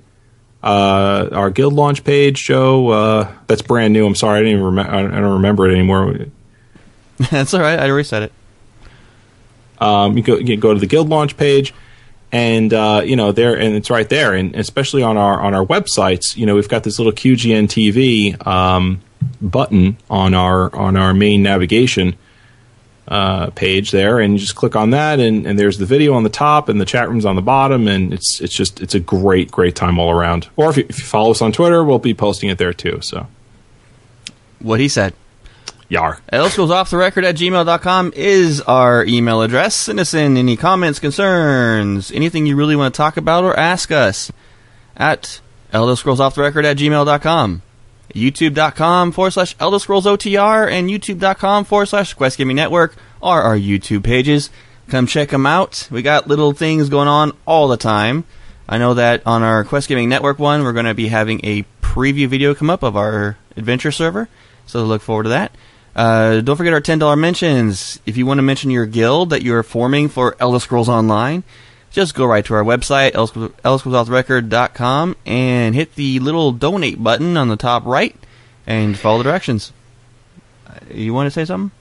uh, our Guild launch page. Joe, uh, that's brand new. I'm sorry, I didn't even rem- I don't remember it anymore. That's all right. I reset it. Um, you go you go to the guild launch page, and uh, you know there, and it's right there. And especially on our on our websites, you know we've got this little QGN TV um, button on our on our main navigation uh, page there, and you just click on that, and, and there's the video on the top, and the chat room's on the bottom, and it's it's just it's a great great time all around. Or if you, if you follow us on Twitter, we'll be posting it there too. So What he said. Yar. Elderscrollsofftherecord at gmail.com is our email address. Send us in any comments, concerns, anything you really want to talk about or ask us at elderscrollsofftherecord at gmail.com. YouTube.com forward slash Elder Scrolls OTR and YouTube.com forward slash Quest Gaming Network are our YouTube pages. Come check them out. We got little things going on all the time. I know that on our Quest Gaming Network one, we're going to be having a preview video come up of our adventure server. So look forward to that. Uh, don't forget our $10 mentions. If you want to mention your guild that you're forming for Elder Scrolls Online, just go right to our website, elderscrollsofftherecord.com, and hit the little donate button on the top right and follow the directions. Uh, You want to say something?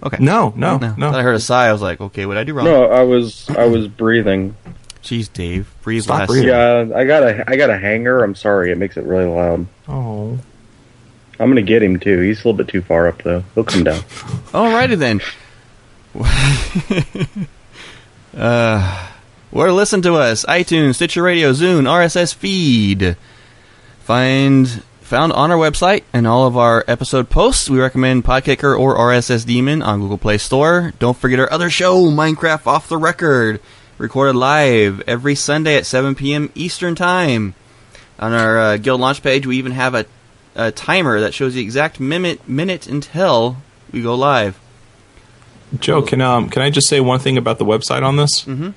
Okay. No, no, no. Thought I heard a sigh. I was like, okay, what did I do wrong? No, I was I was breathing. Jeez, Dave. Breathe Stop less. breathing. Yeah, I got a I got a hanger. I'm sorry, it makes it really loud. Oh. I'm gonna get him too. He's a little bit too far up though. He'll come down. Alrighty then. uh, where to listen to us? iTunes, Stitcher Radio, Zune, RSS feed. Find found on our website and all of our episode posts. We recommend Podkicker or RSS Demon on Google Play Store. Don't forget our other show, Minecraft Off the Record, recorded live every Sunday at 7 p.m. Eastern Time. On our uh, guild launch page, we even have a, a timer that shows the exact minute minute until we go live. Joe, can um can I just say one thing about the website on this? Mhm.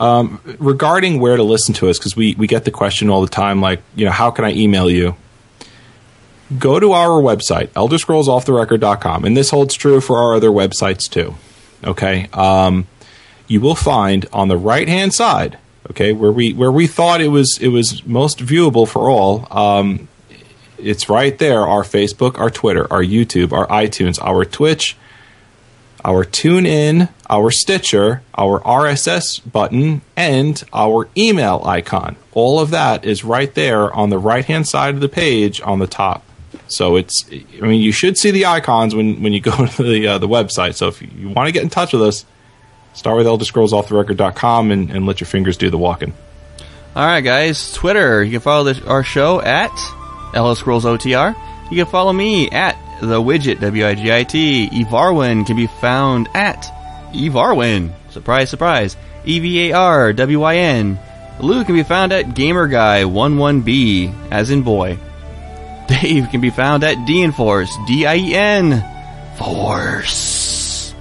Um, regarding where to listen to us, because we we get the question all the time, like you know, how can I email you? Go to our website, elderscrollsofftherecord.com, and this holds true for our other websites too. Okay, um, you will find on the right hand side, okay, where we where we thought it was it was most viewable for all. Um, it's right there. Our Facebook, our Twitter, our YouTube, our iTunes, our Twitch, our TuneIn, our Stitcher, our RSS button, and our email icon. All of that is right there on the right hand side of the page on the top. So it's, I mean, you should see the icons when, when you go to the uh, the website. So if you want to get in touch with us, start with ElderScrollsOffTheRecord.com and, and let your fingers do the walking. All right, guys. Twitter. You can follow this, our show at Elder Scrolls OTR. You can follow me at the Wigit W I G I T. Evarwyn can be found at Evarwin. Surprise, surprise. E V A R W I N. Lou can be found at GamerGuy11B, as in boy. Dave can be found at Dienforce, D I E N Force.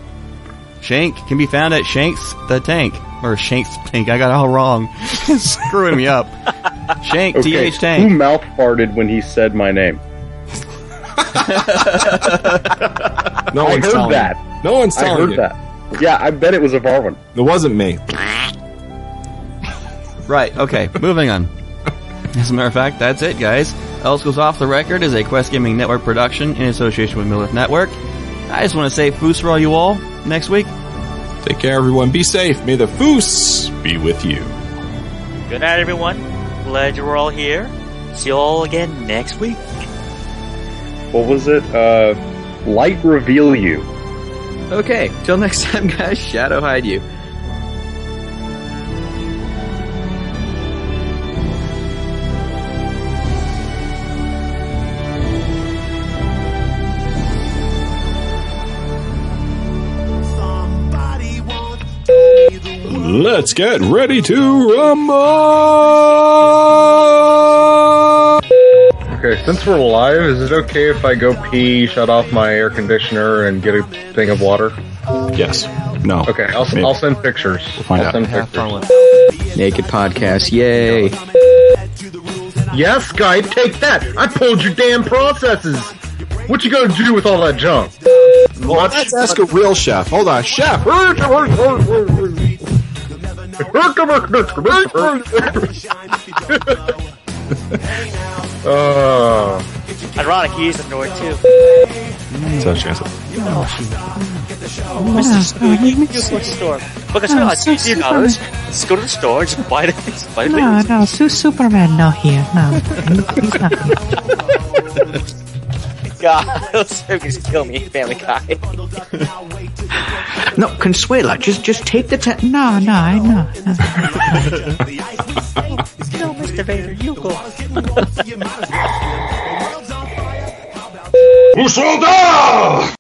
Shank can be found at Shanks the Tank. Or Shanks Tank. I got it all wrong. Screwing me up. Shank, Okay, TH who mouth farted when he said my name? No I one's heard telling that. You. No one's I telling heard you. that. Yeah, I bet it was Evarwyn. It wasn't me. Right, okay, moving on. As a matter of fact, that's it, guys. Elder Scrolls Off the Record is a Quest Gaming Network production in association with Millith Network. I just want to say foos for all you all next week. Take care, everyone. Be safe. May the foos be with you. Good night, everyone. Glad you're all here. See you all again next week. What was it? Uh, light reveal you. Okay, till next time, guys. Shadow hide you. Let's get ready to rumble. Okay, since we're live, is it okay if I go pee, shut off my air conditioner, and get a thing of water? Yes. No. Okay, I'll, Maybe. I'll send pictures. find I'll out. send Have pictures. Naked podcast, yay! Yes, Skype, take that! I pulled your damn processes! What you gonna do with all that junk? Well, let's ask a real chef. Hold on, chef. Uh, Ironic, he's annoyed too. So chance. store. Look, it's not so fifty dollars. Let's go to the store and just buy the buy No, no, Su- Superman not here. No, he's not here. God, those just kill me, Family Guy. No, Consuela, just just take the time. No, no, I know. no, Mr. Vader, you go. Who sold out?